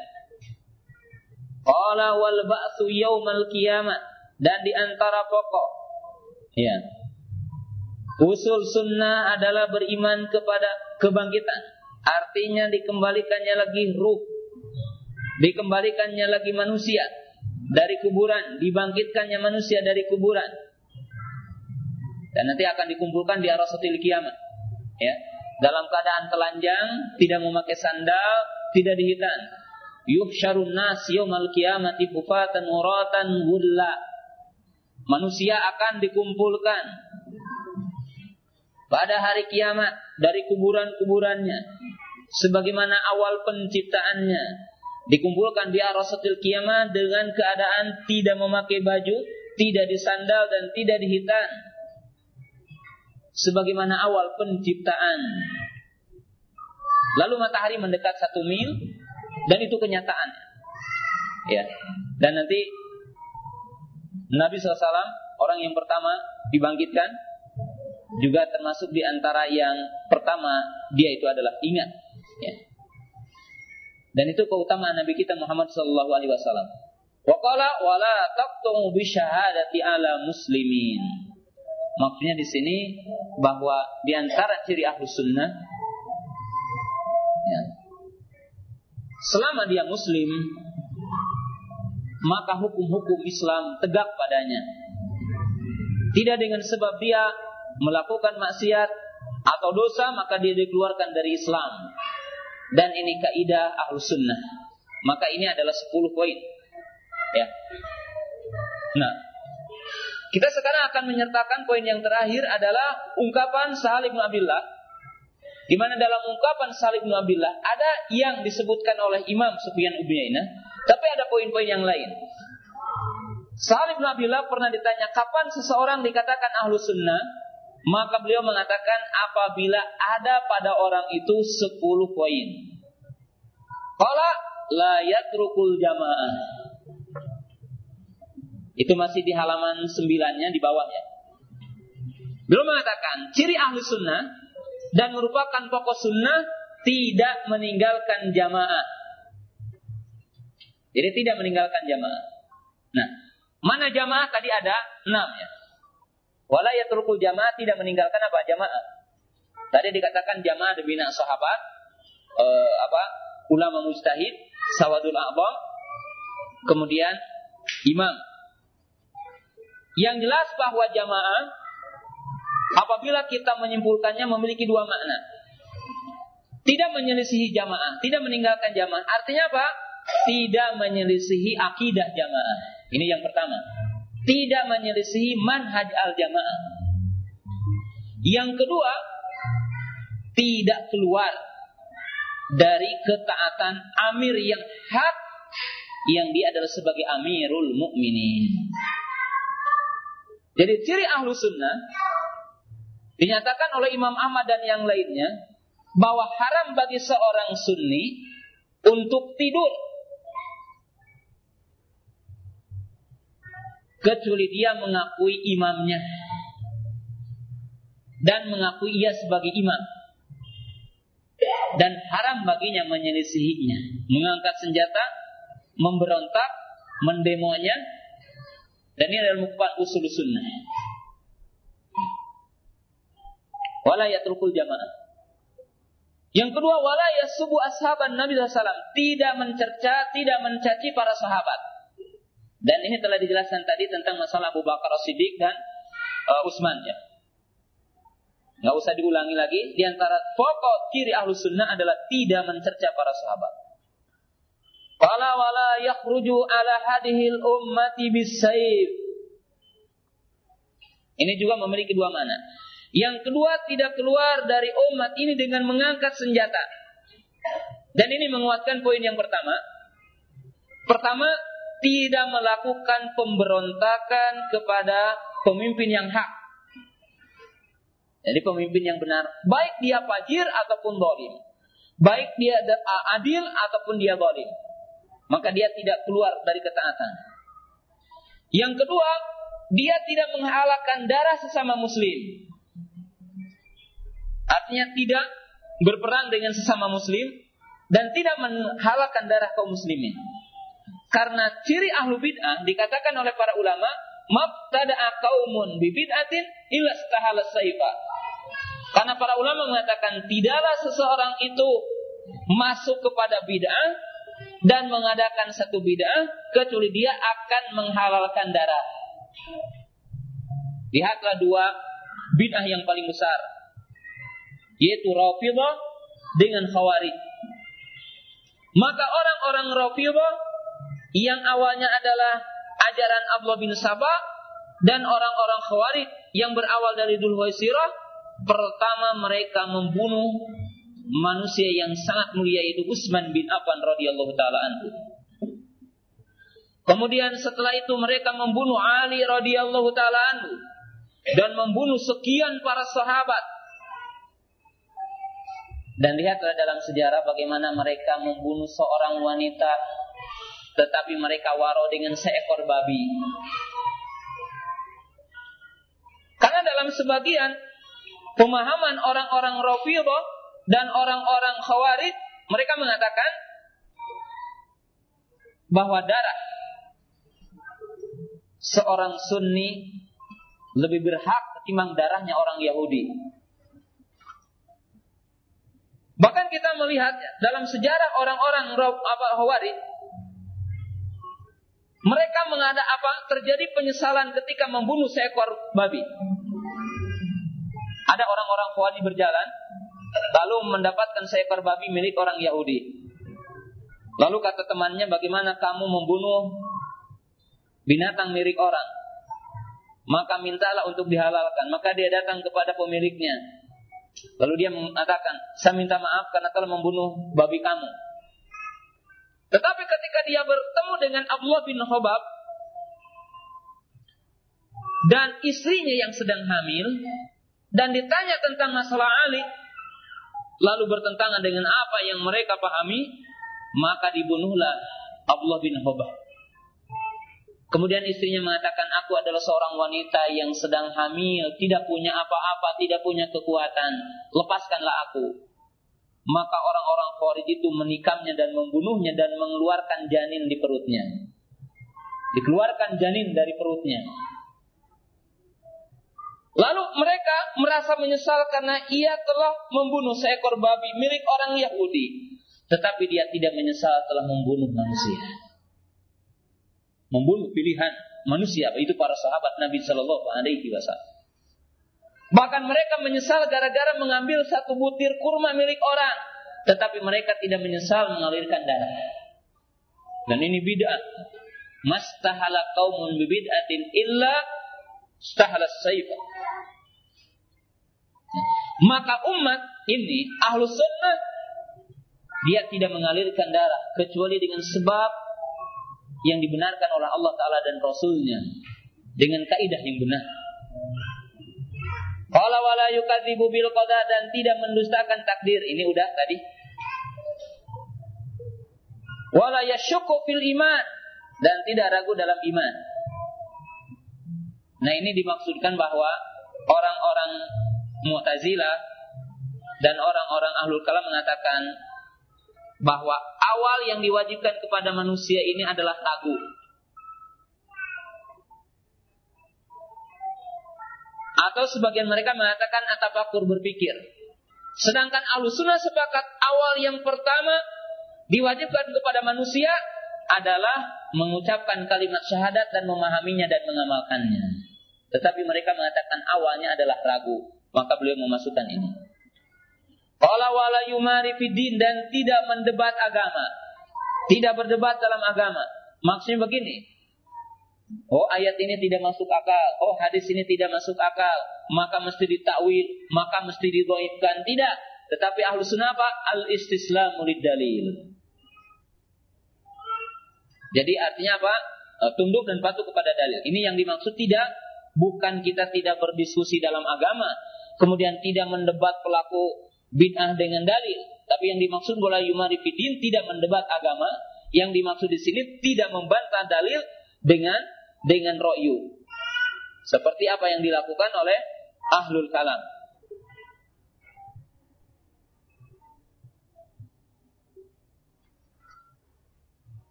Qala wal ba'tsu yaumal qiyamah dan di antara pokok ya. Usul sunnah adalah beriman kepada kebangkitan. Artinya dikembalikannya lagi ruh. Dikembalikannya lagi manusia dari kuburan, dibangkitkannya manusia dari kuburan. Dan nanti akan dikumpulkan di arasatil kiamat. Ya dalam keadaan telanjang, tidak memakai sandal, tidak dihitan. Yuhsyarun nas yaumal qiyamati kufatan uratan gulla. Manusia akan dikumpulkan pada hari kiamat dari kuburan-kuburannya sebagaimana awal penciptaannya dikumpulkan di arasatil kiamat dengan keadaan tidak memakai baju, tidak disandal dan tidak dihitan sebagaimana awal penciptaan. Lalu matahari mendekat satu mil dan itu kenyataan. Ya. Dan nanti Nabi SAW orang yang pertama dibangkitkan juga termasuk di antara yang pertama dia itu adalah ingat. Ya. Dan itu keutamaan Nabi kita Muhammad Sallallahu Alaihi Wasallam. Waqala wala taqtumu bi syahadati ala muslimin. Maksudnya di sini bahwa di antara ciri ahlu sunnah ya, selama dia muslim maka hukum-hukum Islam tegak padanya. Tidak dengan sebab dia melakukan maksiat atau dosa maka dia dikeluarkan dari Islam. Dan ini kaidah ahlu sunnah. Maka ini adalah 10 poin. Ya. Nah, kita sekarang akan menyertakan poin yang terakhir adalah ungkapan Salim bin Abdullah. Di mana dalam ungkapan Salim bin Abdullah ada yang disebutkan oleh Imam Sufyan Uyainah, tapi ada poin-poin yang lain. Salim bin Abdullah pernah ditanya kapan seseorang dikatakan ahlu sunnah, maka beliau mengatakan apabila ada pada orang itu 10 poin. Kalau la yatrukul jamaah itu masih di halaman sembilannya di bawahnya. Belum mengatakan ciri ahli sunnah dan merupakan pokok sunnah tidak meninggalkan jamaah. Jadi tidak meninggalkan jamaah. Nah, mana jamaah tadi ada enam ya. Wala yatrukul jamaah tidak meninggalkan apa jamaah. Tadi dikatakan jamaah debina sahabat, eh, apa ulama mustahid, sawadul a'bam, kemudian imam yang jelas bahwa jamaah apabila kita menyimpulkannya memiliki dua makna. Tidak menyelisihi jamaah, tidak meninggalkan jamaah. Artinya apa? Tidak menyelisihi akidah jamaah. Ini yang pertama. Tidak menyelisihi manhaj al-jamaah. Yang kedua, tidak keluar dari ketaatan amir yang hak yang dia adalah sebagai amirul mukminin. Jadi ciri ahlu sunnah dinyatakan oleh Imam Ahmad dan yang lainnya bahwa haram bagi seorang sunni untuk tidur kecuali dia mengakui imamnya. Dan mengakui ia sebagai imam. Dan haram baginya menyelisihinya. Mengangkat senjata memberontak mendemonya dan ini adalah merupakan usul sunnah. Wala yatrukul jamaah. Yang kedua wala yasubu ashaban Nabi SAW tidak mencerca tidak mencaci para sahabat dan ini telah dijelaskan tadi tentang masalah Abu Bakar Siddiq dan uh, Utsman ya. Nggak usah diulangi lagi. Di antara pokok ciri ahlu sunnah adalah tidak mencerca para sahabat. Wala wala yakhruju ala hadihil ummati bisayf. Ini juga memiliki dua mana. Yang kedua tidak keluar dari umat ini dengan mengangkat senjata. Dan ini menguatkan poin yang pertama. Pertama, tidak melakukan pemberontakan kepada pemimpin yang hak. Jadi pemimpin yang benar, baik dia fajir ataupun dolim. Baik dia adil ataupun dia dolim. Maka dia tidak keluar dari ketaatan. Yang kedua, dia tidak menghalalkan darah sesama muslim. Artinya tidak berperang dengan sesama muslim dan tidak menghalalkan darah kaum muslimin. Karena ciri ahlu bid'ah dikatakan oleh para ulama, mabtada'a qaumun bi bid'atin illa stahala saifa. Karena para ulama mengatakan tidaklah seseorang itu masuk kepada bid'ah dan mengadakan satu bid'ah kecuali dia akan menghalalkan darah. Lihatlah dua bid'ah yang paling besar yaitu Rafidhah dengan Khawarij. Maka orang-orang Rafidhah yang awalnya adalah ajaran Abdullah bin Sabah dan orang-orang Khawarij yang berawal dari Dulwaisirah pertama mereka membunuh manusia yang sangat mulia itu Utsman bin Affan radhiyallahu taala anhu. Kemudian setelah itu mereka membunuh Ali radhiyallahu taala anhu dan membunuh sekian para sahabat. Dan lihatlah dalam sejarah bagaimana mereka membunuh seorang wanita tetapi mereka waro dengan seekor babi. Karena dalam sebagian pemahaman orang-orang Rafidhah dan orang-orang Khawarij, mereka mengatakan bahwa darah seorang Sunni lebih berhak ketimbang darahnya orang Yahudi. Bahkan kita melihat dalam sejarah orang-orang Khawarij mereka mengada apa? Terjadi penyesalan ketika membunuh seekor babi. Ada orang-orang Khawarij berjalan, lalu mendapatkan seekor babi milik orang Yahudi. Lalu kata temannya, bagaimana kamu membunuh binatang milik orang? Maka mintalah untuk dihalalkan. Maka dia datang kepada pemiliknya. Lalu dia mengatakan, saya minta maaf karena telah membunuh babi kamu. Tetapi ketika dia bertemu dengan Abdullah bin Khobab dan istrinya yang sedang hamil dan ditanya tentang masalah Ali lalu bertentangan dengan apa yang mereka pahami maka dibunuhlah Abdullah bin Khobab. Kemudian istrinya mengatakan, aku adalah seorang wanita yang sedang hamil, tidak punya apa-apa, tidak punya kekuatan. Lepaskanlah aku maka orang-orang Khawarij itu menikamnya dan membunuhnya dan mengeluarkan janin di perutnya. Dikeluarkan janin dari perutnya. Lalu mereka merasa menyesal karena ia telah membunuh seekor babi milik orang Yahudi. Tetapi dia tidak menyesal telah membunuh manusia. Membunuh pilihan manusia itu para sahabat Nabi Shallallahu Alaihi Wasallam. Bahkan mereka menyesal gara-gara mengambil satu butir kurma milik orang. tetapi mereka tidak menyesal mengalirkan darah. Dan ini bid'ah. Mastahala qaumun bibid'atin illa stahala sayfa. Maka umat ini ahlus sunnah dia tidak mengalirkan darah kecuali dengan sebab yang dibenarkan oleh Allah Ta'ala dan Rasulnya dengan kaidah yang benar. Qala wala yukadzibu bil qada dan tidak mendustakan takdir. Ini udah tadi. Wala yasyukku fil iman dan tidak ragu dalam iman. Nah, ini dimaksudkan bahwa orang-orang Mu'tazilah dan orang-orang Ahlul Kalam mengatakan bahwa awal yang diwajibkan kepada manusia ini adalah ragu. Atau sebagian mereka mengatakan atafakur berpikir. Sedangkan alusuna sepakat awal yang pertama diwajibkan kepada manusia adalah mengucapkan kalimat syahadat dan memahaminya dan mengamalkannya. Tetapi mereka mengatakan awalnya adalah ragu. Maka beliau memasukkan ini. Qala wala yumari fiddin dan tidak mendebat agama. Tidak berdebat dalam agama. Maksudnya begini, Oh ayat ini tidak masuk akal. Oh hadis ini tidak masuk akal. Maka mesti ditakwil. Maka mesti didoibkan. Tidak. Tetapi ahlu sunnah apa? Al-istislamu dalil. Jadi artinya apa? Eh, tunduk dan patuh kepada dalil. Ini yang dimaksud tidak. Bukan kita tidak berdiskusi dalam agama. Kemudian tidak mendebat pelaku bid'ah dengan dalil. Tapi yang dimaksud bola yumarifidin tidak mendebat agama. Yang dimaksud di sini tidak membantah dalil dengan dengan ro'yu. Seperti apa yang dilakukan oleh ahlul kalam.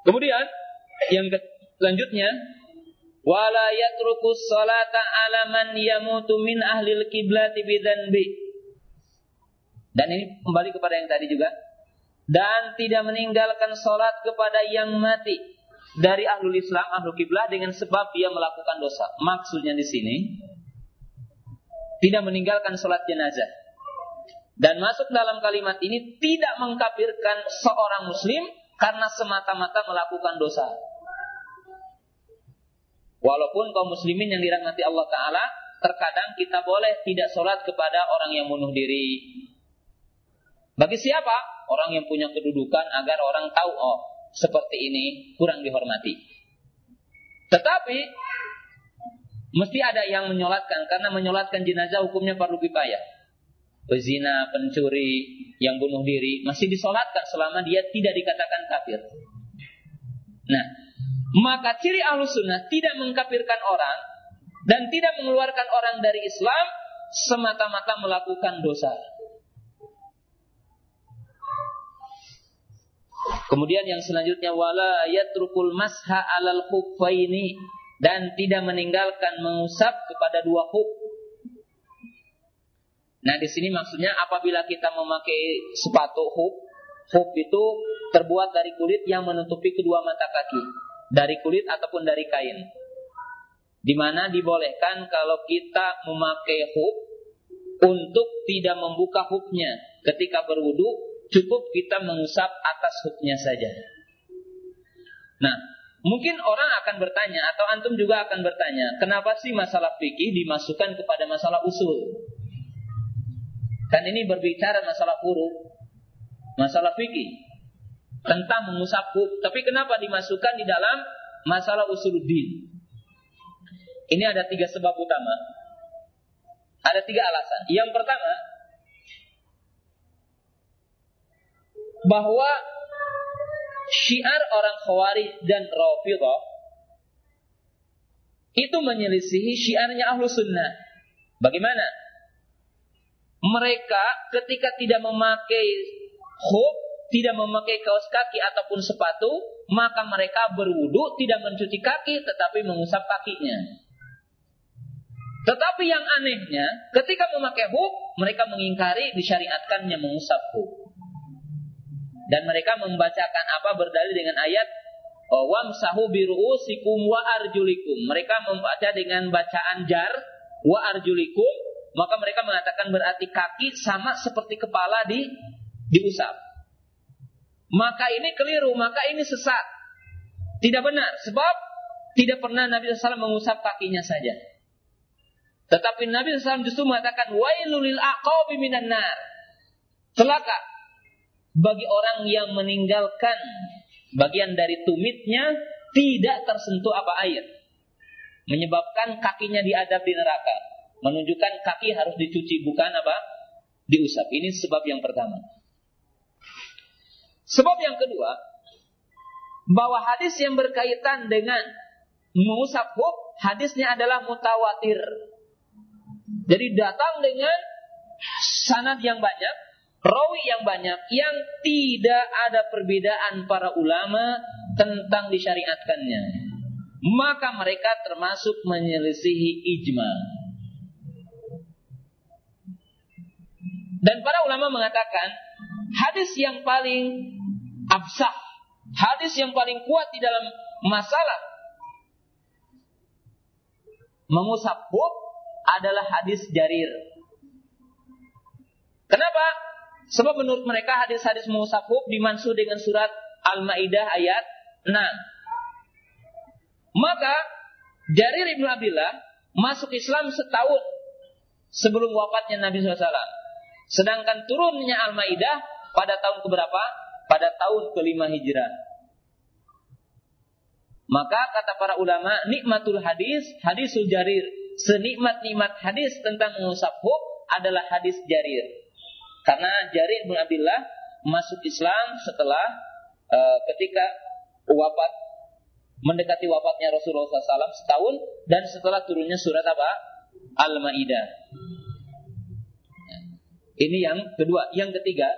Kemudian yang selanjutnya wala yatruku salata ala man yamutu min ahlil kiblati bidzanbi. Dan ini kembali kepada yang tadi juga dan tidak meninggalkan sholat kepada yang mati dari ahlul Islam, ahlul kiblah dengan sebab dia melakukan dosa. Maksudnya di sini tidak meninggalkan sholat jenazah. Dan masuk dalam kalimat ini tidak mengkafirkan seorang muslim karena semata-mata melakukan dosa. Walaupun kaum muslimin yang dirahmati Allah Ta'ala, terkadang kita boleh tidak sholat kepada orang yang bunuh diri. Bagi siapa? orang yang punya kedudukan agar orang tahu oh seperti ini kurang dihormati. Tetapi mesti ada yang menyolatkan karena menyolatkan jenazah hukumnya perlu kifayah. Pezina, pencuri, yang bunuh diri masih disolatkan selama dia tidak dikatakan kafir. Nah, maka ciri ahlus sunnah tidak mengkafirkan orang dan tidak mengeluarkan orang dari Islam semata-mata melakukan dosa. Kemudian yang selanjutnya wala yatrukul masha alal khuffaini dan tidak meninggalkan mengusap kepada dua khuf. Nah, di sini maksudnya apabila kita memakai sepatu khuf, khuf itu terbuat dari kulit yang menutupi kedua mata kaki, dari kulit ataupun dari kain. Di mana dibolehkan kalau kita memakai khuf untuk tidak membuka khufnya ketika berwudu Cukup kita mengusap atas huknya saja. Nah, mungkin orang akan bertanya atau antum juga akan bertanya, kenapa sih masalah fikih dimasukkan kepada masalah usul? Kan ini berbicara masalah huruf, masalah fikih tentang mengusap huk, tapi kenapa dimasukkan di dalam masalah usuluddin? Ini ada tiga sebab utama. Ada tiga alasan. Yang pertama, bahwa syiar orang Khawarij dan Rafidhah itu menyelisihi syiarnya Ahlu Sunnah. Bagaimana? Mereka ketika tidak memakai khuf, tidak memakai kaos kaki ataupun sepatu, maka mereka berwudu tidak mencuci kaki tetapi mengusap kakinya. Tetapi yang anehnya, ketika memakai hub, mereka mengingkari disyariatkannya mengusap hub. Dan mereka membacakan apa berdalil dengan ayat oh, wamsahu biru'usikum wa arjulikum. Mereka membaca dengan bacaan jar wa arjulikum maka mereka mengatakan berarti kaki sama seperti kepala di diusap. Maka ini keliru, maka ini sesat. Tidak benar, sebab tidak pernah Nabi SAW mengusap kakinya saja. Tetapi Nabi SAW justru mengatakan, Wailulil aqabi minan nar. Celaka bagi orang yang meninggalkan bagian dari tumitnya tidak tersentuh apa air. Menyebabkan kakinya diadab di neraka. Menunjukkan kaki harus dicuci, bukan apa? Diusap. Ini sebab yang pertama. Sebab yang kedua, bahwa hadis yang berkaitan dengan mengusap hub, hadisnya adalah mutawatir. Jadi datang dengan sanad yang banyak, rawi yang banyak, yang tidak ada perbedaan para ulama tentang disyariatkannya. Maka mereka termasuk menyelisihi ijma. Dan para ulama mengatakan hadis yang paling absah, hadis yang paling kuat di dalam masalah mengusap hub adalah hadis jarir. Kenapa? Sebab menurut mereka hadis-hadis hub dimansuh dengan surat Al-Maidah ayat 6. Maka Jarir ibnu Abdullah masuk Islam setahun sebelum wafatnya Nabi SAW. Sedangkan turunnya Al-Maidah pada tahun keberapa? pada tahun kelima hijrah. Maka kata para ulama, nikmatul hadis, hadis jarir. Senikmat-nikmat hadis tentang hub adalah hadis jarir. Karena Jarir bin Abdullah masuk Islam setelah uh, ketika wafat mendekati wafatnya Rasulullah SAW setahun dan setelah turunnya surat apa? Al-Maidah. Ini yang kedua. Yang ketiga,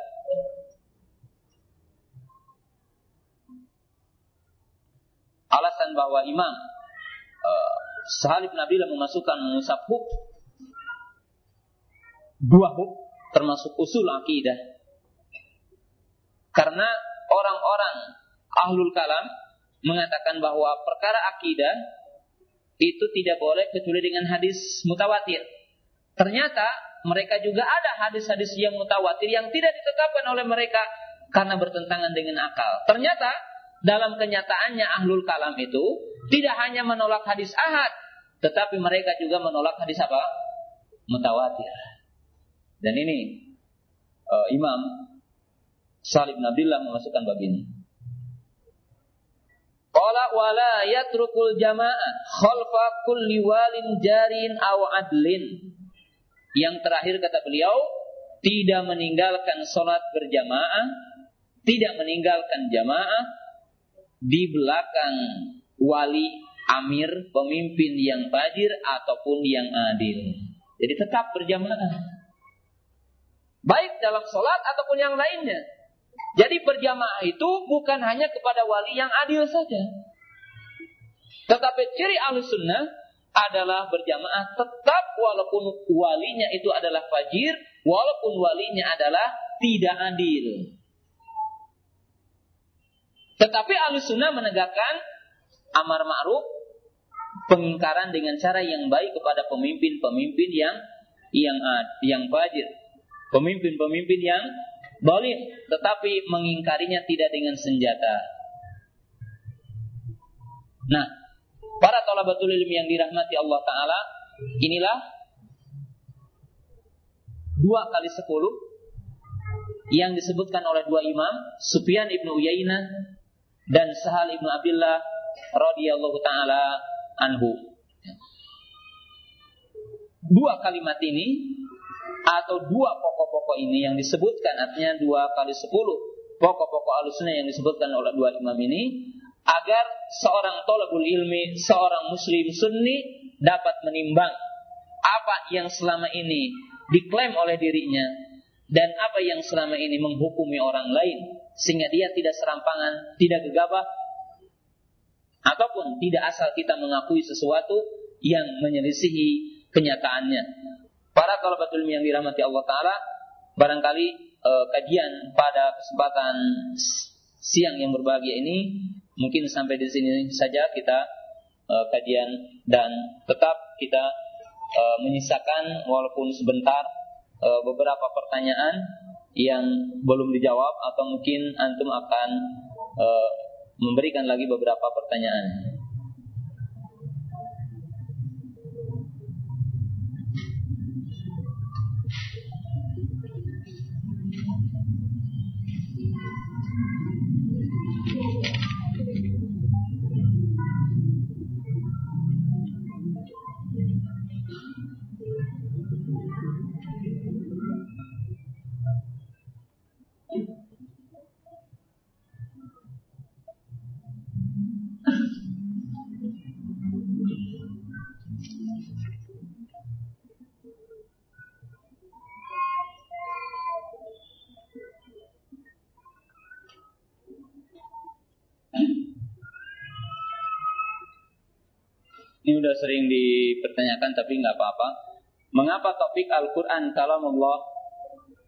alasan bahwa Imam uh, Sahal bin memasukkan mengusap hub dua hub termasuk usul akidah karena orang-orang ahlul kalam mengatakan bahwa perkara akidah itu tidak boleh kecuali dengan hadis mutawatir. Ternyata mereka juga ada hadis-hadis yang mutawatir yang tidak ditetapkan oleh mereka karena bertentangan dengan akal. Ternyata dalam kenyataannya ahlul kalam itu tidak hanya menolak hadis ahad, tetapi mereka juga menolak hadis apa? Mutawatir. Dan ini uh, Imam Salib Nabilah memasukkan bab ini. Qala wala yatrukul jamaah khalfa kulli walin jarin aw adlin. Yang terakhir kata beliau, tidak meninggalkan sholat berjamaah, tidak meninggalkan jamaah, di belakang wali amir, pemimpin yang fajir ataupun yang adil. Jadi tetap berjamaah. Baik dalam sholat ataupun yang lainnya. Jadi berjamaah itu bukan hanya kepada wali yang adil saja. Tetapi ciri al-sunnah adalah berjamaah tetap walaupun walinya itu adalah fajir, walaupun walinya adalah tidak adil. Tetapi sunnah menegakkan amar ma'ruf, pengingkaran dengan cara yang baik kepada pemimpin-pemimpin yang yang yang fajir. Pemimpin-pemimpin yang boleh tetapi mengingkarinya tidak dengan senjata. Nah, para talabatul ilmi yang dirahmati Allah Ta'ala, inilah dua kali sepuluh yang disebutkan oleh dua imam, Sufyan ibnu Uyainah dan Sahal ibnu Abdullah radhiyallahu taala anhu. Dua kalimat ini atau dua pokok-pokok ini yang disebutkan artinya dua kali sepuluh pokok-pokok alusnya yang disebutkan oleh dua imam ini agar seorang tolabul ilmi, seorang muslim sunni dapat menimbang apa yang selama ini diklaim oleh dirinya dan apa yang selama ini menghukumi orang lain sehingga dia tidak serampangan, tidak gegabah ataupun tidak asal kita mengakui sesuatu yang menyelisihi kenyataannya. Para talabatul yang dirahmati Allah taala, barangkali eh, kajian pada kesempatan siang yang berbahagia ini mungkin sampai di sini saja kita eh, kajian dan tetap kita uh, menyisakan walaupun sebentar uh, beberapa pertanyaan yang belum dijawab atau mungkin antum akan uh, memberikan lagi beberapa pertanyaan. Ini udah sering dipertanyakan tapi nggak apa-apa. Mengapa topik Al-Quran kalau Allah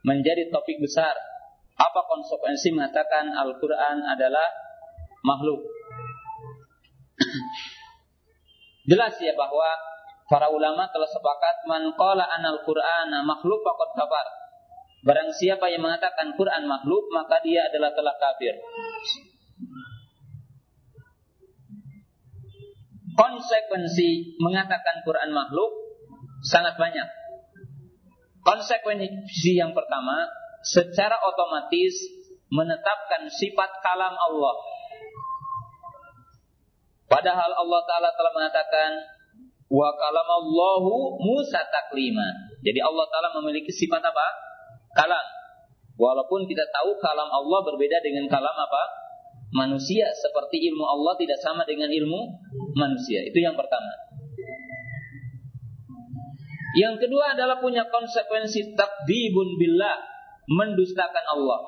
menjadi topik besar? Apa konsekuensi mengatakan Al-Quran adalah makhluk? Jelas ya bahwa para ulama telah sepakat man qala anal Qur'ana makhluk faqad kafar. Barang siapa yang mengatakan Quran makhluk maka dia adalah telah kafir. Konsekuensi mengatakan Quran makhluk sangat banyak. Konsekuensi yang pertama, secara otomatis menetapkan sifat kalam Allah. Padahal Allah Ta'ala telah mengatakan, Wa kalam Allahu Musa taklima. Jadi Allah Ta'ala memiliki sifat apa? Kalam. Walaupun kita tahu kalam Allah berbeda dengan kalam apa? Manusia seperti ilmu Allah tidak sama dengan ilmu manusia. Itu yang pertama. Yang kedua adalah punya konsekuensi takdibun billah, mendustakan Allah.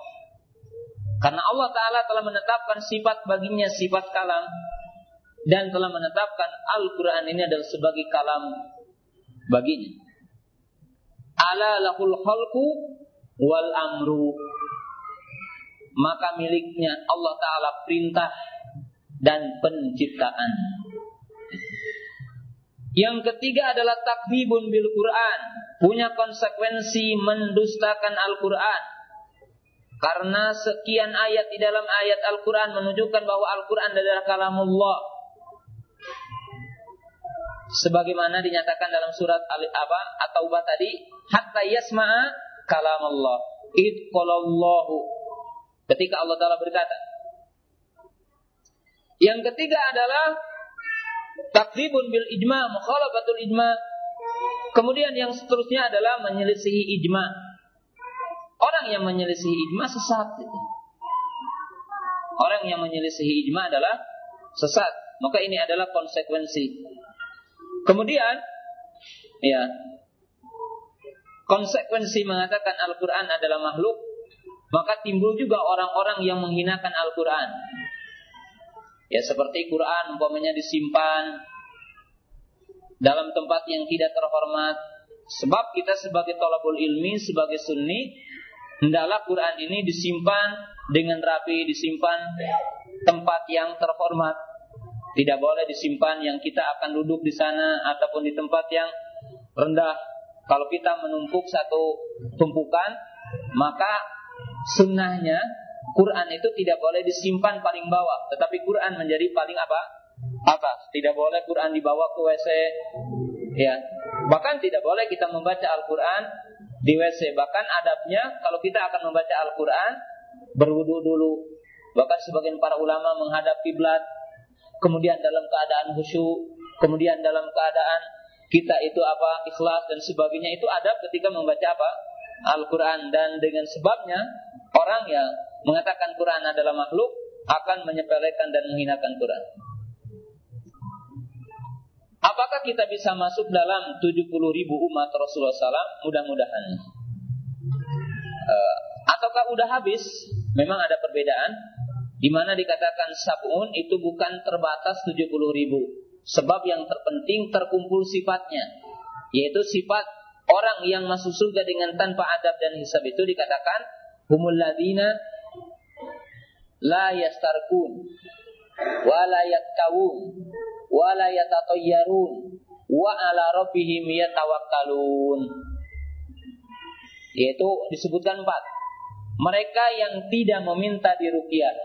Karena Allah Ta'ala telah menetapkan sifat baginya sifat kalam dan telah menetapkan Al-Quran ini adalah sebagai kalam baginya. Ala lahul khalqu wal amru maka miliknya Allah Ta'ala perintah dan penciptaan. Yang ketiga adalah takbibun bil Quran, punya konsekuensi mendustakan Al-Quran. Karena sekian ayat di dalam ayat Al-Quran menunjukkan bahwa Al-Quran adalah kalamullah. Sebagaimana dinyatakan dalam surat apa atau tadi, hatta yasma'a kalamullah. Id qalallahu Ketika Allah Ta'ala berkata. Yang ketiga adalah takribun bil ijma, mukhalafatul ijma. Kemudian yang seterusnya adalah menyelisihi ijma. Orang yang menyelisihi ijma sesat. Orang yang menyelisihi ijma adalah sesat. Maka ini adalah konsekuensi. Kemudian, ya, konsekuensi mengatakan Al-Quran adalah makhluk maka timbul juga orang-orang yang menghinakan Al-Quran. Ya seperti Quran umpamanya disimpan dalam tempat yang tidak terhormat. Sebab kita sebagai tolabul ilmi, sebagai sunni, hendaklah Quran ini disimpan dengan rapi, disimpan tempat yang terhormat. Tidak boleh disimpan yang kita akan duduk di sana ataupun di tempat yang rendah. Kalau kita menumpuk satu tumpukan, maka sunnahnya Quran itu tidak boleh disimpan paling bawah, tetapi Quran menjadi paling apa? Atas. Tidak boleh Quran dibawa ke WC. Ya. Bahkan tidak boleh kita membaca Al-Quran di WC. Bahkan adabnya kalau kita akan membaca Al-Quran berwudu dulu. Bahkan sebagian para ulama menghadap kiblat, kemudian dalam keadaan khusyuk, kemudian dalam keadaan kita itu apa ikhlas dan sebagainya itu adab ketika membaca apa Al-Quran dan dengan sebabnya orang yang mengatakan Quran adalah makhluk akan menyepelekan dan menghinakan Quran. Apakah kita bisa masuk dalam 70 ribu umat Rasulullah SAW? Mudah-mudahan. Uh, ataukah udah habis? Memang ada perbedaan. Di mana dikatakan sabun itu bukan terbatas 70 ribu. Sebab yang terpenting terkumpul sifatnya. Yaitu sifat orang yang masuk surga dengan tanpa adab dan hisab itu dikatakan humul ladina la yastarkun wa la yaktawun wa la yatatayyarun wa ala rabbihim yatawakkalun. Yaitu disebutkan empat. Mereka yang tidak meminta diruqyah.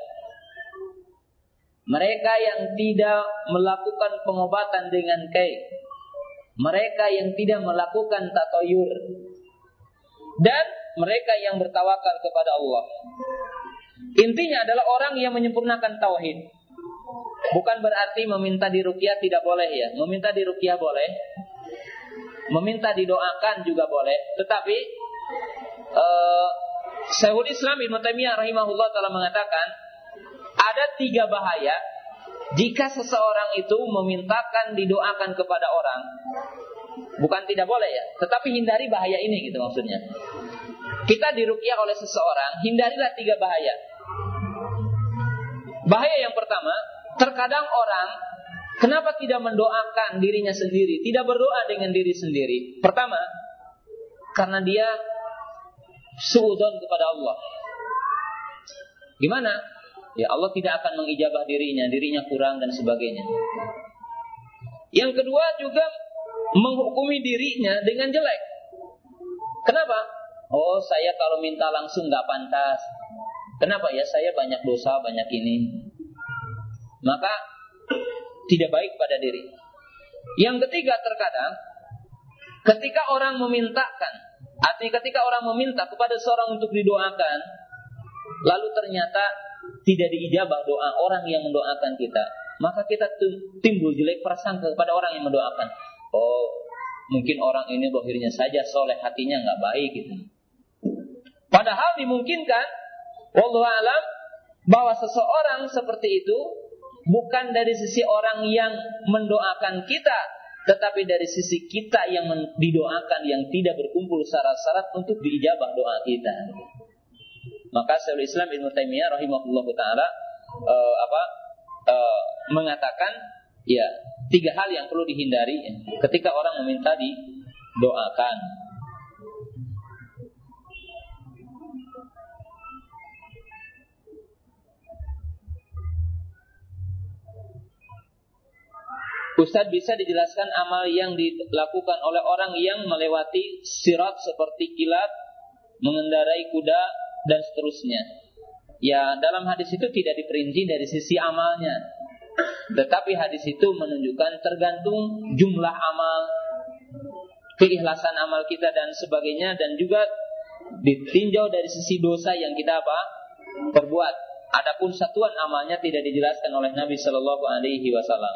Mereka yang tidak melakukan pengobatan dengan kai. Mereka yang tidak melakukan tatoyur. Dan mereka yang bertawakal kepada Allah. Intinya adalah orang yang menyempurnakan tauhid. Bukan berarti meminta diruqyah tidak boleh ya. Meminta diruqyah boleh. Meminta didoakan juga boleh. Tetapi uh, Syekhul Islam Ibnu Taimiyah rahimahullah telah mengatakan ada tiga bahaya jika seseorang itu memintakan didoakan kepada orang. Bukan tidak boleh ya, tetapi hindari bahaya ini gitu maksudnya. Kita diruqyah oleh seseorang, hindarilah tiga bahaya. Bahaya yang pertama, terkadang orang kenapa tidak mendoakan dirinya sendiri, tidak berdoa dengan diri sendiri? Pertama, karena dia suudon kepada Allah. Gimana? Ya Allah tidak akan mengijabah dirinya, dirinya kurang dan sebagainya. Yang kedua juga menghukumi dirinya dengan jelek. Kenapa? Oh saya kalau minta langsung nggak pantas. Kenapa ya saya banyak dosa banyak ini. Maka tidak baik pada diri. Yang ketiga terkadang ketika orang memintakan, artinya ketika orang meminta kepada seorang untuk didoakan, lalu ternyata tidak diijabah doa orang yang mendoakan kita, maka kita timbul jelek prasangka kepada orang yang mendoakan. Oh, mungkin orang ini dohirnya saja soleh, hatinya nggak baik gitu. Padahal dimungkinkan, wallahu alam, bahwa seseorang seperti itu bukan dari sisi orang yang mendoakan kita, tetapi dari sisi kita yang didoakan yang tidak berkumpul syarat-syarat untuk diijabah doa kita. Maka Syaikhul Islam Ibnu Taimiyah rahimahullah taala uh, apa uh, mengatakan ya tiga hal yang perlu dihindari ketika orang meminta didoakan. Ustaz bisa dijelaskan amal yang dilakukan oleh orang yang melewati sirat seperti kilat, mengendarai kuda, dan seterusnya. Ya, dalam hadis itu tidak diperinci dari sisi amalnya. Tetapi hadis itu menunjukkan tergantung jumlah amal, keikhlasan amal kita dan sebagainya dan juga ditinjau dari sisi dosa yang kita apa? perbuat. Adapun satuan amalnya tidak dijelaskan oleh Nabi Shallallahu alaihi wasallam.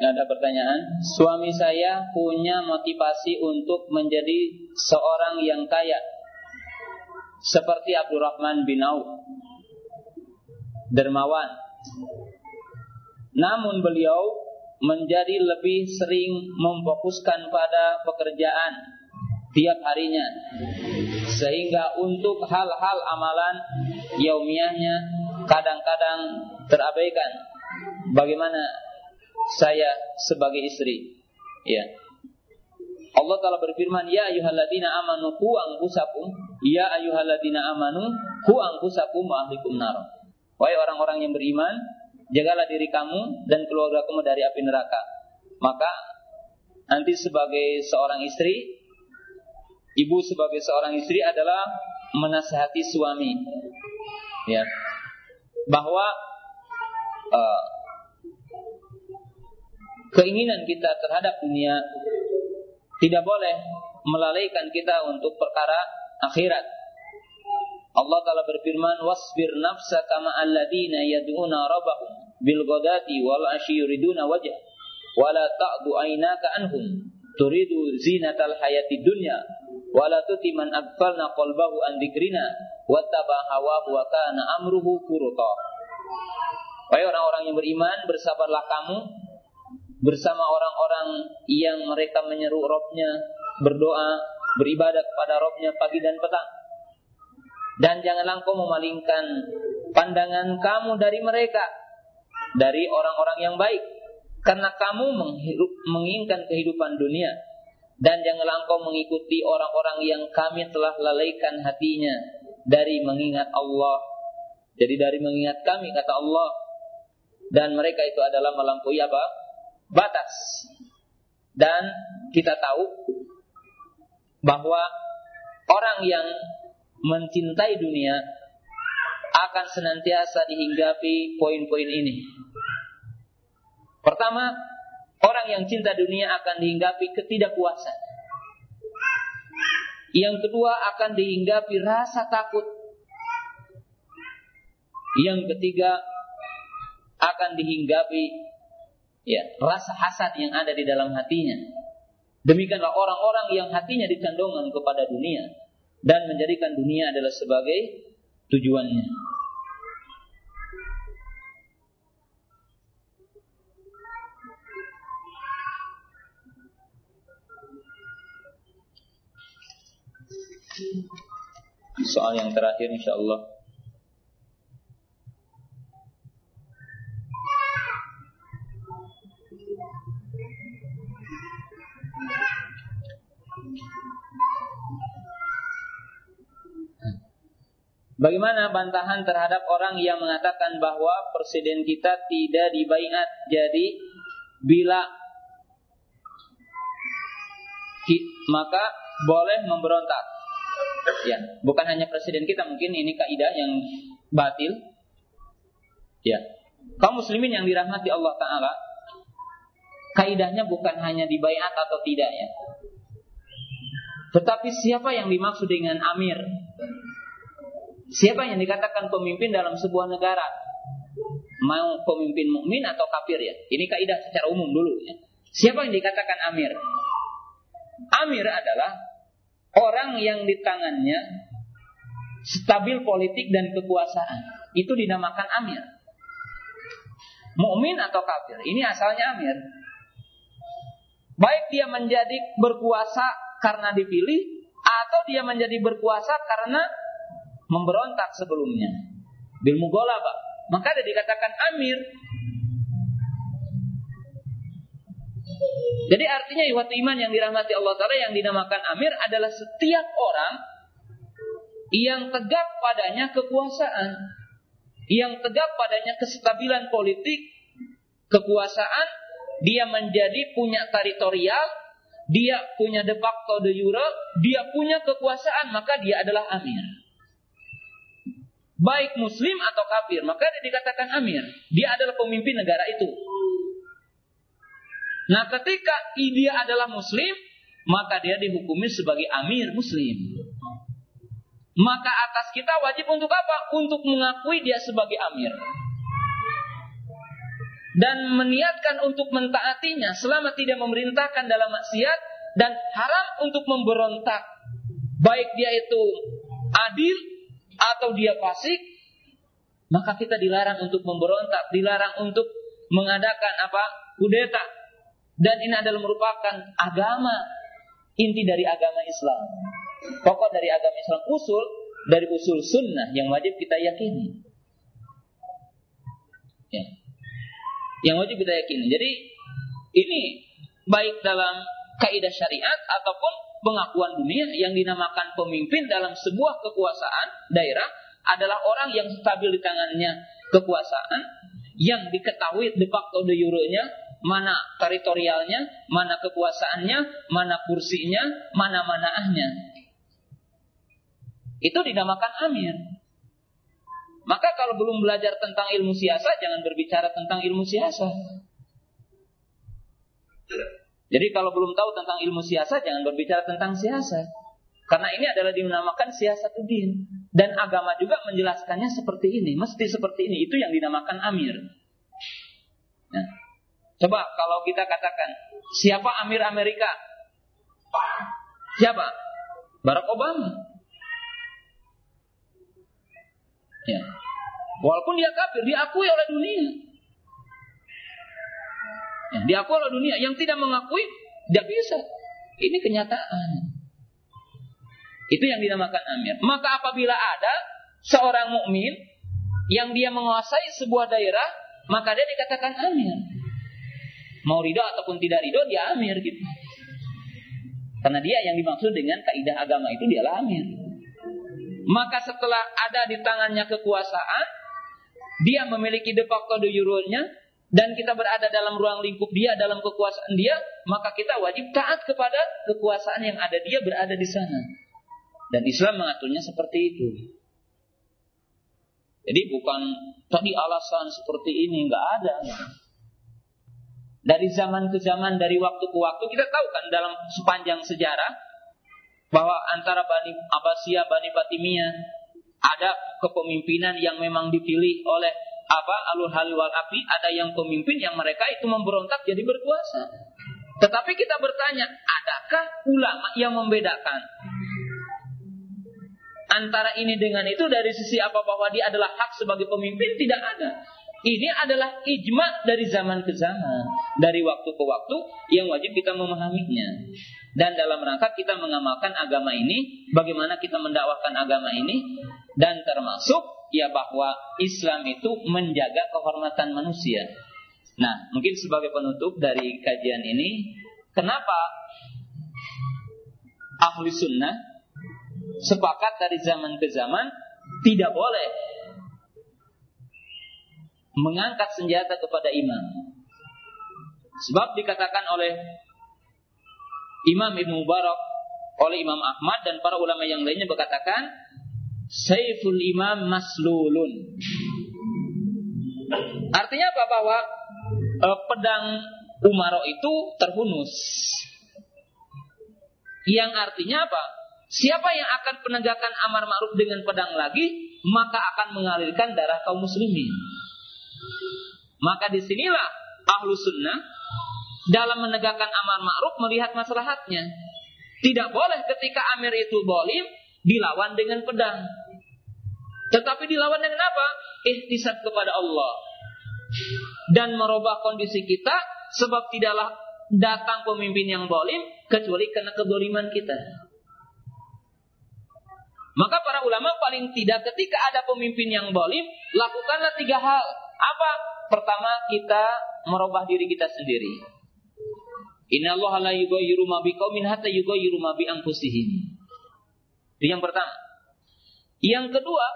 ada pertanyaan. Suami saya punya motivasi untuk menjadi seorang yang kaya. Seperti Abdurrahman bin Auf. Dermawan. Namun beliau menjadi lebih sering memfokuskan pada pekerjaan tiap harinya. Sehingga untuk hal-hal amalan yaumiahnya kadang-kadang terabaikan. Bagaimana saya sebagai istri. Ya. Allah Taala berfirman, "Ya ayyuhalladzina amanu qu anfusakum, ya ayyuhalladzina amanu qu anfusakum wa ahlikum nar." Wahai orang-orang yang beriman, jagalah diri kamu dan keluarga kamu dari api neraka. Maka nanti sebagai seorang istri, ibu sebagai seorang istri adalah menasihati suami. Ya. Bahwa uh, keinginan kita terhadap dunia tidak boleh melalaikan kita untuk perkara akhirat. Allah Taala berfirman, "Wasbir nafsa kama alladziina yad'una rabbahum bil ghadati wal ashi yuriduna wajh." wala ta'du aynaka anhum turidu zinatal hayati dunya wala tuti man aghfalna qalbahu an dzikrina wattaba hawahu wa kana amruhu furuta Wahai orang-orang yang beriman, bersabarlah kamu bersama orang-orang yang mereka menyeru Robnya, berdoa, beribadah kepada Robnya pagi dan petang. Dan janganlah engkau memalingkan pandangan kamu dari mereka, dari orang-orang yang baik. Karena kamu menginginkan kehidupan dunia. Dan janganlah engkau mengikuti orang-orang yang kami telah lalaikan hatinya dari mengingat Allah. Jadi dari mengingat kami, kata Allah, dan mereka itu adalah melampaui apa? Batas. Dan kita tahu bahwa orang yang mencintai dunia akan senantiasa dihinggapi poin-poin ini. Pertama, orang yang cinta dunia akan dihinggapi ketidakpuasan. Yang kedua akan dihinggapi rasa takut. Yang ketiga akan dihinggapi ya rasa hasad yang ada di dalam hatinya. Demikianlah orang-orang yang hatinya dicandongkan kepada dunia dan menjadikan dunia adalah sebagai tujuannya. Soal yang terakhir insya Allah Bagaimana bantahan terhadap orang yang mengatakan bahwa presiden kita tidak dibaiat? Jadi bila maka boleh memberontak. Ya, bukan hanya presiden kita, mungkin ini kaidah yang batil. Ya. Kaum muslimin yang dirahmati Allah taala, kaidahnya bukan hanya dibaiat atau tidak ya. Tetapi siapa yang dimaksud dengan amir? Siapa yang dikatakan pemimpin dalam sebuah negara? Mau pemimpin mukmin atau kafir ya? Ini kaidah secara umum dulu ya. Siapa yang dikatakan amir? Amir adalah orang yang di tangannya stabil politik dan kekuasaan. Itu dinamakan amir. Mukmin atau kafir? Ini asalnya amir. Baik dia menjadi berkuasa karena dipilih atau dia menjadi berkuasa karena memberontak sebelumnya. Bil mughalaba. Maka ada dikatakan amir. Jadi artinya iwat iman yang dirahmati Allah Ta'ala yang dinamakan amir adalah setiap orang yang tegak padanya kekuasaan. Yang tegak padanya kestabilan politik, kekuasaan, dia menjadi punya teritorial, dia punya de facto de jure, dia punya kekuasaan, maka dia adalah amir baik muslim atau kafir, maka dia dikatakan amir. Dia adalah pemimpin negara itu. Nah, ketika dia adalah muslim, maka dia dihukumi sebagai amir muslim. Maka atas kita wajib untuk apa? Untuk mengakui dia sebagai amir. Dan meniatkan untuk mentaatinya selama tidak memerintahkan dalam maksiat dan haram untuk memberontak. Baik dia itu adil atau dia fasik, maka kita dilarang untuk memberontak, dilarang untuk mengadakan apa? kudeta. Dan ini adalah merupakan agama inti dari agama Islam. Pokok dari agama Islam usul dari usul sunnah yang wajib kita yakini. Ya. Yang wajib kita yakini. Jadi ini baik dalam kaidah syariat ataupun pengakuan dunia yang dinamakan pemimpin dalam sebuah kekuasaan daerah adalah orang yang stabil di tangannya kekuasaan yang diketahui de facto de jure-nya mana teritorialnya, mana kekuasaannya, mana kursinya, mana manaahnya. Itu dinamakan amir. Maka kalau belum belajar tentang ilmu siasat, jangan berbicara tentang ilmu siasat. Jadi kalau belum tahu tentang ilmu siasat, jangan berbicara tentang siasat. Karena ini adalah dinamakan siasat udin. Dan agama juga menjelaskannya seperti ini. Mesti seperti ini. Itu yang dinamakan amir. Nah, Coba kalau kita katakan, siapa Amir Amerika? Siapa? Barack Obama. Ya. Walaupun dia kafir, diakui oleh dunia. Ya, diakui oleh dunia. Yang tidak mengakui, tidak bisa. Ini kenyataan. Itu yang dinamakan amir. Maka apabila ada seorang mukmin yang dia menguasai sebuah daerah, maka dia dikatakan amir. Mau ridho ataupun tidak ridho, dia amir gitu. Karena dia yang dimaksud dengan kaidah agama itu dia amir. Maka setelah ada di tangannya kekuasaan, dia memiliki de facto de dan kita berada dalam ruang lingkup dia dalam kekuasaan dia, maka kita wajib taat kepada kekuasaan yang ada dia berada di sana. Dan Islam mengaturnya seperti itu. Jadi bukan tadi alasan seperti ini nggak ada. Dari zaman ke zaman, dari waktu ke waktu kita tahu kan dalam sepanjang sejarah bahwa antara Bani Abbasiyah, Bani Fatimiyah ada kepemimpinan yang memang dipilih oleh apa alul hal wal api ada yang pemimpin yang mereka itu memberontak jadi berkuasa. Tetapi kita bertanya, adakah ulama yang membedakan antara ini dengan itu dari sisi apa bahwa dia adalah hak sebagai pemimpin tidak ada. Ini adalah ijma dari zaman ke zaman, dari waktu ke waktu yang wajib kita memahaminya. Dan dalam rangka kita mengamalkan agama ini, bagaimana kita mendakwakan agama ini, dan termasuk ya bahwa Islam itu menjaga kehormatan manusia. Nah, mungkin sebagai penutup dari kajian ini, kenapa ahli sunnah sepakat dari zaman ke zaman tidak boleh mengangkat senjata kepada imam. Sebab dikatakan oleh Imam Ibn Mubarak, oleh Imam Ahmad dan para ulama yang lainnya berkatakan, Saiful Imam Maslulun. Artinya apa? Bahwa eh, pedang Umaro itu terhunus. Yang artinya apa? Siapa yang akan penegakkan amar ma'ruf dengan pedang lagi, maka akan mengalirkan darah kaum muslimin. Maka di sinilah ahlu sunnah dalam menegakkan amar ma'ruf melihat maslahatnya. Tidak boleh ketika amir itu bolim dilawan dengan pedang. Tetapi dilawan dengan apa? Ihtisab kepada Allah. Dan merubah kondisi kita sebab tidaklah datang pemimpin yang bolim kecuali karena kedoliman kita. Maka para ulama paling tidak ketika ada pemimpin yang bolim, lakukanlah tiga hal. Apa? Pertama, kita merubah diri kita sendiri. Inna Allah la yughayyiru ma biqaumin hatta yughayyiru ma bi anfusihim. Itu yang pertama. Yang kedua,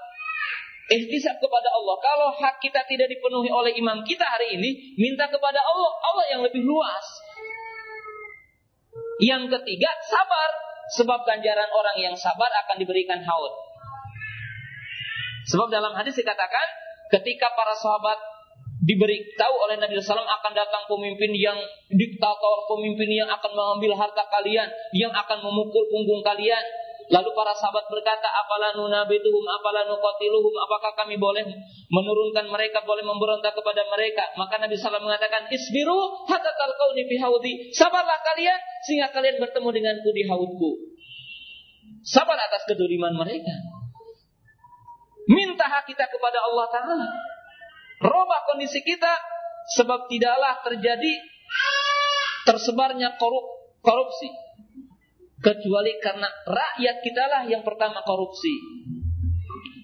ihtisab kepada Allah. Kalau hak kita tidak dipenuhi oleh imam kita hari ini, minta kepada Allah, Allah yang lebih luas. Yang ketiga, sabar. Sebab ganjaran orang yang sabar akan diberikan haud. Sebab dalam hadis dikatakan ketika para sahabat diberi tahu oleh Nabi SAW akan datang pemimpin yang diktator, pemimpin yang akan mengambil harta kalian, yang akan memukul punggung kalian. Lalu para sahabat berkata, apalah nunabituhum, apalah nuqatiluhum, apakah kami boleh menurunkan mereka, boleh memberontak kepada mereka? Maka Nabi SAW mengatakan, isbiru hatta talqauni fi haudi. Sabarlah kalian sehingga kalian bertemu denganku di haudku. Sabar atas kedoliman mereka. Minta hak kita kepada Allah Ta'ala. Robah kondisi kita sebab tidaklah terjadi tersebarnya korup, korupsi kecuali karena rakyat kita lah yang pertama korupsi.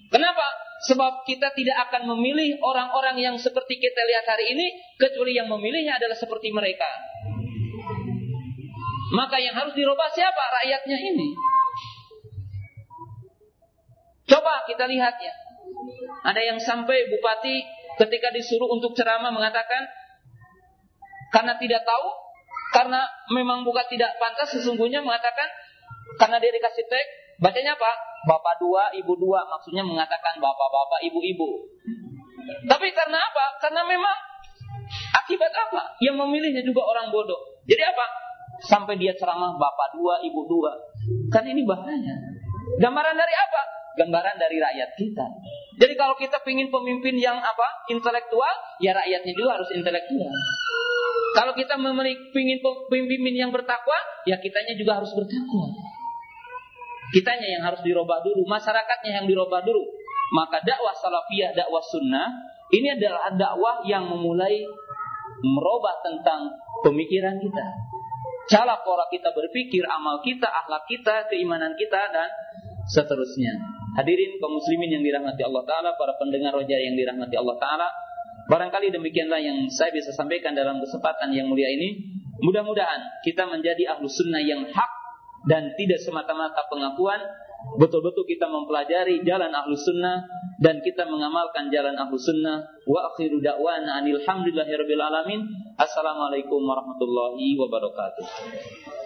Kenapa? Sebab kita tidak akan memilih orang-orang yang seperti kita lihat hari ini kecuali yang memilihnya adalah seperti mereka. Maka yang harus dirubah siapa? Rakyatnya ini. Coba kita lihat ya. Ada yang sampai bupati ketika disuruh untuk ceramah mengatakan karena tidak tahu karena memang bukan tidak pantas sesungguhnya mengatakan karena dia dikasih tag bacanya apa? Bapak dua, ibu dua maksudnya mengatakan bapak-bapak, ibu-ibu. Tapi karena apa? Karena memang akibat apa? Yang memilihnya juga orang bodoh. Jadi apa? Sampai dia ceramah bapak dua, ibu dua. Kan ini bahaya. Gambaran dari apa? Gambaran dari rakyat kita. Jadi kalau kita ingin pemimpin yang apa? Intelektual, ya rakyatnya juga harus intelektual. Kalau kita memiliki pemimpin yang bertakwa, ya kitanya juga harus bertakwa. Kitanya yang harus dirubah dulu, masyarakatnya yang dirubah dulu. Maka dakwah salafiyah, dakwah sunnah, ini adalah dakwah yang memulai merubah tentang pemikiran kita. Cara pola kita berpikir, amal kita, akhlak kita, keimanan kita, dan seterusnya. Hadirin kaum muslimin yang dirahmati Allah Ta'ala, para pendengar roja yang dirahmati Allah Ta'ala, barangkali demikianlah yang saya bisa sampaikan dalam kesempatan yang mulia ini. Mudah-mudahan kita menjadi ahlu sunnah yang hak dan tidak semata-mata pengakuan, betul-betul kita mempelajari jalan ahlu sunnah dan kita mengamalkan jalan ahlu sunnah. Wa akhiru da'wana anil hamdulillahi rabbil alamin. Assalamualaikum warahmatullahi wabarakatuh